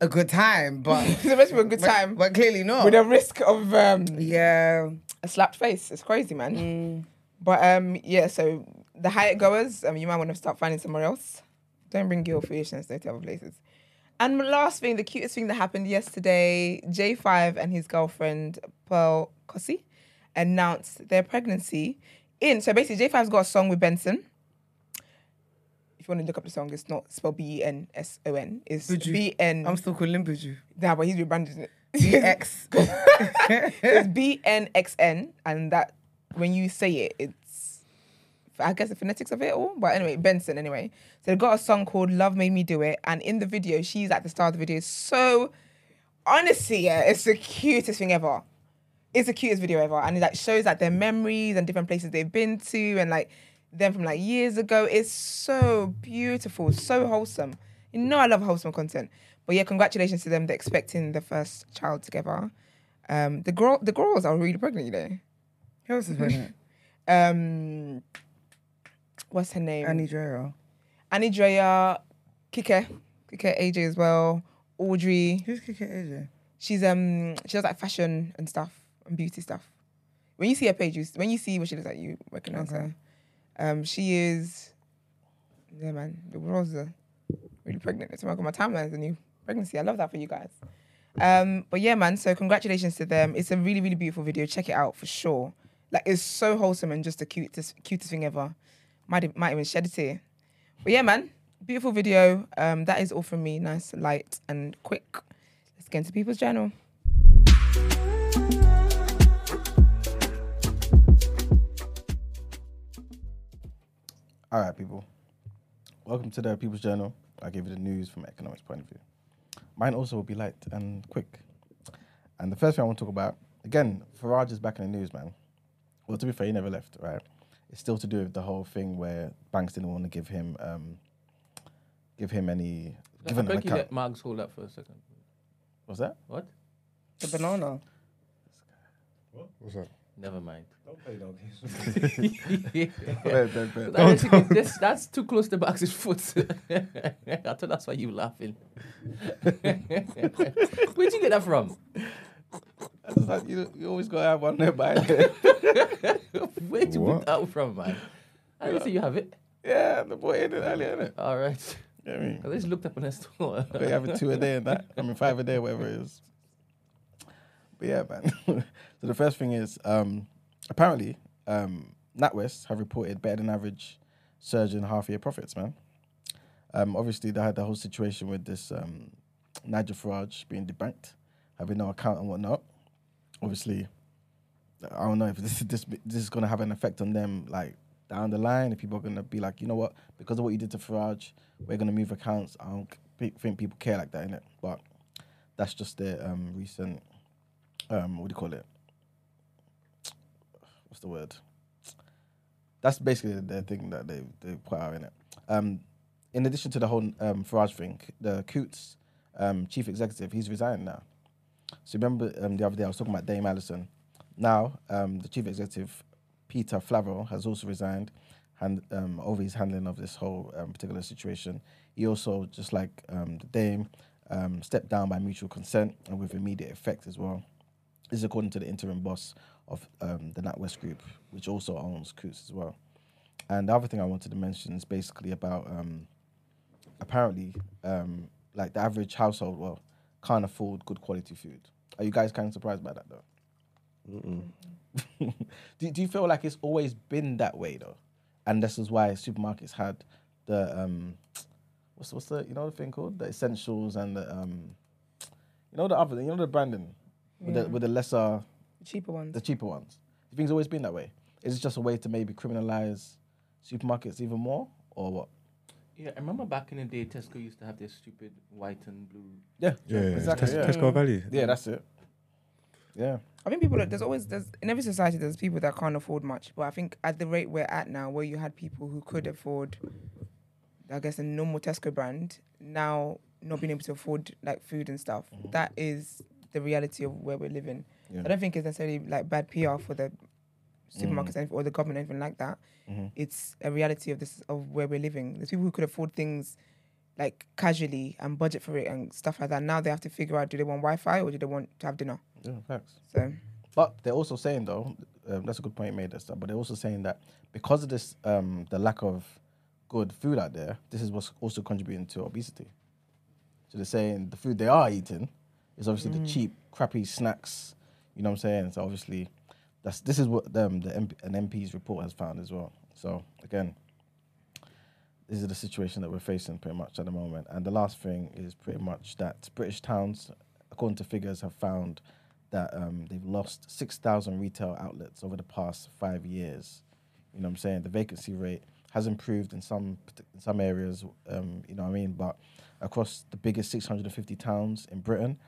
C: a good time, but
A: it's a recipe for a good time
C: but clearly not.
A: with a risk of um,
C: yeah.
A: a slapped face. It's crazy, man.
C: Mm.
A: But um, yeah. So the Hayatt goers, um, you might want to start finding somewhere else. Don't bring your foolishness to other places. And last thing, the cutest thing that happened yesterday, Jae5 and his girlfriend Pearl Kosi announced their pregnancy in. So basically, Jae5's got a song with Benson. If you want to look up the song, it's not spelled B E N S O N. It's. B N.
C: I'm still calling Buju.
A: Nah, but he's rebranded it.
C: BX.
A: it's B N X N, and that when you say it, it's I guess the phonetics of it all. But anyway, Benson. Anyway, so they got a song called "Love Made Me Do It," and in the video, she's at the start of the video. So honestly, yeah, it's the cutest thing ever. It's the cutest video ever, and it like shows like their memories and different places they've been to, and like them from like years ago. It's so beautiful, so wholesome. You know, I love wholesome content. But yeah, congratulations to them. They're expecting the first child together. Um, the girl, the girls are really pregnant, you know.
C: Who else is pregnant?
A: Um, what's her name?
C: Annie Dreyer.
A: Annie Dreyer, Kike, Kike AJ as well. Audrey.
C: Who's Kike AJ?
A: She's um she does like fashion and stuff and beauty stuff. When you see her page, you, when you see what she looks like, you recognize
C: Okay.
A: her. Um, she is yeah, man. The are really pregnant. It's my my timeline is a new pregnancy. I love that for you guys. Um, but yeah, man. So congratulations to them. It's a really really beautiful video. Check it out for sure. Like it's so wholesome and just the cutest cutest thing ever. Might might even shed a tear. But yeah, man. Beautiful video. Um, that is all from me. Nice, light, and quick. Let's get into people's journal.
E: All right, people. Welcome to the People's Journal. I give you the news from an economics point of view. Mine also will be light and quick. And the first thing I want to talk about, again, Farage is back in the news, man. Well, to be fair, he never left, right? It's still to do with the whole thing where banks didn't want to give him, um, give him any, give
F: I
E: him an
F: think you
E: account.
F: let Margs hold that for a second.
E: What's that?
F: What?
C: The banana. What?
D: What's that?
F: Never mind.
B: Don't play
F: Yeah. I don't it- this- that's too close to Max's foot. I thought that's why you laughing. Where'd you get that from?
E: It's like you, you always gotta have one there by there.
F: Where'd you
B: What?
F: pick that from, man? I didn't see you have it.
E: yeah, the boy in it earlier, innit?
F: All right.
E: You know I mean?
F: I just looked up on the store.
E: They having two a day and that. I mean, five a day, whatever it is. But yeah, man. so the first thing is, um, apparently, um, NatWest have reported better than average surge in half year profits, man. Um, obviously, they had the whole situation with this um, Nigel Farage being debanked, having no account and whatnot. Obviously, I don't know if this this this is gonna have an effect on them, like down the line. If people are gonna be like, you know what, because of what you did to Farage, we're gonna move accounts. I don't think people care like that, innit? But That's just their um, recent, um, what do you call it? What's the word? That's basically the thing that they they put out in it. Um, in addition to the whole um, Farage thing, the Coutts um, chief executive, he's resigned now. So remember um, the other day I was talking about Dame Alison. Now um, the chief executive, Peter Flavel, has also resigned hand, um, over his handling of this whole um, particular situation. He also, just like um, the Dame, um, stepped down by mutual consent and with immediate effect as well. This is according to the interim boss of um, the NatWest Group, which also owns Coutts as well. And the other thing I wanted to mention is basically about um, apparently, um, like the average household, well, can't afford good quality food. Are you guys kind of surprised by that though? do, do you feel like it's always been that way though? And this is why supermarkets had the um, what's what's the you know the thing called the essentials and the um, you know the other you know the branding with
A: Yeah.
E: the with the lesser
A: The cheaper ones.
E: the cheaper ones. Do you think it's always been that way? Is it just a way to maybe criminalize supermarkets even more, or what?
F: Yeah, I remember back in the day, Tesco used to have their stupid white and blue.
E: Yeah,
D: Yeah, yeah,
E: exactly.
B: Tes-
E: yeah.
B: Tesco Value.
E: yeah, that's it. Yeah,
A: I think people. There's always there's in every society there's people that can't afford much, but I think at the rate we're at now, where you had people who could afford, I guess a normal Tesco brand, now not being able to afford like food and stuff, mm-hmm. that is the reality of where we're living.
E: Yeah.
A: I don't think it's necessarily like bad PR for the supermarkets
E: Mm.
A: or the government or anything like that.
E: Mm-hmm.
A: It's a reality of this of where we're living. There's people who could afford things like casually and budget for it and stuff like that. Now they have to figure out do they want Wi-Fi or do they want to have dinner.
E: yeah, facts.
A: So
E: But they're also saying though, um, that's a good point you made, Esther. But they're also saying that because of this, um, the lack of good food out there, this is what's also contributing to obesity. So they're saying the food they are eating is obviously the cheap, crappy snacks. You know what I'm saying? So obviously, that's this is what um, the MP, an MP's report has found as well. So again, this is the situation that we're facing pretty much at the moment. And the last thing is pretty much that British towns, according to figures, have found that um, they've lost 6,000 retail outlets over the past five years. You know what I'm saying? The vacancy rate has improved in some in some areas, um, you know what I mean? But across the biggest 650 towns in Britain,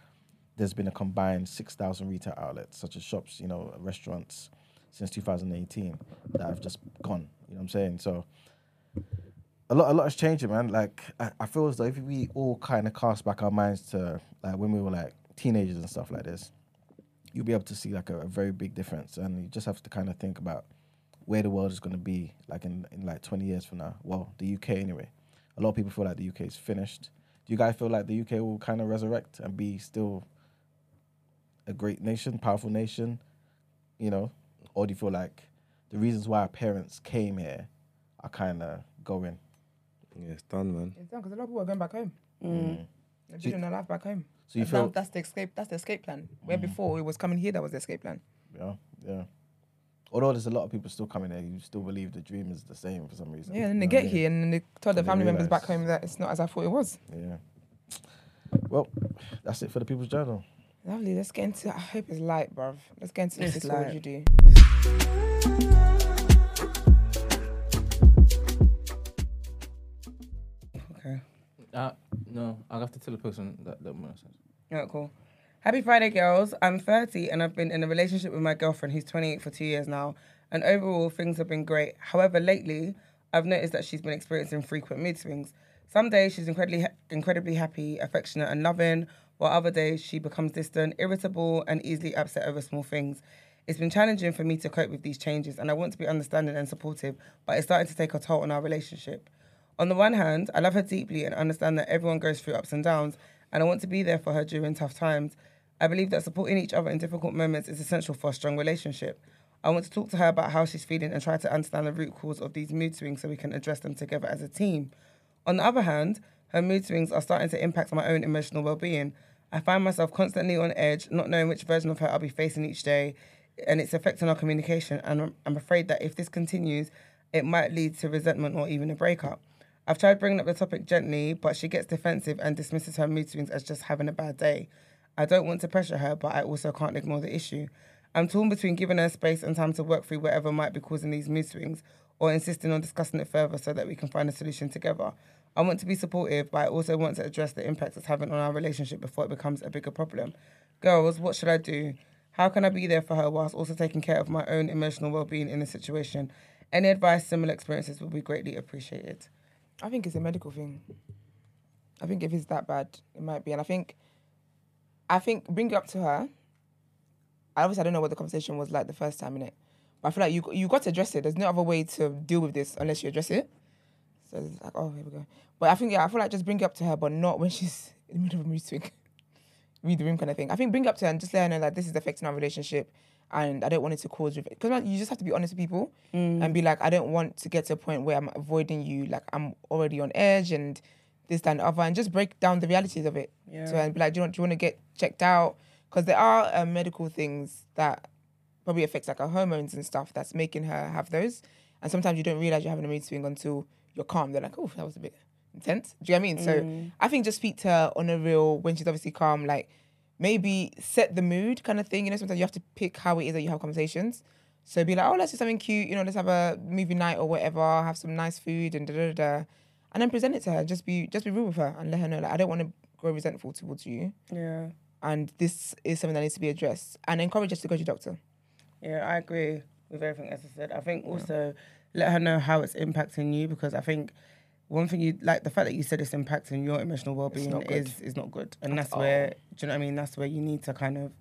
E: there's been a combined 6,000 retail outlets, such as shops, you know, restaurants, since 2018 that have just gone. You know what I'm saying? So a lot, a lot is changing, man. Like I, I feel as though if we all kind of cast back our minds to like when we were like teenagers and stuff like this, you'll be able to see like a, a very big difference, and you just have to kind of think about where the world is going to be like in, in like 20 years from now. Well, the UK anyway. A lot of people feel like the UK is finished. Do you guys feel like the UK will kind of resurrect and be still a great nation, powerful nation? You know, or do you feel like the reasons why our parents came here are kind of going?
B: Yeah, it's done, man.
A: It's done because a lot of people are going back home.
E: Mm.
A: They're building their life back home.
E: So you
A: That's, now-
E: feel,
A: that's the escape. That's the escape plan. Where before it was coming here, that was the escape plan.
E: yeah, yeah. Although there's a lot of people still coming here, you still believe the dream is the same for some reason.
A: Yeah, and they get
E: I mean?
A: here and then they tell their family members back home that it's not as I thought it was.
E: Yeah. Well, that's it for the People's Journal.
A: Lovely. Let's get into. I hope it's light, bruv. Let's get into this.
C: It's
A: What would
C: light.
A: you do?
C: Okay.
F: Uh, no, I'll have to tell the person that that makes sense.
C: Yeah, cool. Happy Friday, girls. I'm 30 and I've been in a relationship with my girlfriend who's 28 for two years now. And overall, things have been great. However, lately, I've noticed that she's been experiencing frequent mood swings. Some days she's incredibly, incredibly happy, affectionate, and loving, while other days she becomes distant, irritable, and easily upset over small things. It's been challenging for me to cope with these changes, and I want to be understanding and supportive, but it's starting to take a toll on our relationship. On the one hand, I love her deeply and understand that everyone goes through ups and downs, and I want to be there for her during tough times. I believe that supporting each other in difficult moments is essential for a strong relationship. I want to talk to her about how she's feeling and try to understand the root cause of these mood swings so we can address them together as a team. On the other hand, her mood swings are starting to impact my own emotional well being. I find myself constantly on edge, not knowing which version of her I'll be facing each day, and it's affecting our communication. And I'm- afraid that if this continues, it might lead to resentment or even a breakup. I've tried bringing up the topic gently, but she gets defensive and dismisses her mood swings as just having a bad day. I don't want to pressure her, but I also can't ignore the issue. I'm torn between giving her space and time to work through whatever might be causing these mood swings or insisting on discussing it further so that we can find a solution together. I want to be supportive, but I also want to address the impact it's having on our relationship before it becomes a bigger problem. Girls, what should I do? How can I be there for her whilst also taking care of my own emotional well-being in this situation? Any advice, similar experiences would be greatly appreciated.
A: I think it's a medical thing. I think if it's that bad, it might be. And I think, I think bring it up to her. I obviously I don't know what the conversation was like the first time in it, but I feel like you you got to address it. There's no other way to deal with this unless you address it. So it's like, oh, here we go. But I think yeah, I feel like just bring it up to her, but not when she's in the middle of a mood swing, read the room kind of thing. I think bring it up to her and just let her know that this is affecting our relationship, and I don't want it to cause because you just have to be honest with people and be like, I don't want to get to a point where I'm avoiding you, like I'm already on edge and this, that, and the other, and just break down the realities of it.
C: Yeah.
A: So and be like, do you want, do you want to get checked out? Because there are uh, medical things that probably affects like her hormones and stuff that's making her have those. And sometimes you don't realize you're having a mood swing until you're calm. They're like, oh, that was a bit intense. Do you know what I mean? So mm. I think just speak to her on a real when she's obviously calm, like maybe set the mood kind of thing. You know, sometimes you have to pick how it is that you have conversations. So be like, oh, let's do something cute. You know, let's have a movie night or whatever. Have some nice food and da da da. da. And then present it to her. Just be just be real with her and let her know like I don't want to grow resentful towards you.
C: Yeah.
A: And this is something that needs to be addressed. And encourage her to go to your doctor.
C: Yeah, I agree with everything Esther said. I think also let her know how it's impacting you because I think one thing you like the fact that you said it's impacting your emotional well being is is not good, and that's where do you know what I mean? That's where you need to kind of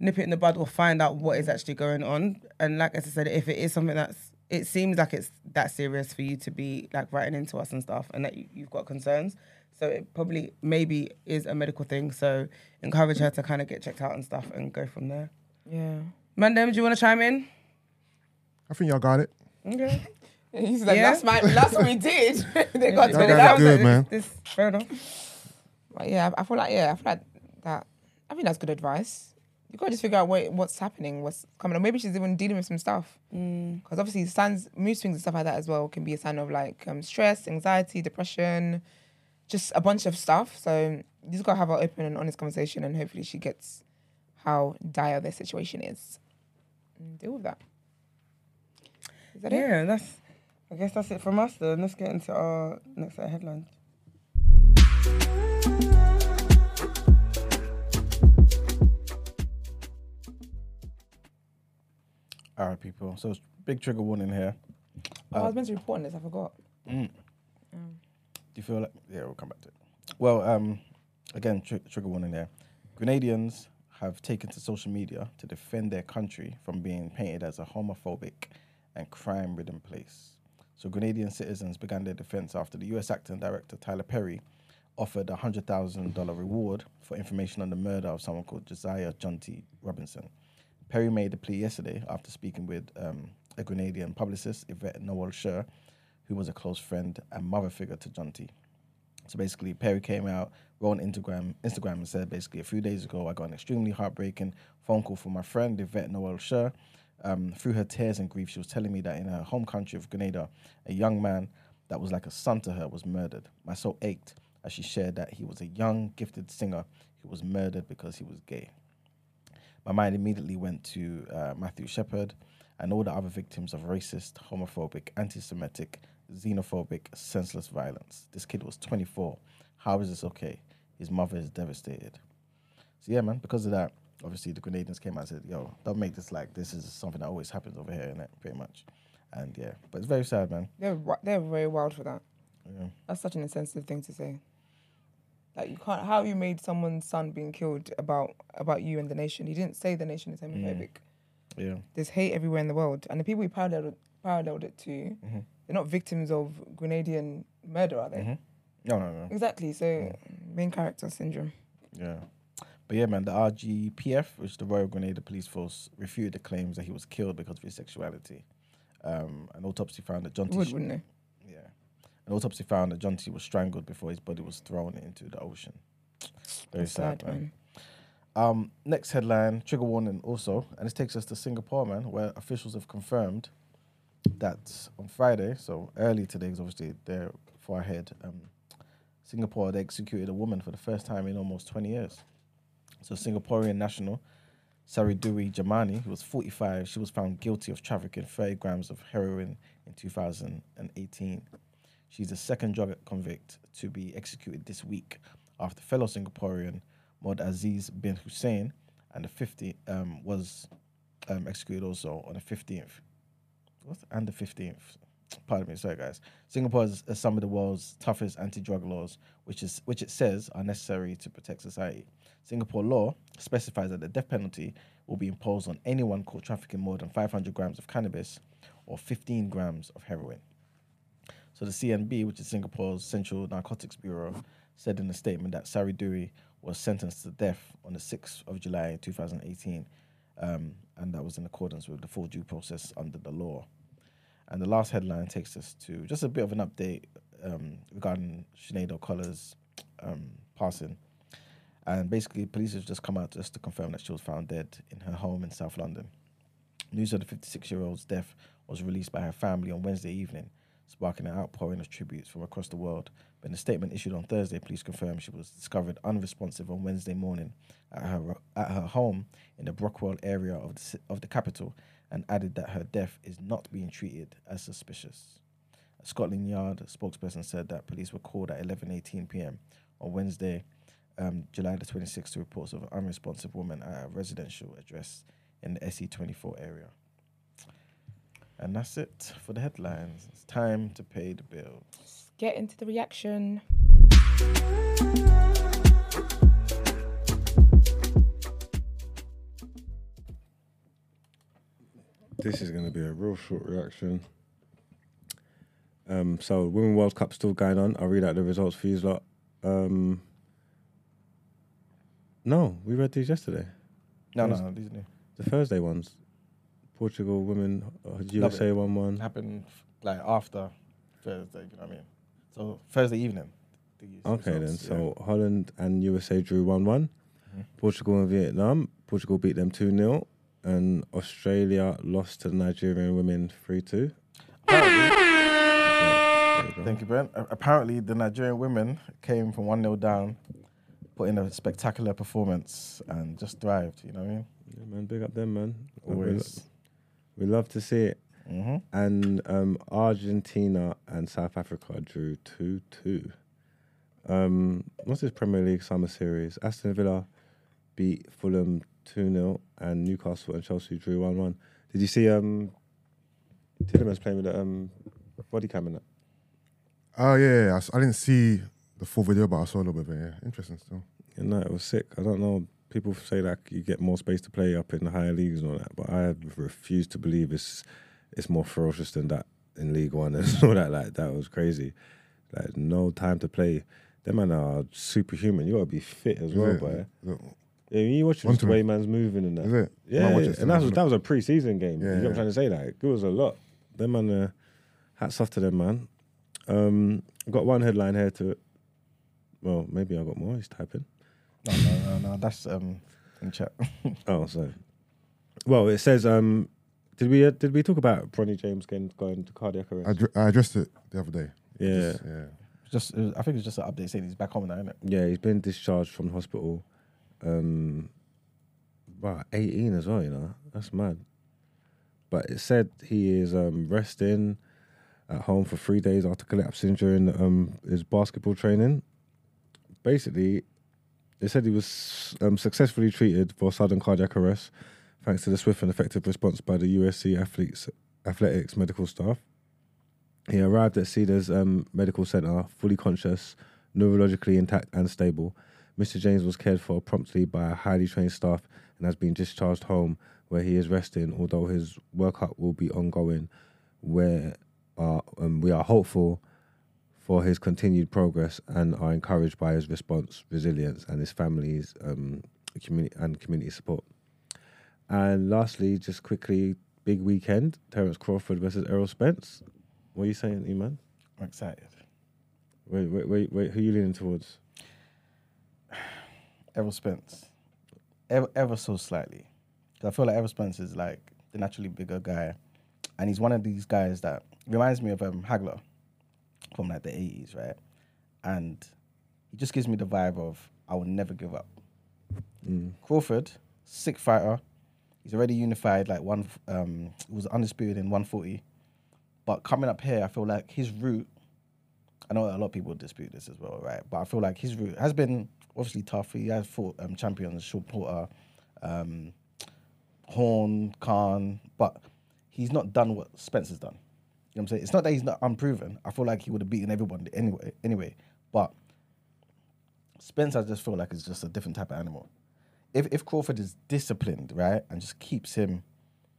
C: nip it in the bud or find out what is actually going on. And like as I said, if it is something that's it seems like it's that serious for you to be like writing into us and stuff, and that you, you've got concerns. So it probably maybe is a medical thing. So encourage her to kind of get checked out and stuff and go from there.
A: Yeah.
C: Mandem, do you want to chime in?
D: I think y'all got it.
C: Okay.
A: He's like,
C: Yeah.
A: that's my that's what we did. they got
D: Y'all
A: to
D: got it good,
C: This-
D: man.
C: This, fair enough.
A: But yeah, I feel like yeah, I feel like that. I think that's good advice. You gotta just figure out what, what's happening, what's coming on. Maybe she's even dealing with some stuff. Because obviously, signs, mood swings and stuff like that as well can be a sign of like um, stress, anxiety, depression, just a bunch of stuff. So you just gotta have an open and honest conversation, and hopefully, she gets how dire their situation is. And deal with that. Is that it?
C: Yeah, that's. I guess that's it from us. Then let's get into our next set of headlines.
E: All right, people. So it's big trigger warning here.
A: Oh, uh, I was meant to report on this. I forgot. Mm. Mm.
E: Do you feel like? Yeah, we'll come back to it. Well, um, again, tr- trigger warning there. Grenadians have taken to social media to defend their country from being painted as a homophobic and crime-ridden place. So, Grenadian citizens began their defense after the U.S. acting director Tyler Perry offered a hundred thousand dollar reward for information on the murder of someone called Josiah Jonty Robinson. Perry made the plea yesterday after speaking with um, a Grenadian publicist, Yvette Noel Schure, who was a close friend and mother figure to Jonty. So basically, Perry came out, wrote on Instagram, Instagram and said basically a few days ago, I got an extremely heartbreaking phone call from my friend Yvette Noel Schure. Um, through her tears and grief, she was telling me that in her home country of Grenada, a young man that was like a son to her was murdered. My soul ached as she shared that he was a young, gifted singer who was murdered because he was gay. My mind immediately went to uh, Matthew Shepard and all the other victims of racist, homophobic, anti Semitic, xenophobic, senseless violence. This kid was 24. How is this okay? His mother is devastated. So, yeah, man, because of that, obviously the Grenadians came out and said, yo, don't make this like this is something that always happens over here, innit? Pretty much. And yeah, but it's very sad, man.
A: They're they're very wild for that.
E: Yeah.
A: That's such an insensitive thing to say. Like you can't. How you made someone's son being killed about about you and the nation? He didn't say the nation is mm. homophobic.
E: Yeah.
A: There's hate everywhere in the world, and the people he paralleled paralleled it to,
E: Mm-hmm.
A: they're not victims of Grenadian murder, are they? Mm-hmm.
E: No, no, no.
A: Exactly. So mm. main character syndrome.
E: Yeah. But yeah, man, the RGPF, which is the Royal Grenada Police Force, refuted the claims that he was killed because of his sexuality. Um, an autopsy found that John
A: You would, wouldn't they?
E: Yeah. An autopsy found that Jonty was strangled before his body was thrown into the ocean. Very
A: That's
E: sad,
A: sad,
E: man.
A: man.
E: Um, next headline, trigger warning also, and this takes us to Singapore, man, where officials have confirmed that on Friday, so early today, because obviously they're far ahead, um, Singapore, they executed a woman for the first time in almost 20 years. So Singaporean national Saridewi Djamani, who was 45, she was found guilty of trafficking 30 grams of heroin in 2018. She's the second drug convict to be executed this week after fellow Singaporean Mohd Aziz bin Hussain and the 50 um, was um, executed also on the 15th. What? And the 15th. Pardon me, sorry guys. Singapore has some of the world's toughest anti-drug laws, which is which it says are necessary to protect society. Singapore law specifies that the death penalty will be imposed on anyone caught trafficking more than 500 grams of cannabis or 15 grams of heroin. So the CNB, which is Singapore's Central Narcotics Bureau, said in a statement that Saridewi was sentenced to death on the 6th of July 2018, um, and that was in accordance with the full due process under the law. And the last headline takes us to just a bit of an update um, regarding Sinead O'Connor's um, passing. And basically, police have just come out just to confirm that she was found dead in her home in South London. News of the 56 year old's death was released by her family on Wednesday evening, sparking an outpouring of tributes from across the world. But in a statement issued on Thursday, police confirmed she was discovered unresponsive on Wednesday morning at her, at her home in the Brockwell area of the, of the capital and added that her death is not being treated as suspicious. A Scotland Yard spokesperson said that police were called at 11:18 p.m. on Wednesday, um, July the 26th, to reports of an unresponsive woman at a residential address in the SE24 area. And that's it for the headlines. It's time to pay the bill.
A: Get into the reaction.
B: This is going to be a real short reaction. Um, so, Women World Cup still going on. I'll read out the results for you lot. Um, no, we read these yesterday.
E: No, no, no, these new.
B: The Thursday ones. Portugal women, uh, USA one one.
E: happened like after Thursday. You know what I mean? So Thursday evening.
B: Okay then.
E: results, yeah.
B: So Holland and USA drew one one. Portugal and Vietnam. Portugal beat them two 0 and Australia lost to the Nigerian women three two.
E: Thank you, Brent. Apparently, the Nigerian women came from 1 0 down, put in a spectacular performance, and just thrived. You know what I mean?
B: Yeah, man, big up them, man. We
E: Always.
B: We love to see it.
E: Mhm.
B: And um, Argentina and South Africa drew 2 2. Um, what's this Premier League summer series? Aston Villa beat Fulham 2 0, and Newcastle and Chelsea drew 1 1. Did you see um, Tielemans's playing with the um, body cam in that?
D: Oh yeah, yeah, yeah. I s- I, didn't see the full video, but I saw a little bit of it. Yeah, interesting still.
B: Yeah, no, it was sick. I don't know. People say that you get more space to play up in the higher leagues and all that, but I refuse to believe it's it's more ferocious than that in League One and all that. Like that was crazy. Like no time to play. Them man are superhuman. You gotta be fit as
D: Is
B: well,
D: it?
B: boy. Yeah, you watch just the way man's moving and that.
D: Is it?
B: Yeah, yeah. and that was that was a pre-season game.
D: Yeah,
B: you know what. I'm trying to say? Like it was a lot. Them man, uh, hats off to them, man. Um, got one headline here to. Well, maybe I got more. He's typing.
E: No, no, no, no. That's um, in chat.
B: Oh, so. Well, it says. Um, did we uh, did we talk about Bronny James getting going to cardiac arrest?
D: I, dr- I addressed it the other day.
B: yeah,
D: Just- yeah.
E: just, it was- I think it's just an update saying he's back home now, isn't it?
B: yeah. He's been discharged from hospital. Um, wow, eighteen as well. You know, that's mad. But it said he is um resting at home for three days after collapsing during um his basketball training. Basically, they said he was um, successfully treated for sudden cardiac arrest thanks to the swift and effective response by the USC athletes athletics medical staff. He arrived at Cedars um, Medical Center fully conscious, neurologically intact and stable. Mr. James was cared for promptly by a highly trained staff and has been discharged home where he is resting, although his workup will be ongoing where uh, um, we are hopeful for his continued progress and are encouraged by his response, resilience, and his family's um, community and community support. And lastly, just quickly, big weekend: Terence Crawford versus Errol Spence. What are you saying, Iman?
E: I'm excited.
B: Wait, wait, wait, wait. Who are you leaning towards?
E: Errol Spence, ever, ever so slightly. 'Cause I feel like Errol Spence is like the naturally bigger guy, and he's one of these guys that reminds me of um, Hagler from like the eighties, right? And he just gives me the vibe of I will never give up. Crawford, sick fighter. He's already unified, like one. Um, was undisputed in 140, but coming up here, I feel like his route I know a lot of people dispute this as well, right? But I feel like his route has been obviously tough. He has fought um, champions, Shawn Porter, um, Horn, Khan, but he's not done what Spencer's done. You know what I'm saying? It's not that he's not unproven. I feel like he would have beaten everyone anyway. Anyway, but Spence, I just feel like is just a different type of animal. If if Crawford is disciplined, right, and just keeps him, you know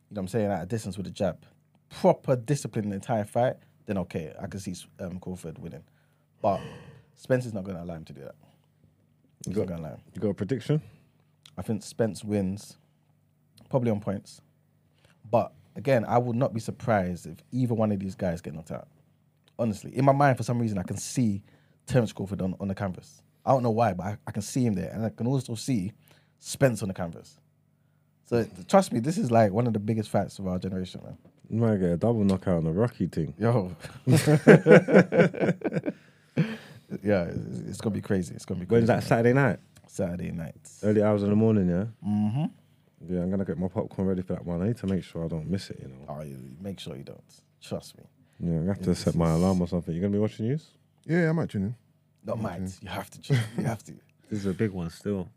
E: what I'm saying, at a distance with a jab, proper discipline in the entire fight, then okay, I can see um, Crawford winning. But Spence is not going to allow him to do that. He's not going to allow him.
B: You got a prediction?
E: I think Spence wins, probably on points. But again, I would not be surprised if either one of these guys get knocked out. Honestly, in my mind, for some reason, I can see Terence Crawford on, on the canvas. I don't know why, but I, I can see him there, and I can also see Spence on the canvas. So trust me, this is like one of the biggest fights of our generation, man.
B: You might get a double knockout on the Rocky thing.
E: Yo. yeah, it's, it's gonna be crazy. It's gonna be crazy.
B: When's that? Saturday night?
E: Saturday nights.
B: Early hours in the morning, yeah?
E: Mm-hmm.
B: Yeah, I'm going to get my popcorn ready for that one. I need to make sure I don't miss it, you know?
E: Oh, you make sure you don't. Trust me.
B: Yeah, I have to
E: This
B: set my alarm or something. You going to be watching news?
D: Yeah, I might tune in.
E: Not might. You have to. Chill. You have to.
B: This is a big one still.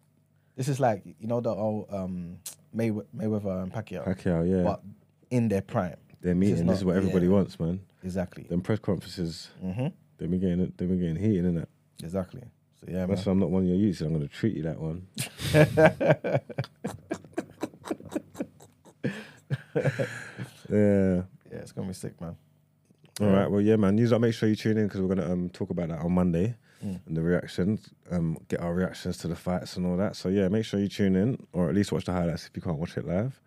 E: This is like you know the old um, May- Mayweather and Pacquiao,
B: Pacquiao, yeah.
E: but in their prime.
B: They're
E: This
B: meeting.
E: is
B: This is what everybody
E: yeah.
B: wants, man.
E: Exactly.
B: Them press conferences,
E: Mm-hmm.
B: they've been getting, they've been getting heated, innit?
E: Exactly. So yeah, man.
B: That's why I'm not one of your youths. and I'm going to treat you that one. yeah.
E: Yeah, it's gonna be sick, man.
B: All right. Well, yeah, man. News. Make sure you tune in because we're gonna um, talk about that on Monday
E: Mm.
B: and the reactions. Um, get our reactions to the fights and all that. So yeah, make sure you tune in or at least watch the highlights if you can't watch it live.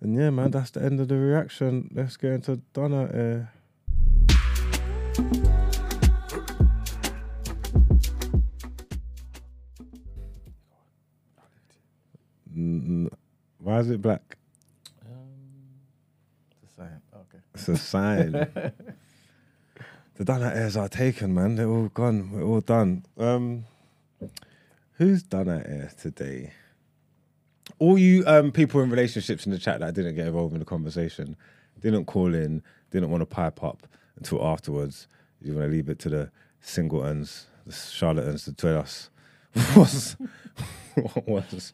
B: And yeah, man, that's the end of the reaction. Let's get into Donna. Mm, Why is it black?
E: Just saying.
B: It's a sign. the airs are taken, man. They're all gone. We're all done. Um, who's Done Out Ere today? All you um, people in relationships in the chat that didn't get involved in the conversation, didn't call in, didn't want to pipe up until afterwards. You want to leave it to the singletons, the charlatans to tell us what's what's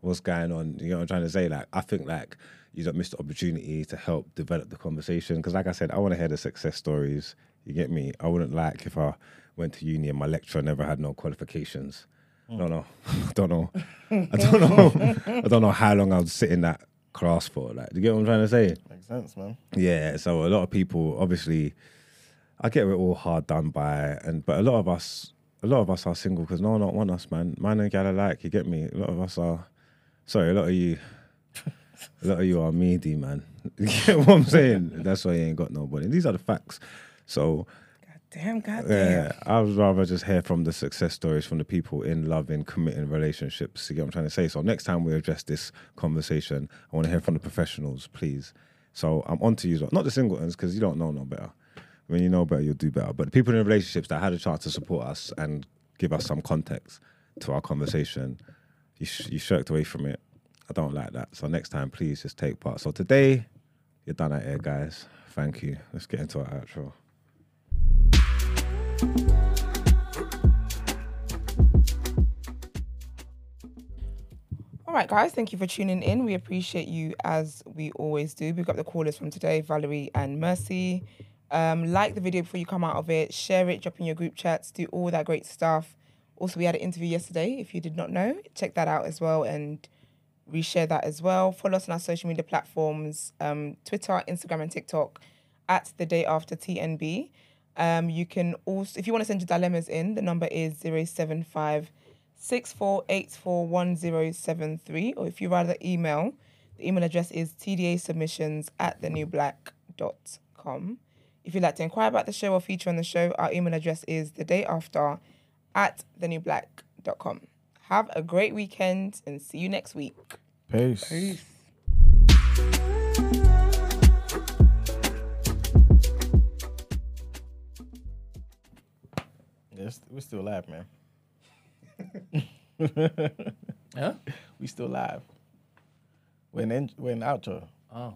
B: what's going on. You know what I'm trying to say? Like, I think like you don't miss the opportunity to help develop the conversation. Because, like I said, I want to hear the success stories. You get me? I wouldn't like if I went to uni and my lecturer never had no qualifications. I don't know. I don't know. I don't know. I don't know how long I'd sit in that class for. Like, do you get what I'm trying to say?
E: Makes sense, man.
B: Yeah, so a lot of people, obviously, I get we're all hard done by, and but a lot of us, a lot of us are single because no one don't want us, man. Man and gal alike, you get me. A lot of us are, sorry, a lot of you, a lot of you are meaty, man. You get what I'm saying? That's why you ain't got nobody. These are the facts. So
C: Damn, goddamn.
B: yeah, I would rather just hear from the success stories from the people in loving, committing relationships. You get what I'm trying to say? So next time we address this conversation, I want to hear from the professionals, please. So I'm on to you, not the singletons, because you don't know no better. When you know better, you'll do better. But the people in relationships that had a chance to support us and give us some context to our conversation, you, sh- you shirked away from it. I don't like that. So next time, please just take part. So today, you're Done Out Ere, guys. Thank you. Let's get into our outro.
A: All right, guys, thank you for tuning in. We appreciate you as we always do. We've got the callers from today, Valerie and Mercy. Um, like the video before you come out of it, share it, drop in your group chats, do all that great stuff. Also, we had an interview yesterday. If you did not know, check that out as well and reshare that as well. Follow us on our social media platforms um, Twitter, Instagram, and TikTok at the day after TNB. Um, you can also, if you want to send your dilemmas in, the number is 075 64841073. Or if you rather email, the email address is tdasubmissions at thenewblack.com. If you'd like to inquire about the show or feature on the show, our email address is the day after at thenewblack.com. Have a great weekend and see you next week.
E: Peace.
C: Peace.
E: Yes, we're still live, man.
F: Huh?
E: We still live. We're in, we're in outro.
F: Oh.